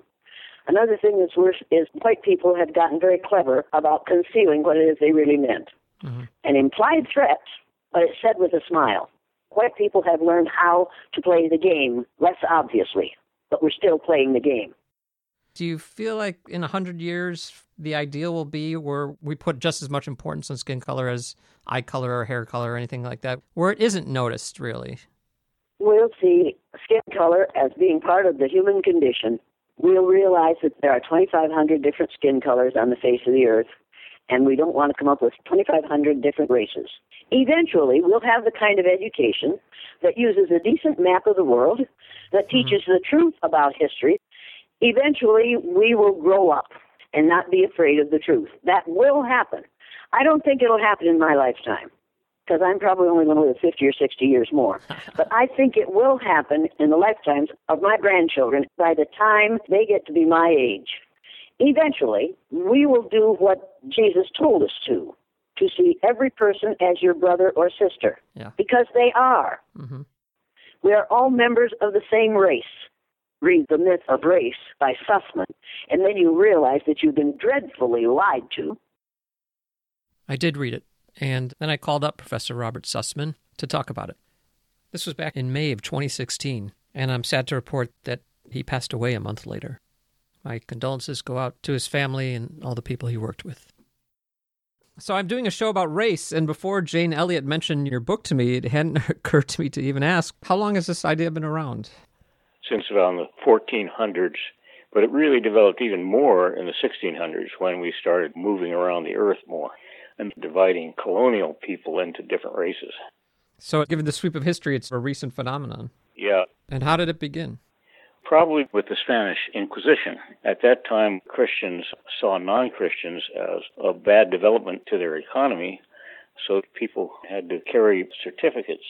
Another thing that's worse is white people have gotten very clever about concealing what it is they really meant. Mm-hmm. An implied threat, but it's said with a smile. White people have learned how to play the game less obviously, but we're still playing the game. Do you feel like in a hundred years the ideal will be where we put just as much importance on skin color as eye color or hair color or anything like that, where it isn't noticed really? We'll see skin color as being part of the human condition. We'll realize that there are 2,500 different skin colors on the face of the earth, and we don't want to come up with 2,500 different races. Eventually, we'll have the kind of education that uses a decent map of the world, that mm-hmm. teaches the truth about history. Eventually, we will grow up and not be afraid of the truth. That will happen. I don't think it'll happen in my lifetime because I'm probably only going to live 50 or 60 years more. but I think it will happen in the lifetimes of my grandchildren by the time they get to be my age. Eventually, we will do what Jesus told us to to see every person as your brother or sister Yeah. because they are. Mm-hmm. We are all members of the same race. Read The Myth of Race by Sussman, and then you realize that you've been dreadfully lied to. I did read it, and then I called up Professor Robert Sussman to talk about it. This was back in May of 2016, and I'm sad to report that he passed away a month later. My condolences go out to his family and all the people he worked with. So I'm doing a show about race, and before Jane Elliott mentioned your book to me, it hadn't occurred to me to even ask, how long has this idea been around? Since around the 1400s, but it really developed even more in the 1600s when we started moving around the earth more and dividing colonial people into different races. So, given the sweep of history, it's a recent phenomenon. Yeah, And how did it begin? probably with the Spanish Inquisition. At that time, Christians saw non Christians as a bad development to their economy, so people had to carry certificates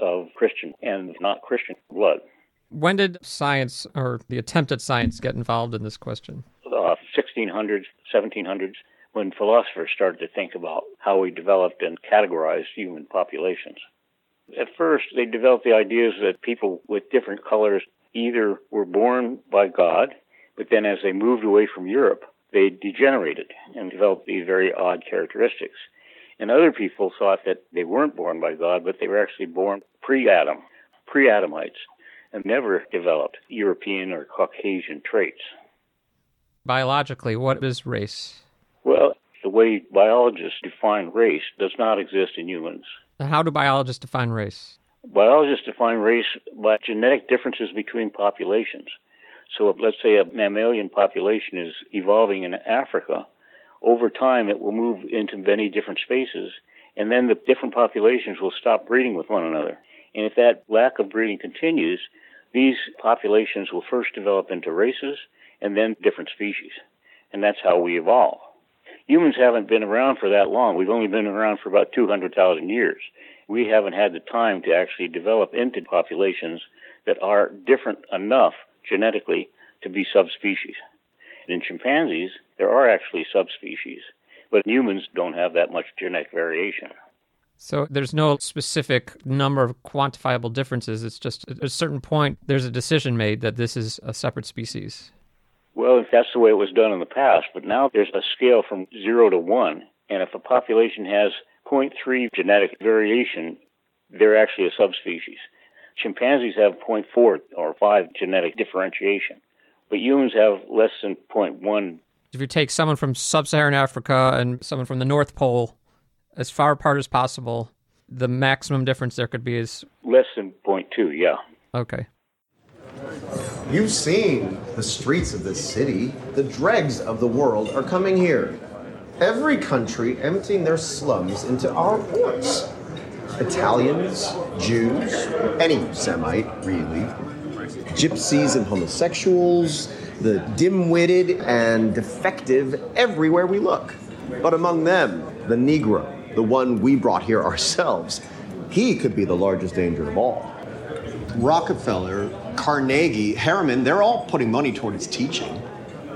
of Christian and not Christian blood. When did science, or the attempt at science, get involved in this question? uh, 1600s, 1700s, when philosophers started to think about how we developed and categorized human populations. At first, they developed the ideas that people with different colors either were born by God, but then as they moved away from Europe, they degenerated and developed these very odd characteristics. And other people thought that they weren't born by God, but they were actually born pre Adam, pre Adamites, and never developed European or Caucasian traits. Biologically, what is race? Well, the way biologists define race does not exist in humans. How do biologists define race? Biologists define race by genetic differences between populations. So, if, let's say a mammalian population is evolving in Africa, over time it will move into many different spaces, and then the different populations will stop breeding with one another. And if that lack of breeding continues, these populations will first develop into races and then different species. And that's how we evolve. Humans haven't been around for that long. We've only been around for about 200,000 years. We haven't had the time to actually develop into populations that are different enough genetically to be subspecies. In chimpanzees, there are actually subspecies, but humans don't have that much genetic variation. So there's no specific number of quantifiable differences. It's just at a certain point, there's a decision made that this is a separate species. Well, that's the way it was done in the past, but now there's a scale from zero to one, and if a population has 0.3 genetic variation, they're actually a subspecies. Chimpanzees have 0.4 or 5 genetic differentiation, but humans have less than 0.1. If you take someone from sub Saharan Africa and someone from the North Pole as far apart as possible, the maximum difference there could be is Less than 0.2, yeah. okay. You've seen the streets of this city. The dregs of the world are coming here. Every country emptying their slums into our ports. Italians, Jews, any Semite, really. Gypsies and homosexuals, the dim witted and defective everywhere we look. But among them, the Negro, the one we brought here ourselves, he could be the largest danger of all. Rockefeller, Carnegie, Harriman, they're all putting money toward its teaching.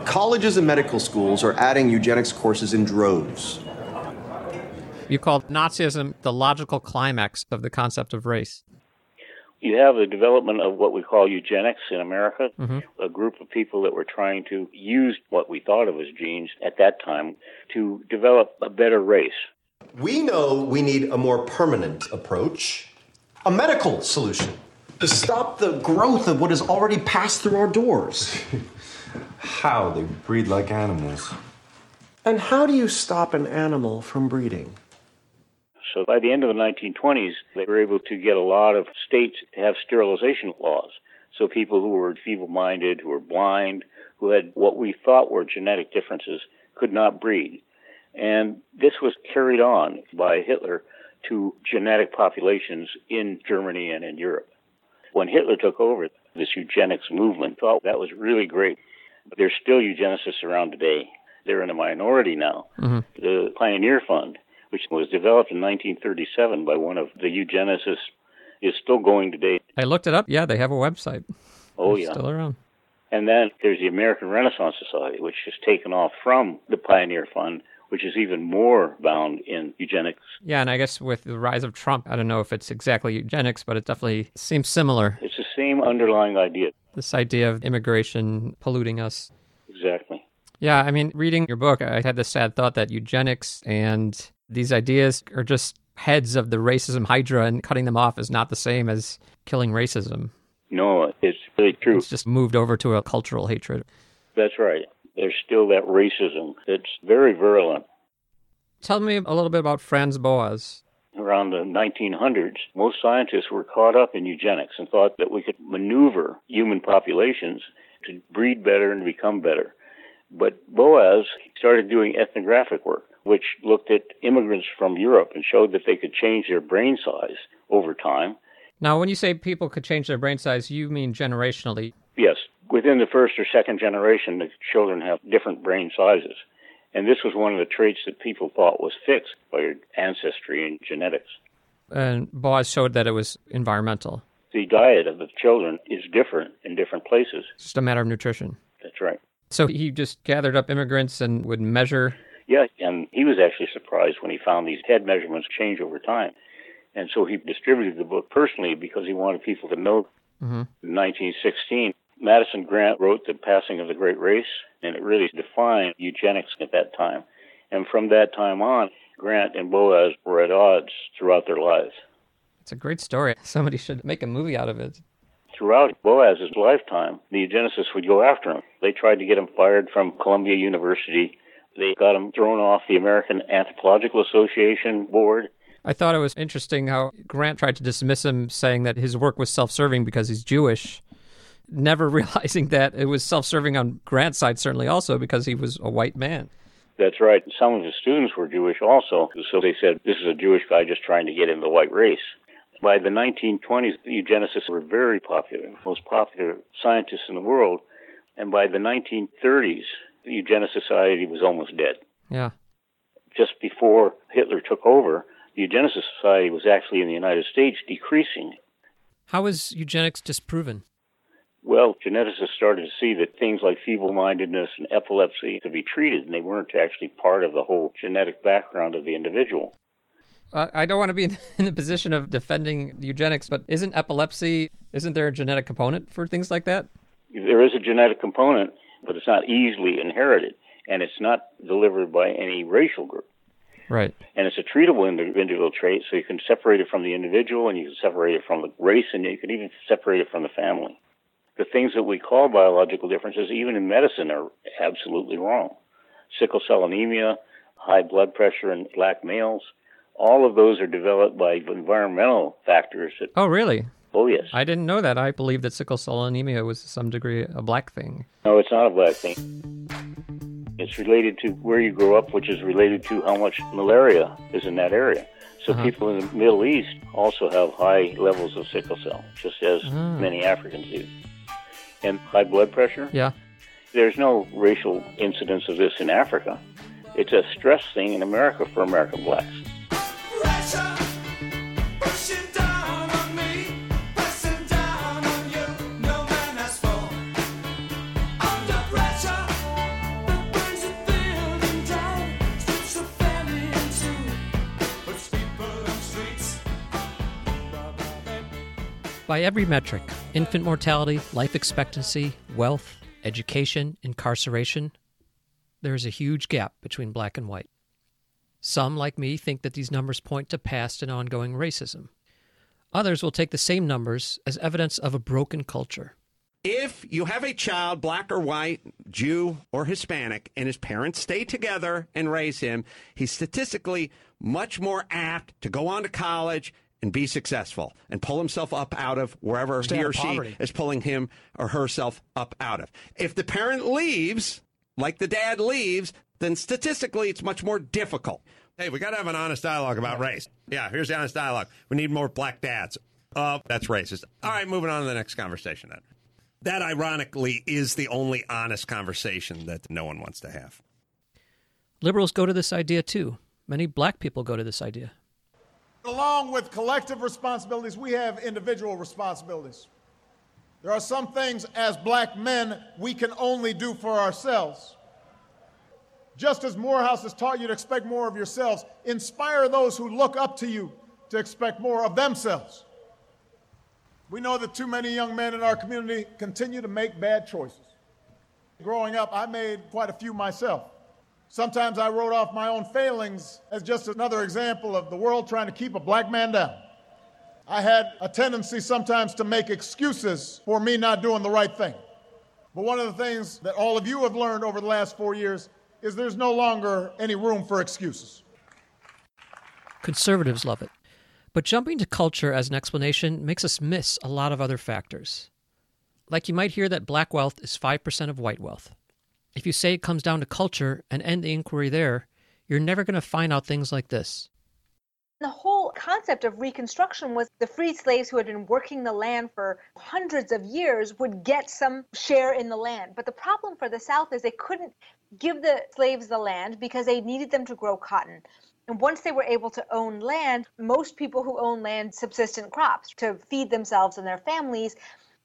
Colleges and medical schools are adding eugenics courses in droves. You called Nazism the logical climax of the concept of race. You have the development of what we call eugenics in America, mm-hmm. a group of people that were trying to use what we thought of as genes at that time to develop a better race. We know we need a more permanent approach, a medical solution to stop the growth of what has already passed through our doors. How? They breed like animals. And how do you stop an animal from breeding? So by the end of the 1920s, they were able to get a lot of states to have sterilization laws. So people who were feeble minded, who were blind, who had what we thought were genetic differences could not breed. And this was carried on by Hitler to genetic populations in Germany and in Europe. When Hitler took over, this eugenics movement thought that was really great. But there's still eugenicists around today. They're in a minority now. Mhm. The Pioneer Fund, which was developed in 1937 by one of the eugenicists, is still going today. I looked it up. Yeah, they have a website. Oh, It's yeah. Still around. And then there's the American Renaissance Society, which has taken off from the Pioneer Fund, which is even more bound in eugenics. Yeah, and I guess with the rise of Trump, I don't know if it's exactly eugenics, but it definitely seems similar. It's the same underlying idea. This idea of immigration polluting us. Exactly. Yeah, I mean, reading your book, I had the sad thought that eugenics and these ideas are just heads of the racism hydra, and cutting them off is not the same as killing racism. No, it's really true. It's just moved over to a cultural hatred. That's right. There's still that racism that's very virulent. Tell me a little bit about Franz Boas. Around the 1900s, most scientists were caught up in eugenics and thought that we could maneuver human populations to breed better and become better. But Boas started doing ethnographic work, which looked at immigrants from Europe and showed that they could change their brain size over time. Now, when you say people could change their brain size, you mean generationally. Yes, within the first or second generation, the children have different brain sizes. And this was one of the traits that people thought was fixed by ancestry and genetics. And Boas showed that it was environmental. The diet of the children is different in different places. It's just a matter of nutrition. That's right. So he just gathered up immigrants and would measure. Yeah, and he was actually surprised when he found these head measurements change over time. And so he distributed the book personally because he wanted people to know. Mm-hmm. In 1916, Madison Grant wrote The Passing of the Great Race, and it really defined eugenics at that time. And from that time on, Grant and Boas were at odds throughout their lives. It's a great story. Somebody should make a movie out of it. Throughout Boas's lifetime, the eugenicists would go after him. They tried to get him fired from Columbia University. They got him thrown off the American Anthropological Association board. I thought it was interesting how Grant tried to dismiss him, saying that his work was self serving because he's Jewish, never realizing that it was self serving on Grant's side, certainly also because he was a white man. That's right. Some of his students were Jewish also, so they said this is a Jewish guy just trying to get in the white race. By the 1920s, eugenicists were very popular, most popular scientists in the world. And by the 1930s, the Eugenicist Society was almost dead. Yeah. Just before Hitler took over, the Eugenicist Society was actually in the United States decreasing. How is eugenics disproven? Well, geneticists started to see that things like feeble mindedness and epilepsy could be treated, and they weren't actually part of the whole genetic background of the individual. Uh, I don't want to be in, in the position of defending eugenics, but isn't epilepsy, isn't there a genetic component for things like that? There is a genetic component, but it's not easily inherited, and it's not delivered by any racial group. Right. And it's a treatable individual trait, so you can separate it from the individual, and you can separate it from the race, and you can even separate it from the family. The things that we call biological differences, even in medicine, are absolutely wrong. Sickle cell anemia, high blood pressure in black males, all of those are developed by environmental factors. That, Oh, really? oh, yes. I didn't know that. I believe that sickle cell anemia was to some degree a black thing. No, it's not a black thing. It's related to where you grow up, which is related to how much malaria is in that area. So Uh-huh. people in the Middle East also have high levels of sickle cell, just as Ah. many Africans do. And high blood pressure? Yeah. There's no racial incidence of this in Africa. It's a stress thing in America for American blacks. By every metric infant mortality, life expectancy, wealth, education, incarceration there is a huge gap between black and white. Some, like me, think that these numbers point to past and ongoing racism. Others will take the same numbers as evidence of a broken culture. If you have a child, black or white, Jew or Hispanic, and his parents stay together and raise him, he's statistically much more apt to go on to college and be successful and pull himself up out of wherever Stay he or she is pulling him or herself up out of. If the parent leaves, like the dad leaves, then statistically it's much more difficult. Hey, we got to have an honest dialogue about race. Yeah, here's the honest dialogue. We need more black dads. Oh, that's racist. All right, moving on to the next conversation then. That, ironically, is the only honest conversation that no one wants to have. Liberals go to this idea too. Many black people go to this idea. Along with collective responsibilities, we have individual responsibilities. There are some things as black men we can only do for ourselves. Just as Morehouse has taught you to expect more of yourselves, inspire those who look up to you to expect more of themselves. We know that too many young men in our community continue to make bad choices. Growing up, I made quite a few myself. Sometimes I wrote off my own failings as just another example of the world trying to keep a black man down. I had a tendency sometimes to make excuses for me not doing the right thing. But one of the things that all of you have learned over the last four years is there's no longer any room for excuses. Conservatives love it. But jumping to culture as an explanation makes us miss a lot of other factors. Like you might hear that black wealth is 5% of white wealth. If you say it comes down to culture and end the inquiry there, you're never going to find out things like this. The whole concept of Reconstruction was the freed slaves who had been working the land for hundreds of years would get some share in the land. But the problem for the South is they couldn't give the slaves the land because they needed them to grow cotton. And once they were able to own land, most people who own land subsistent crops to feed themselves and their families.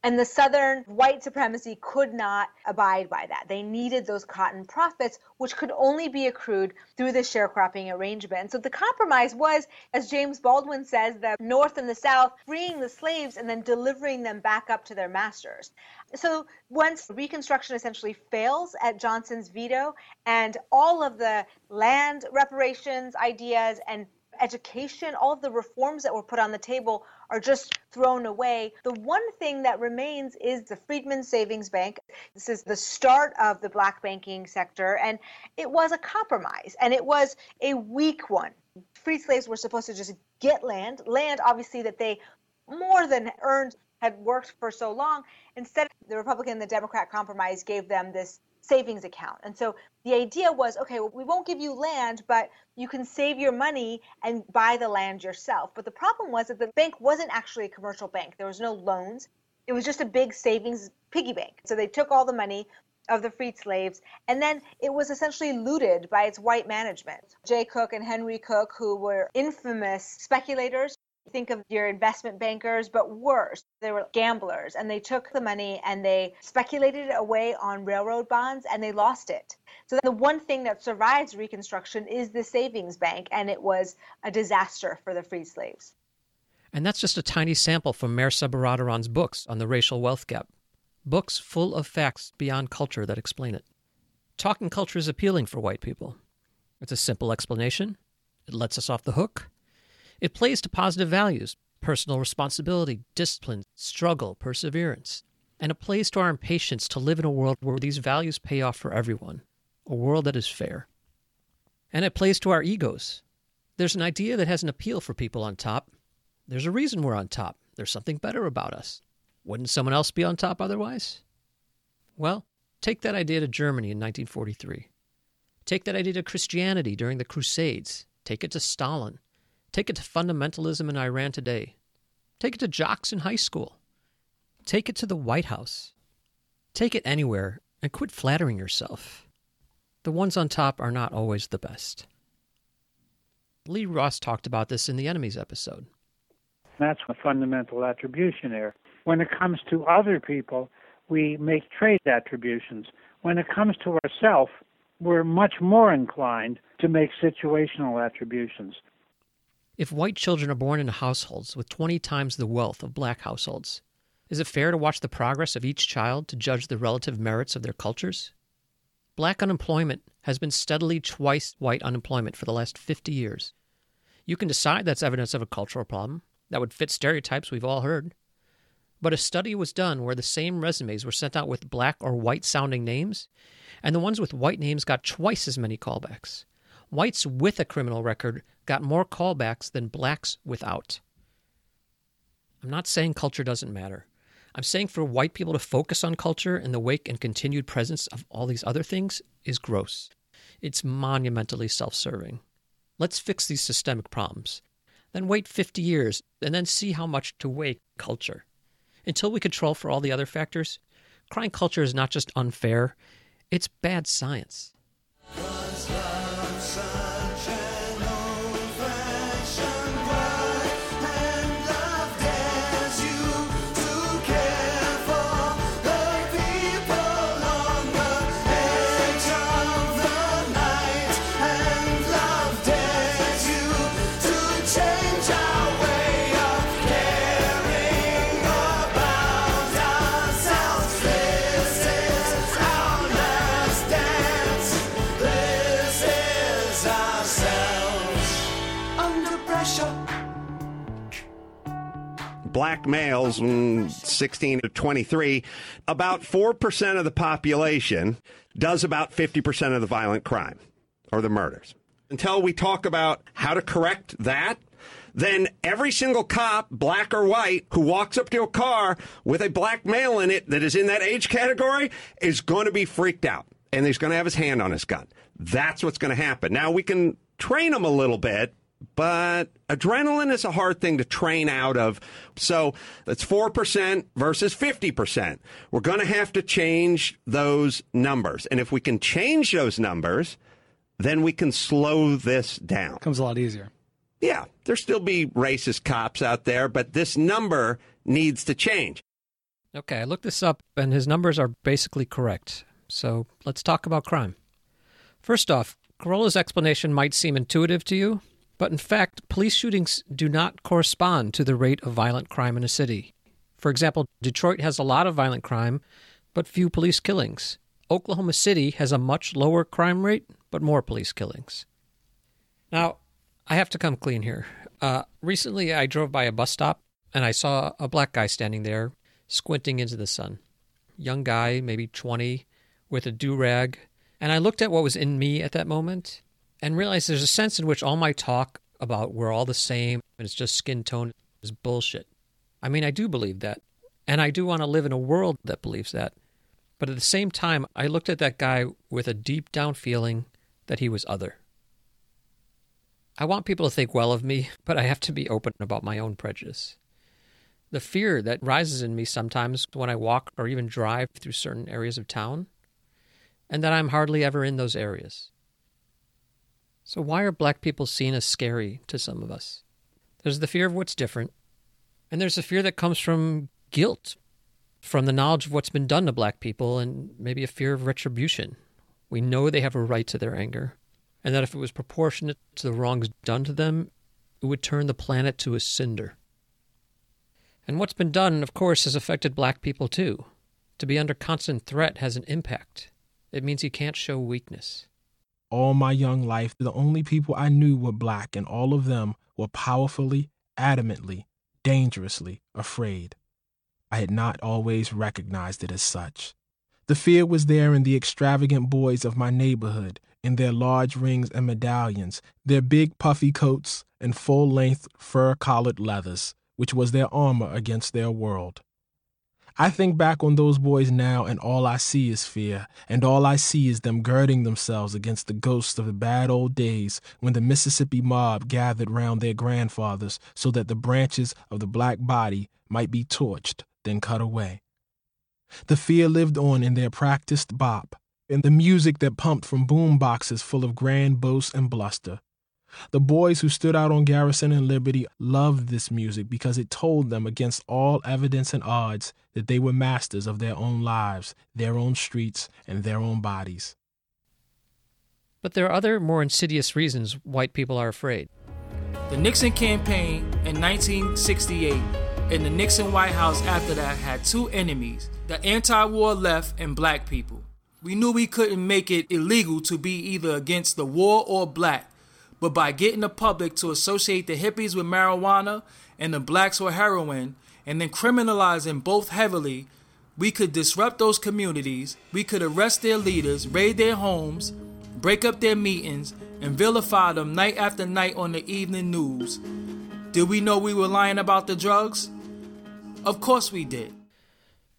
And the Southern white supremacy could not abide by that. They needed those cotton profits, which could only be accrued through the sharecropping arrangement. So the compromise was, as James Baldwin says, the North and the South freeing the slaves and then delivering them back up to their masters. So once Reconstruction essentially fails at Johnson's veto, and all of the land reparations ideas and education, all of the reforms that were put on the table are just thrown away. The one thing that remains is the Freedman Savings Bank. This is the start of the black banking sector, and it was a compromise, and it was a weak one. Free slaves were supposed to just get land, land obviously that they more than earned had worked for so long. Instead, the Republican and the Democrat compromise gave them this savings account. And so the idea was okay, well, we won't give you land, but you can save your money and buy the land yourself. But the problem was that the bank wasn't actually a commercial bank, there was no loans. It was just a big savings piggy bank. So they took all the money of the freed slaves, and then it was essentially looted by its white management. Jay Cooke and Henry Cooke, who were infamous speculators, think of your investment bankers, but worse, they were gamblers and they took the money and they speculated away on railroad bonds and they lost it. So the one thing that survives Reconstruction is the savings bank, and it was a disaster for the freed slaves. And that's just a tiny sample from Mehrsa Baradaran's books on the racial wealth gap. Books full of facts beyond culture that explain it. Talking culture is appealing for white people. It's a simple explanation. It lets us off the hook. It plays to positive values personal responsibility, discipline, struggle, perseverance. And it plays to our impatience to live in a world where these values pay off for everyone, a world that is fair. And it plays to our egos. There's an idea that has an appeal for people on top. There's a reason we're on top. There's something better about us. Wouldn't someone else be on top otherwise? Well, take that idea to Germany in 1943. Take that idea to Christianity during the Crusades. Take it to Stalin. Take it to fundamentalism in Iran today. Take it to jocks in high school. Take it to the White House. Take it anywhere and quit flattering yourself. The ones on top are not always the best. Lee Ross talked about this in the Enemies episode. That's a fundamental attribution error. When it comes to other people, we make trait attributions. When it comes to ourselves, we're much more inclined to make situational attributions. If white children are born into households with 20 times the wealth of black households, is it fair to watch the progress of each child to judge the relative merits of their cultures? Black unemployment has been steadily twice white unemployment for the last 50 years. You can decide that's evidence of a cultural problem that would fit stereotypes we've all heard. But a study was done where the same resumes were sent out with black or white sounding names, and the ones with white names got twice as many callbacks. Whites with a criminal record got more callbacks than blacks without. I'm not saying culture doesn't matter. I'm saying for white people to focus on culture in the wake and continued presence of all these other things is gross. It's monumentally self serving. Let's fix these systemic problems. Then wait 50 years and then see how much to weigh culture. Until we control for all the other factors, crying culture is not just unfair, it's bad science. Black males, mm, 16 to 23, about 4% of the population does about 50% of the violent crime or the murders. Until we talk about how to correct that, then every single cop, black or white, who walks up to a car with a black male in it that is in that age category is going to be freaked out and he's going to have his hand on his gun. That's what's going to happen. Now we can train them a little bit but adrenaline is a hard thing to train out of. So that's 4% versus 50%. We're going to have to change those numbers. And if we can change those numbers, then we can slow this down. Comes a lot easier. Yeah, there'll still be racist cops out there, but this number needs to change. Okay, I looked this up, and his numbers are basically correct. So let's talk about crime. First off, Carolla's explanation might seem intuitive to you, but in fact, police shootings do not correspond to the rate of violent crime in a city. For example, Detroit has a lot of violent crime, but few police killings. Oklahoma City has a much lower crime rate, but more police killings. Now, I have to come clean here. Uh, recently, I drove by a bus stop and I saw a black guy standing there, squinting into the sun. Young guy, maybe 20, with a do rag. And I looked at what was in me at that moment, and realize there's a sense in which all my talk about we're all the same and it's just skin tone is bullshit. I mean, I do believe that. And I do want to live in a world that believes that. But at the same time, I looked at that guy with a deep down feeling that he was other. I want people to think well of me, but I have to be open about my own prejudice. The fear that rises in me sometimes when I walk or even drive through certain areas of town, and that I'm hardly ever in those areas. So, why are black people seen as scary to some of us? There's the fear of what's different, and there's the fear that comes from guilt, from the knowledge of what's been done to black people, and maybe a fear of retribution. We know they have a right to their anger, and that if it was proportionate to the wrongs done to them, it would turn the planet to a cinder. And what's been done, of course, has affected black people too. To be under constant threat has an impact. It means you can't show weakness. All my young life, the only people I knew were black, and all of them were powerfully, adamantly, dangerously afraid. I had not always recognized it as such. The fear was there in the extravagant boys of my neighborhood, in their large rings and medallions, their big puffy coats, and full length fur collared leathers, which was their armor against their world. I think back on those boys now, and all I see is fear, and all I see is them girding themselves against the ghosts of the bad old days when the Mississippi mob gathered round their grandfathers so that the branches of the black body might be torched, then cut away. The fear lived on in their practiced bop, in the music that pumped from boom boxes full of grand boasts and bluster, the boys who stood out on Garrison and Liberty loved this music because it told them against all evidence and odds that they were masters of their own lives, their own streets, and their own bodies. But there are other more insidious reasons white people are afraid. The Nixon campaign in 1968 and the Nixon White House after that had two enemies the anti war left and black people. We knew we couldn't make it illegal to be either against the war or black, but by getting the public to associate the hippies with marijuana and the blacks with heroin, and then criminalizing both heavily, we could disrupt those communities, we could arrest their leaders, raid their homes, break up their meetings, and vilify them night after night on the evening news. Did we know we were lying about the drugs? Of course we did.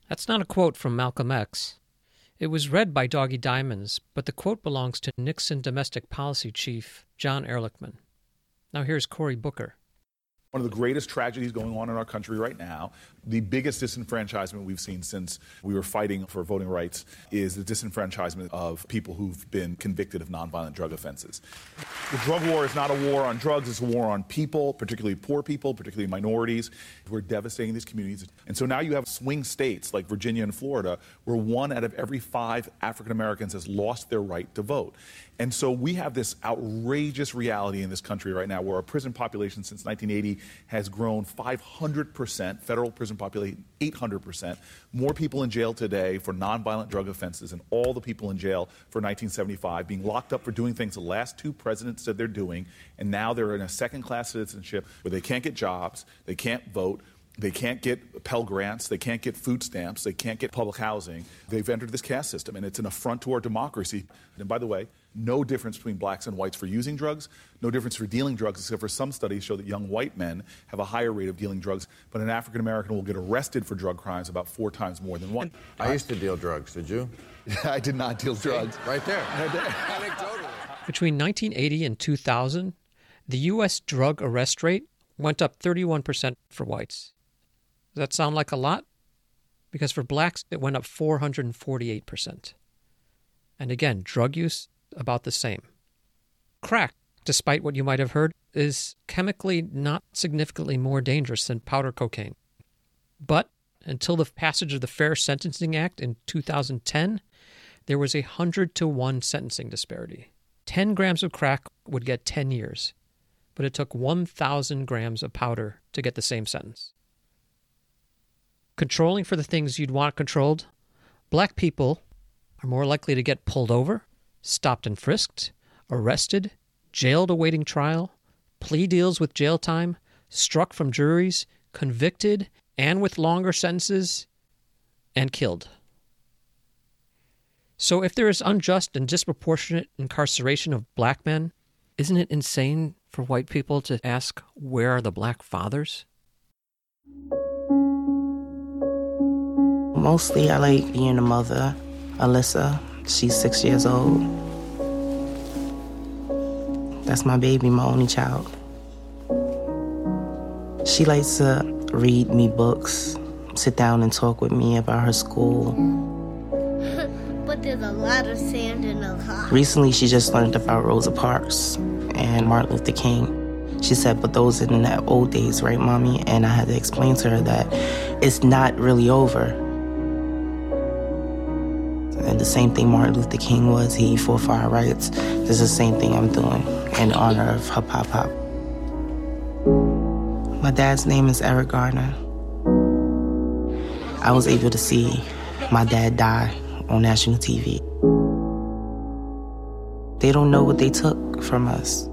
That's not a quote from Malcolm X. It was read by Doggy Diamonds, but the quote belongs to Nixon domestic policy chief John Ehrlichman. Now here's Cory Booker. One of the greatest tragedies going on in our country right now, the biggest disenfranchisement we've seen since we were fighting for voting rights, is the disenfranchisement of people who've been convicted of nonviolent drug offenses. The drug war is not a war on drugs, it's a war on people, particularly poor people, particularly minorities, We're devastating these communities. And so now you have swing states like Virginia and Florida, where one out of every five African Americans has lost their right to vote. And so we have this outrageous reality in this country right now where our prison population since 1980 has grown 500%, federal prison population 800%, more people in jail today for nonviolent drug offenses than all the people in jail for 1975, being locked up for doing things the last two presidents said they're doing, and now they're in a second class citizenship where they can't get jobs, they can't vote, they can't get Pell Grants. They can't get food stamps. They can't get public housing. They've entered this caste system, and it's an affront to our democracy. And by the way, no difference between blacks and whites for using drugs, no difference for dealing drugs, except for some studies show that young white men have a higher rate of dealing drugs, but an African American will get arrested for drug crimes about four times more than one. I used to deal drugs, did you? I did not deal drugs. Right there. Right there. Between 1980 and 2000, the U.S. drug arrest rate went up 31% for whites. Does that sound like a lot? Because for blacks, it went up 448%. And again, drug use, about the same. Crack, despite what you might have heard, is chemically not significantly more dangerous than powder cocaine. But until the passage of the Fair Sentencing Act in 2010, there was a 100 to 1 sentencing disparity. 10 grams of crack would get 10 years, but it took 1,000 grams of powder to get the same sentence. Controlling for the things you'd want controlled, black people are more likely to get pulled over, stopped and frisked, arrested, jailed awaiting trial, plea deals with jail time, struck from juries, convicted and with longer sentences, and killed. So, if there is unjust and disproportionate incarceration of black men, isn't it insane for white people to ask, where are the black fathers? Mostly, I like being a mother. Alyssa, she's six years old. That's my baby, my only child. She likes to read me books, sit down and talk with me about her school. but there's a lot of sand in the car. Recently, she just learned about Rosa Parks and Martin Luther King. She said, but those are in the old days, right, mommy? And I had to explain to her that it's not really over. And the same thing Martin Luther King was, he fought for our rights. This is the same thing I'm doing in honor of her pop pop. My dad's name is Eric Garner. I was able to see my dad die on national TV. They don't know what they took from us.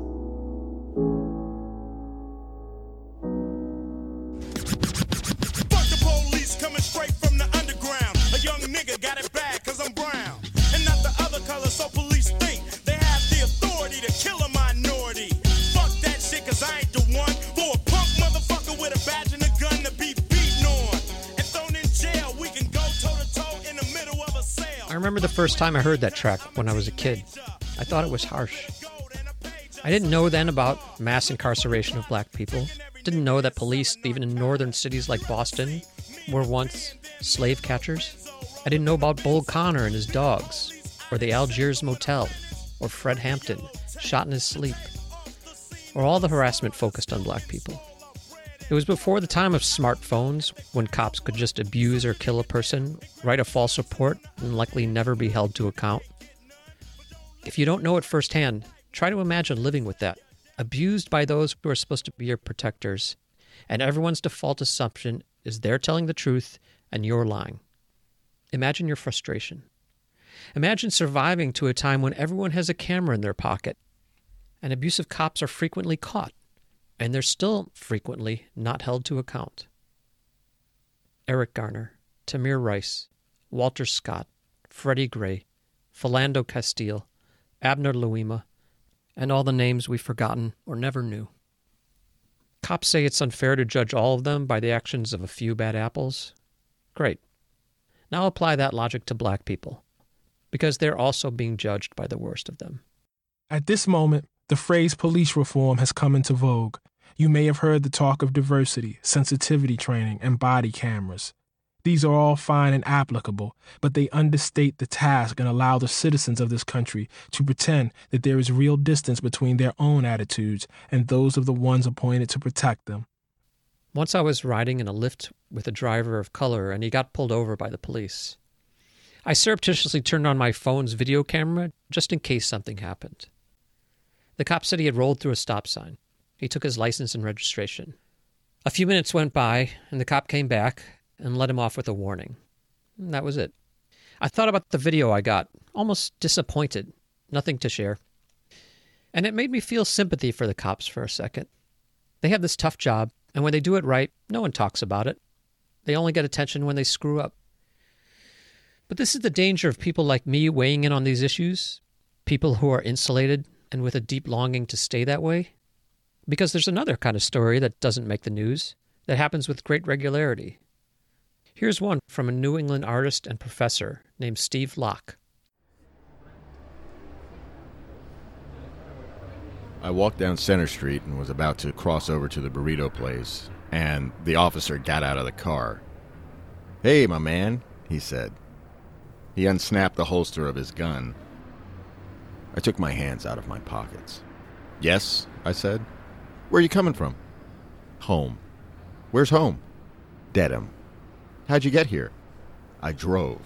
The first time I heard that track when I was a kid. I thought it was harsh. I didn't know then about mass incarceration of black people. Didn't know that police, even in northern cities like Boston, were once slave catchers. I didn't know about Bull Connor and his dogs, or the Algiers Motel, or Fred Hampton, shot in his sleep, or all the harassment focused on black people. It was before the time of smartphones when cops could just abuse or kill a person, write a false report, and likely never be held to account. If you don't know it firsthand, try to imagine living with that abused by those who are supposed to be your protectors, and everyone's default assumption is they're telling the truth and you're lying. Imagine your frustration. Imagine surviving to a time when everyone has a camera in their pocket and abusive cops are frequently caught, and they're still frequently not held to account. Eric Garner, Tamir Rice, Walter Scott, Freddie Gray, Philando Castile, Abner Louima, and all the names we've forgotten or never knew. Cops say it's unfair to judge all of them by the actions of a few bad apples. Great. Now apply that logic to black people, because they're also being judged by the worst of them. At this moment, the phrase police reform has come into vogue. You may have heard the talk of diversity, sensitivity training, and body cameras. These are all fine and applicable, but they understate the task and allow the citizens of this country to pretend that there is real distance between their own attitudes and those of the ones appointed to protect them. Once I was riding in a Lyft with a driver of color and he got pulled over by the police. I surreptitiously turned on my phone's video camera just in case something happened. The cop said he had rolled through a stop sign. He took his license and registration. A few minutes went by, and the cop came back and let him off with a warning. And that was it. I thought about the video I got, almost disappointed, nothing to share. And it made me feel sympathy for the cops for a second. They have this tough job, and when they do it right, no one talks about it. They only get attention when they screw up. But this is the danger of people like me weighing in on these issues people who are insulated and with a deep longing to stay that way. Because there's another kind of story that doesn't make the news, that happens with great regularity, Here's one from a New England artist and professor named Steve Locke. I walked down Center Street and was about to cross over to the burrito place, and the officer got out of the car. Hey, my man, he said. He unsnapped the holster of his gun. I took my hands out of my pockets. Yes, I said. Where are you coming from? Home. Where's home? Dedham. How'd you get here? I drove.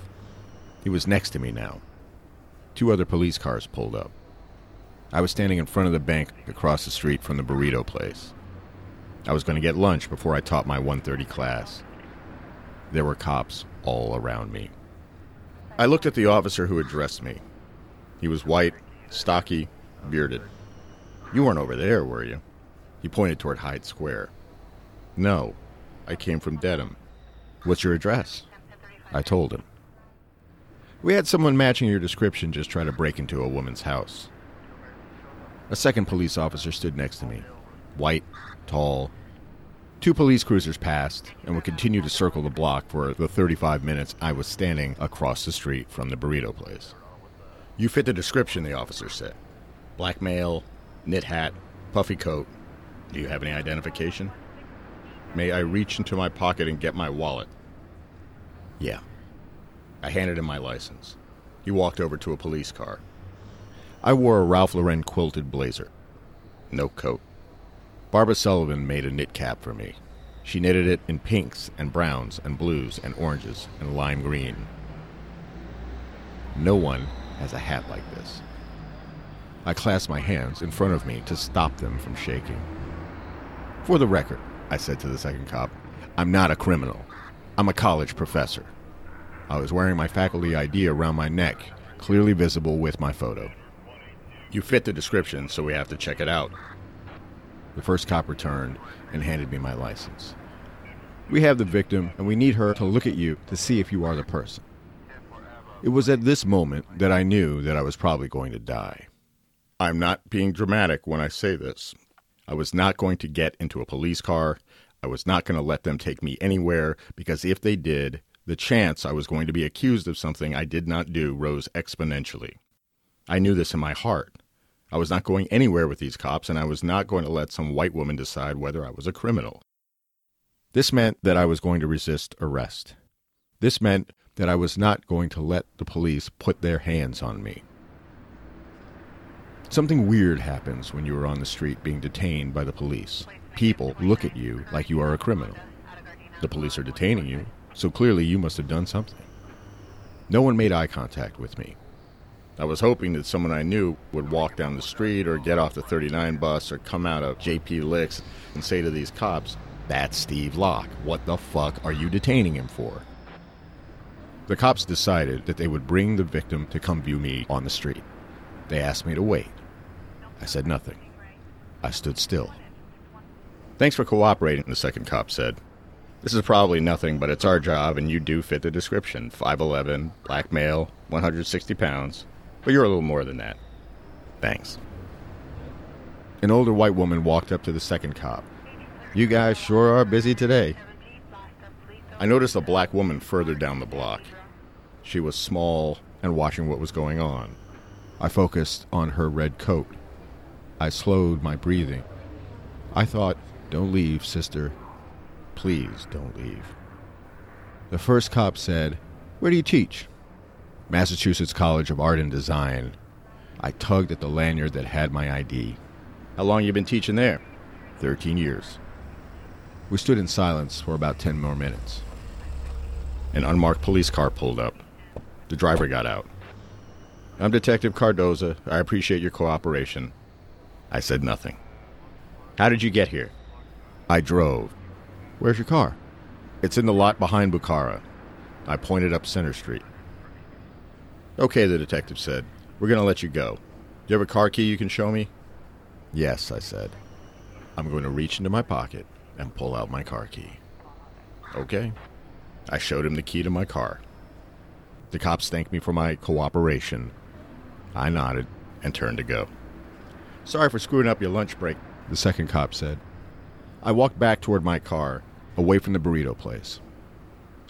He was next to me now. Two other police cars pulled up. I was standing in front of the bank across the street from the burrito place. I was going to get lunch before I taught my 1:30 class. There were cops all around me. I looked at the officer who addressed me. He was white, stocky, bearded. You weren't over there, were you? He pointed toward Hyde Square. No, I came from Dedham. What's your address? I told him. We had someone matching your description just try to break into a woman's house. A second police officer stood next to me, white, tall. Two police cruisers passed and would continue to circle the block for the 35 minutes I was standing across the street from the burrito place. You fit the description, the officer said. Black male, knit hat, puffy coat. Do you have any identification? May I reach into my pocket and get my wallet? Yeah. I handed him my license. He walked over to a police car. I wore a Ralph Lauren quilted blazer. No coat. Barbara Sullivan made a knit cap for me. She knitted it in pinks and browns and blues and oranges and lime green. No one has a hat like this. I clasped my hands in front of me to stop them from shaking. For the record, I said to the second cop. I'm not a criminal. I'm a college professor. I was wearing my faculty ID around my neck, clearly visible with my photo. You fit the description, so we have to check it out. The first cop returned and handed me my license. We have the victim, and we need her to look at you to see if you are the person. It was at this moment that I knew that I was probably going to die. I'm not being dramatic when I say this. I was not going to get into a police car. I was not going to let them take me anywhere because if they did, the chance I was going to be accused of something I did not do rose exponentially. I knew this in my heart. I was not going anywhere with these cops, and I was not going to let some white woman decide whether I was a criminal. This meant that I was going to resist arrest. This meant that I was not going to let the police put their hands on me. Something weird happens when you are on the street being detained by the police. People look at you like you are a criminal. The police are detaining you, so clearly you must have done something. No one made eye contact with me. I was hoping that someone I knew would walk down the street or get off the 39 bus or come out of JP Licks and say to these cops, That's Steve Locke. What the fuck are you detaining him for? The cops decided that they would bring the victim to come view me on the street. They asked me to wait. I said nothing. I stood still. Thanks for cooperating, the second cop said. This is probably nothing, but it's our job, and you do fit the description 5'11, black male, 160 pounds. But you're a little more than that. Thanks. An older white woman walked up to the second cop. You guys sure are busy today. I noticed a black woman further down the block. She was small and watching what was going on. I focused on her red coat. I slowed my breathing. I thought, don't leave, sister. Please don't leave. The first cop said, Where do you teach? Massachusetts College of Art and Design. I tugged at the lanyard that had my ID. How long you been teaching there? Thirteen years. We stood in silence for about ten more minutes. An unmarked police car pulled up. The driver got out. I'm Detective Cardoza. I appreciate your cooperation. I said nothing. How did you get here? I drove. Where's your car? It's in the lot behind Bukhara. I pointed up Center Street. Okay, the detective said. We're going to let you go. Do you have a car key you can show me? Yes, I said. I'm going to reach into my pocket and pull out my car key. Okay. I showed him the key to my car. The cops thanked me for my cooperation. I nodded and turned to go. Sorry for screwing up your lunch break, the second cop said. I walked back toward my car, away from the burrito place.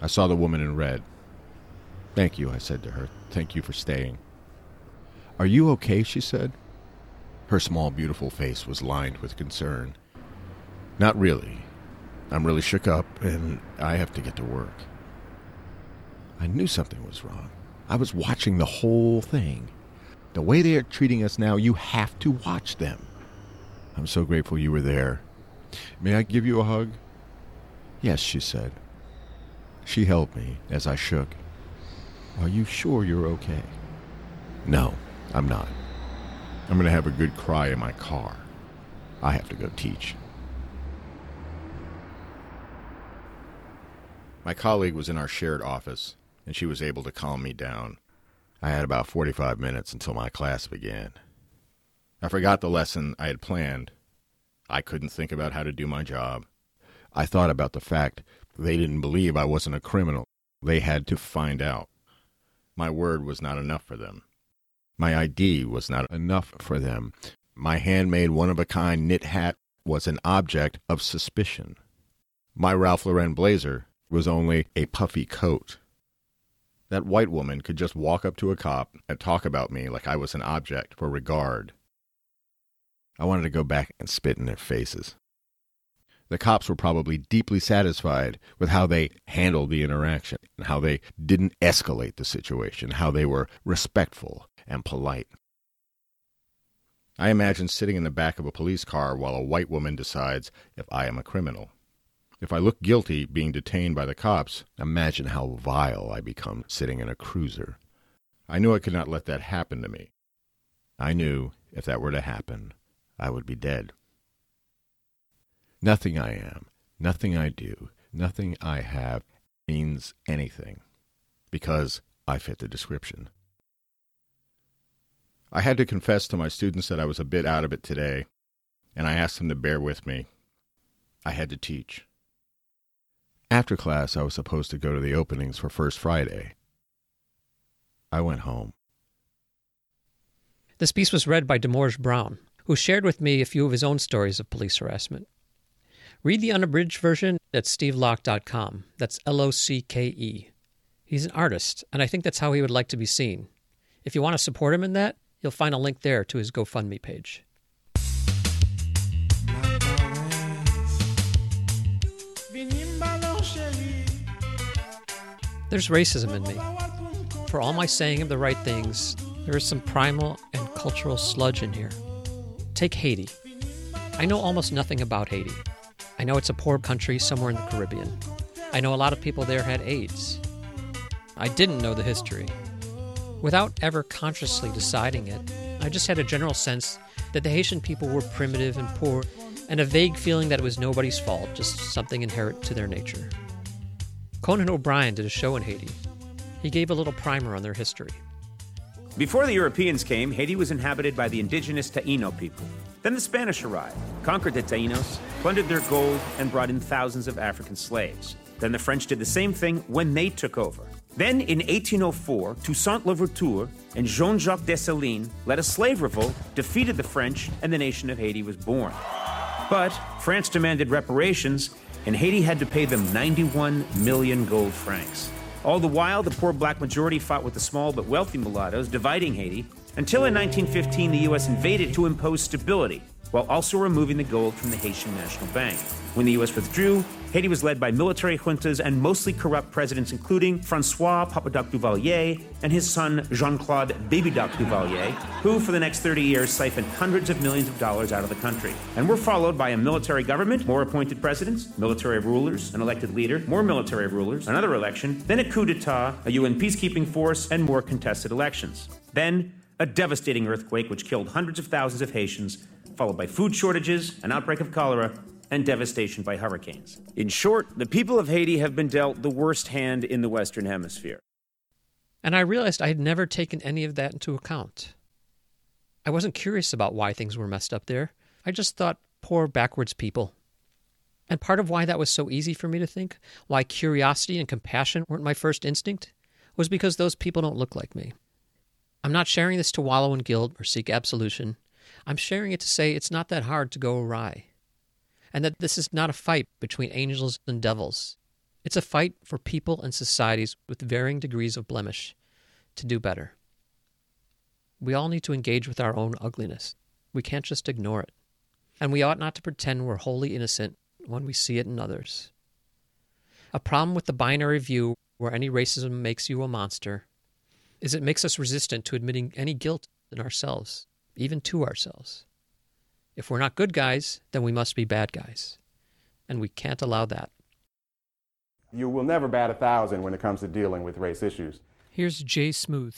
I saw the woman in red. Thank you, I said to her. Thank you for staying. Are you okay? she said. Her small, beautiful face was lined with concern. Not really. I'm really shook up, and I have to get to work. I knew something was wrong. I was watching the whole thing. The way they are treating us now, you have to watch them. I'm so grateful you were there. May I give you a hug? Yes, she said. She held me as I shook. Are you sure you're okay? No, I'm not. I'm going to have a good cry in my car. I have to go teach. My colleague was in our shared office, and she was able to calm me down. I had about 45 minutes until my class began. I forgot the lesson I had planned. I couldn't think about how to do my job. I thought about the fact they didn't believe I wasn't a criminal. They had to find out. My word was not enough for them. My ID was not enough for them. My handmade one of a kind knit hat was an object of suspicion. My Ralph Lauren blazer was only a puffy coat. That white woman could just walk up to a cop and talk about me like I was an object for regard. I wanted to go back and spit in their faces. The cops were probably deeply satisfied with how they handled the interaction and how they didn't escalate the situation, how they were respectful and polite. I imagine sitting in the back of a police car while a white woman decides if I am a criminal. If I look guilty being detained by the cops, imagine how vile I become sitting in a cruiser. I knew I could not let that happen to me. I knew if that were to happen, I would be dead. Nothing I am, nothing I do, nothing I have means anything because I fit the description. I had to confess to my students that I was a bit out of it today, and I asked them to bear with me. I had to teach. After class, I was supposed to go to the openings for First Friday. I went home. This piece was read by Demorge Brown, who shared with me a few of his own stories of police harassment. Read the unabridged version at stevelocke.com. That's L O C K E. He's an artist, and I think that's how he would like to be seen. If you want to support him in that, you'll find a link there to his GoFundMe page. There's racism in me. For all my saying of the right things, there is some primal and cultural sludge in here. Take Haiti. I know almost nothing about Haiti. I know it's a poor country somewhere in the Caribbean. I know a lot of people there had AIDS. I didn't know the history. Without ever consciously deciding it, I just had a general sense that the Haitian people were primitive and poor, and a vague feeling that it was nobody's fault, just something inherent to their nature. Conan O'Brien did a show in Haiti. He gave a little primer on their history. Before the Europeans came, Haiti was inhabited by the indigenous Taino people. Then the Spanish arrived, conquered the Tainos, plundered their gold, and brought in thousands of African slaves. Then the French did the same thing when they took over. Then in 1804, Toussaint Louverture and Jean Jacques Dessalines led a slave revolt, defeated the French, and the nation of Haiti was born. But France demanded reparations, and Haiti had to pay them 91 million gold francs. All the while, the poor black majority fought with the small but wealthy mulattoes, dividing Haiti, until in 1915 the U.S. invaded to impose stability, while also removing the gold from the Haitian National Bank. When the U.S. withdrew, Haiti was led by military juntas and mostly corrupt presidents, including Francois Papa Doc Duvalier and his son Jean-Claude Baby Doc Duvalier, who for the next 30 years siphoned hundreds of millions of dollars out of the country, and were followed by a military government, more appointed presidents, military rulers, an elected leader, more military rulers, another election, then a coup d'etat, a UN peacekeeping force, and more contested elections. Then a devastating earthquake which killed hundreds of thousands of Haitians, followed by food shortages, an outbreak of cholera, and devastation by hurricanes. In short, the people of Haiti have been dealt the worst hand in the Western Hemisphere. And I realized I had never taken any of that into account. I wasn't curious about why things were messed up there. I just thought, poor backwards people. And part of why that was so easy for me to think, why curiosity and compassion weren't my first instinct, was because those people don't look like me. I'm not sharing this to wallow in guilt or seek absolution. I'm sharing it to say it's not that hard to go awry and that this is not a fight between angels and devils. It's a fight for people and societies with varying degrees of blemish to do better. We all need to engage with our own ugliness. We can't just ignore it. And we ought not to pretend we're wholly innocent when we see it in others. A problem with the binary view where any racism makes you a monster is it makes us resistant to admitting any guilt in ourselves, even to ourselves. If we're not good guys, then we must be bad guys. And we can't allow that. You will never bat a thousand when it comes to dealing with race issues. Here's Jay Smooth.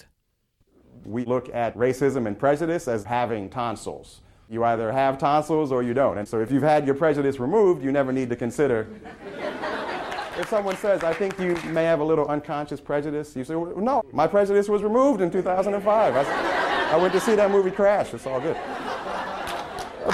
We look at racism and prejudice as having tonsils. You either have tonsils or you don't. And so if you've had your prejudice removed, you never need to consider. if someone says, I think you may have a little unconscious prejudice, you say, well, No, my prejudice was removed in 2005. I, I went to see that movie Crash. It's all good.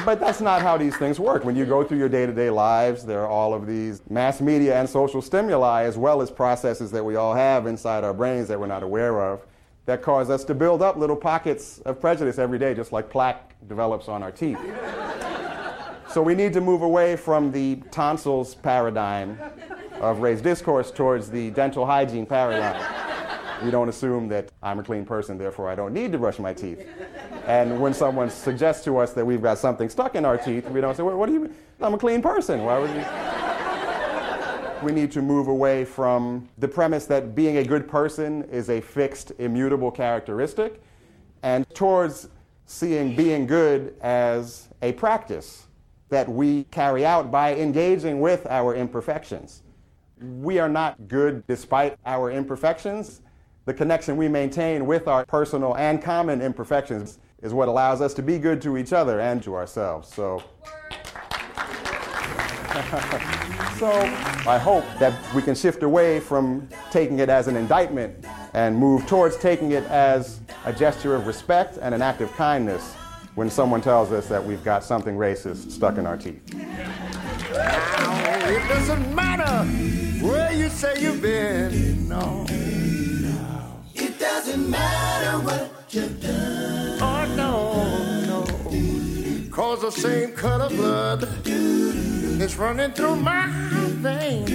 But that's not how these things work. When you go through your day to day lives, there are all of these mass media and social stimuli, as well as processes that we all have inside our brains that we're not aware of, that cause us to build up little pockets of prejudice every day, just like plaque develops on our teeth. so we need to move away from the tonsils paradigm of race discourse towards the dental hygiene paradigm. We don't assume that I'm a clean person, therefore I don't need to brush my teeth. And when someone suggests to us that we've got something stuck in our teeth, we don't say, well, what do you mean? I'm a clean person. Why would you? we need to move away from the premise that being a good person is a fixed, immutable characteristic, and towards seeing being good as a practice that we carry out by engaging with our imperfections. We are not good despite our imperfections. The connection we maintain with our personal and common imperfections is what allows us to be good to each other and to ourselves. So, so I hope that we can shift away from taking it as an indictment and move towards taking it as a gesture of respect and an act of kindness when someone tells us that we've got something racist stuck in our teeth. Now, it doesn't matter where you say you've been. No doesn't matter what you've done. Oh, no, no. Cause the same cut of blood is running through my veins.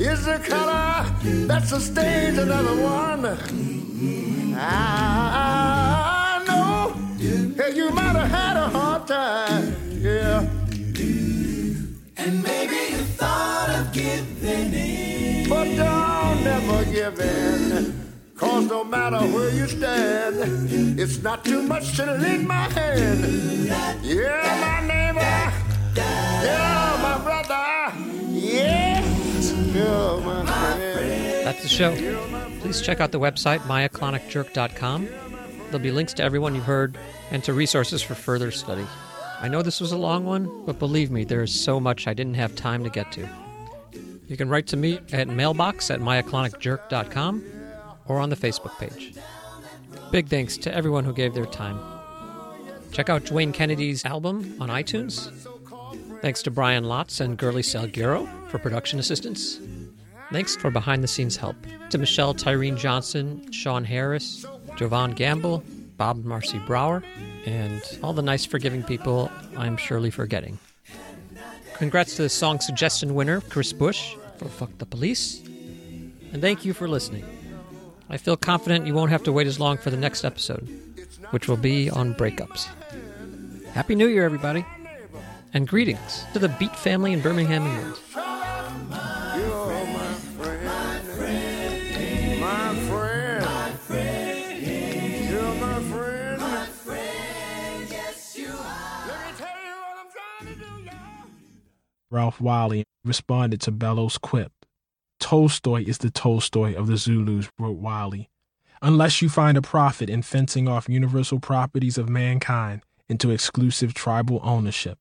Is the color that sustains another one. I know that you might have had a hard time, yeah. And maybe you thought of giving in. But don't never give in. Cause no matter where you stand, it's not too much to lend my hand. Yeah, my neighbor. Yeah, my brother. Yes, yeah, my friend. That's the show. Please check out the website, myoclonicjerk.com. There'll be links to everyone you've heard and to resources for further study. I know this was a long one, but believe me, there is so much I didn't have time to get to. You can write to me at mailbox at myoclonicjerk.com or on the Facebook page. Big thanks to everyone who gave their time. Check out Dwayne Kennedy's album on iTunes. Thanks to Brian Lotz and Gurley Salguero for production assistance. Thanks for behind the scenes help to Michelle Tyreen Johnson, Sean Harris, Jovan Gamble, Bob Marcy Brower, and all the nice forgiving people I'm surely forgetting. Congrats to the song suggestion winner, Chris Bush, for Fuck the Police. And thank you for listening. I feel confident you won't have to wait as long for the next episode, which will be on breakups. Happy New Year, everybody! And greetings to the Beat family in Birmingham, England. Ralph Wiley responded to Bellow's quip. Tolstoy is the Tolstoy of the Zulus, wrote Wiley. Unless you find a profit in fencing off universal properties of mankind into exclusive tribal ownership,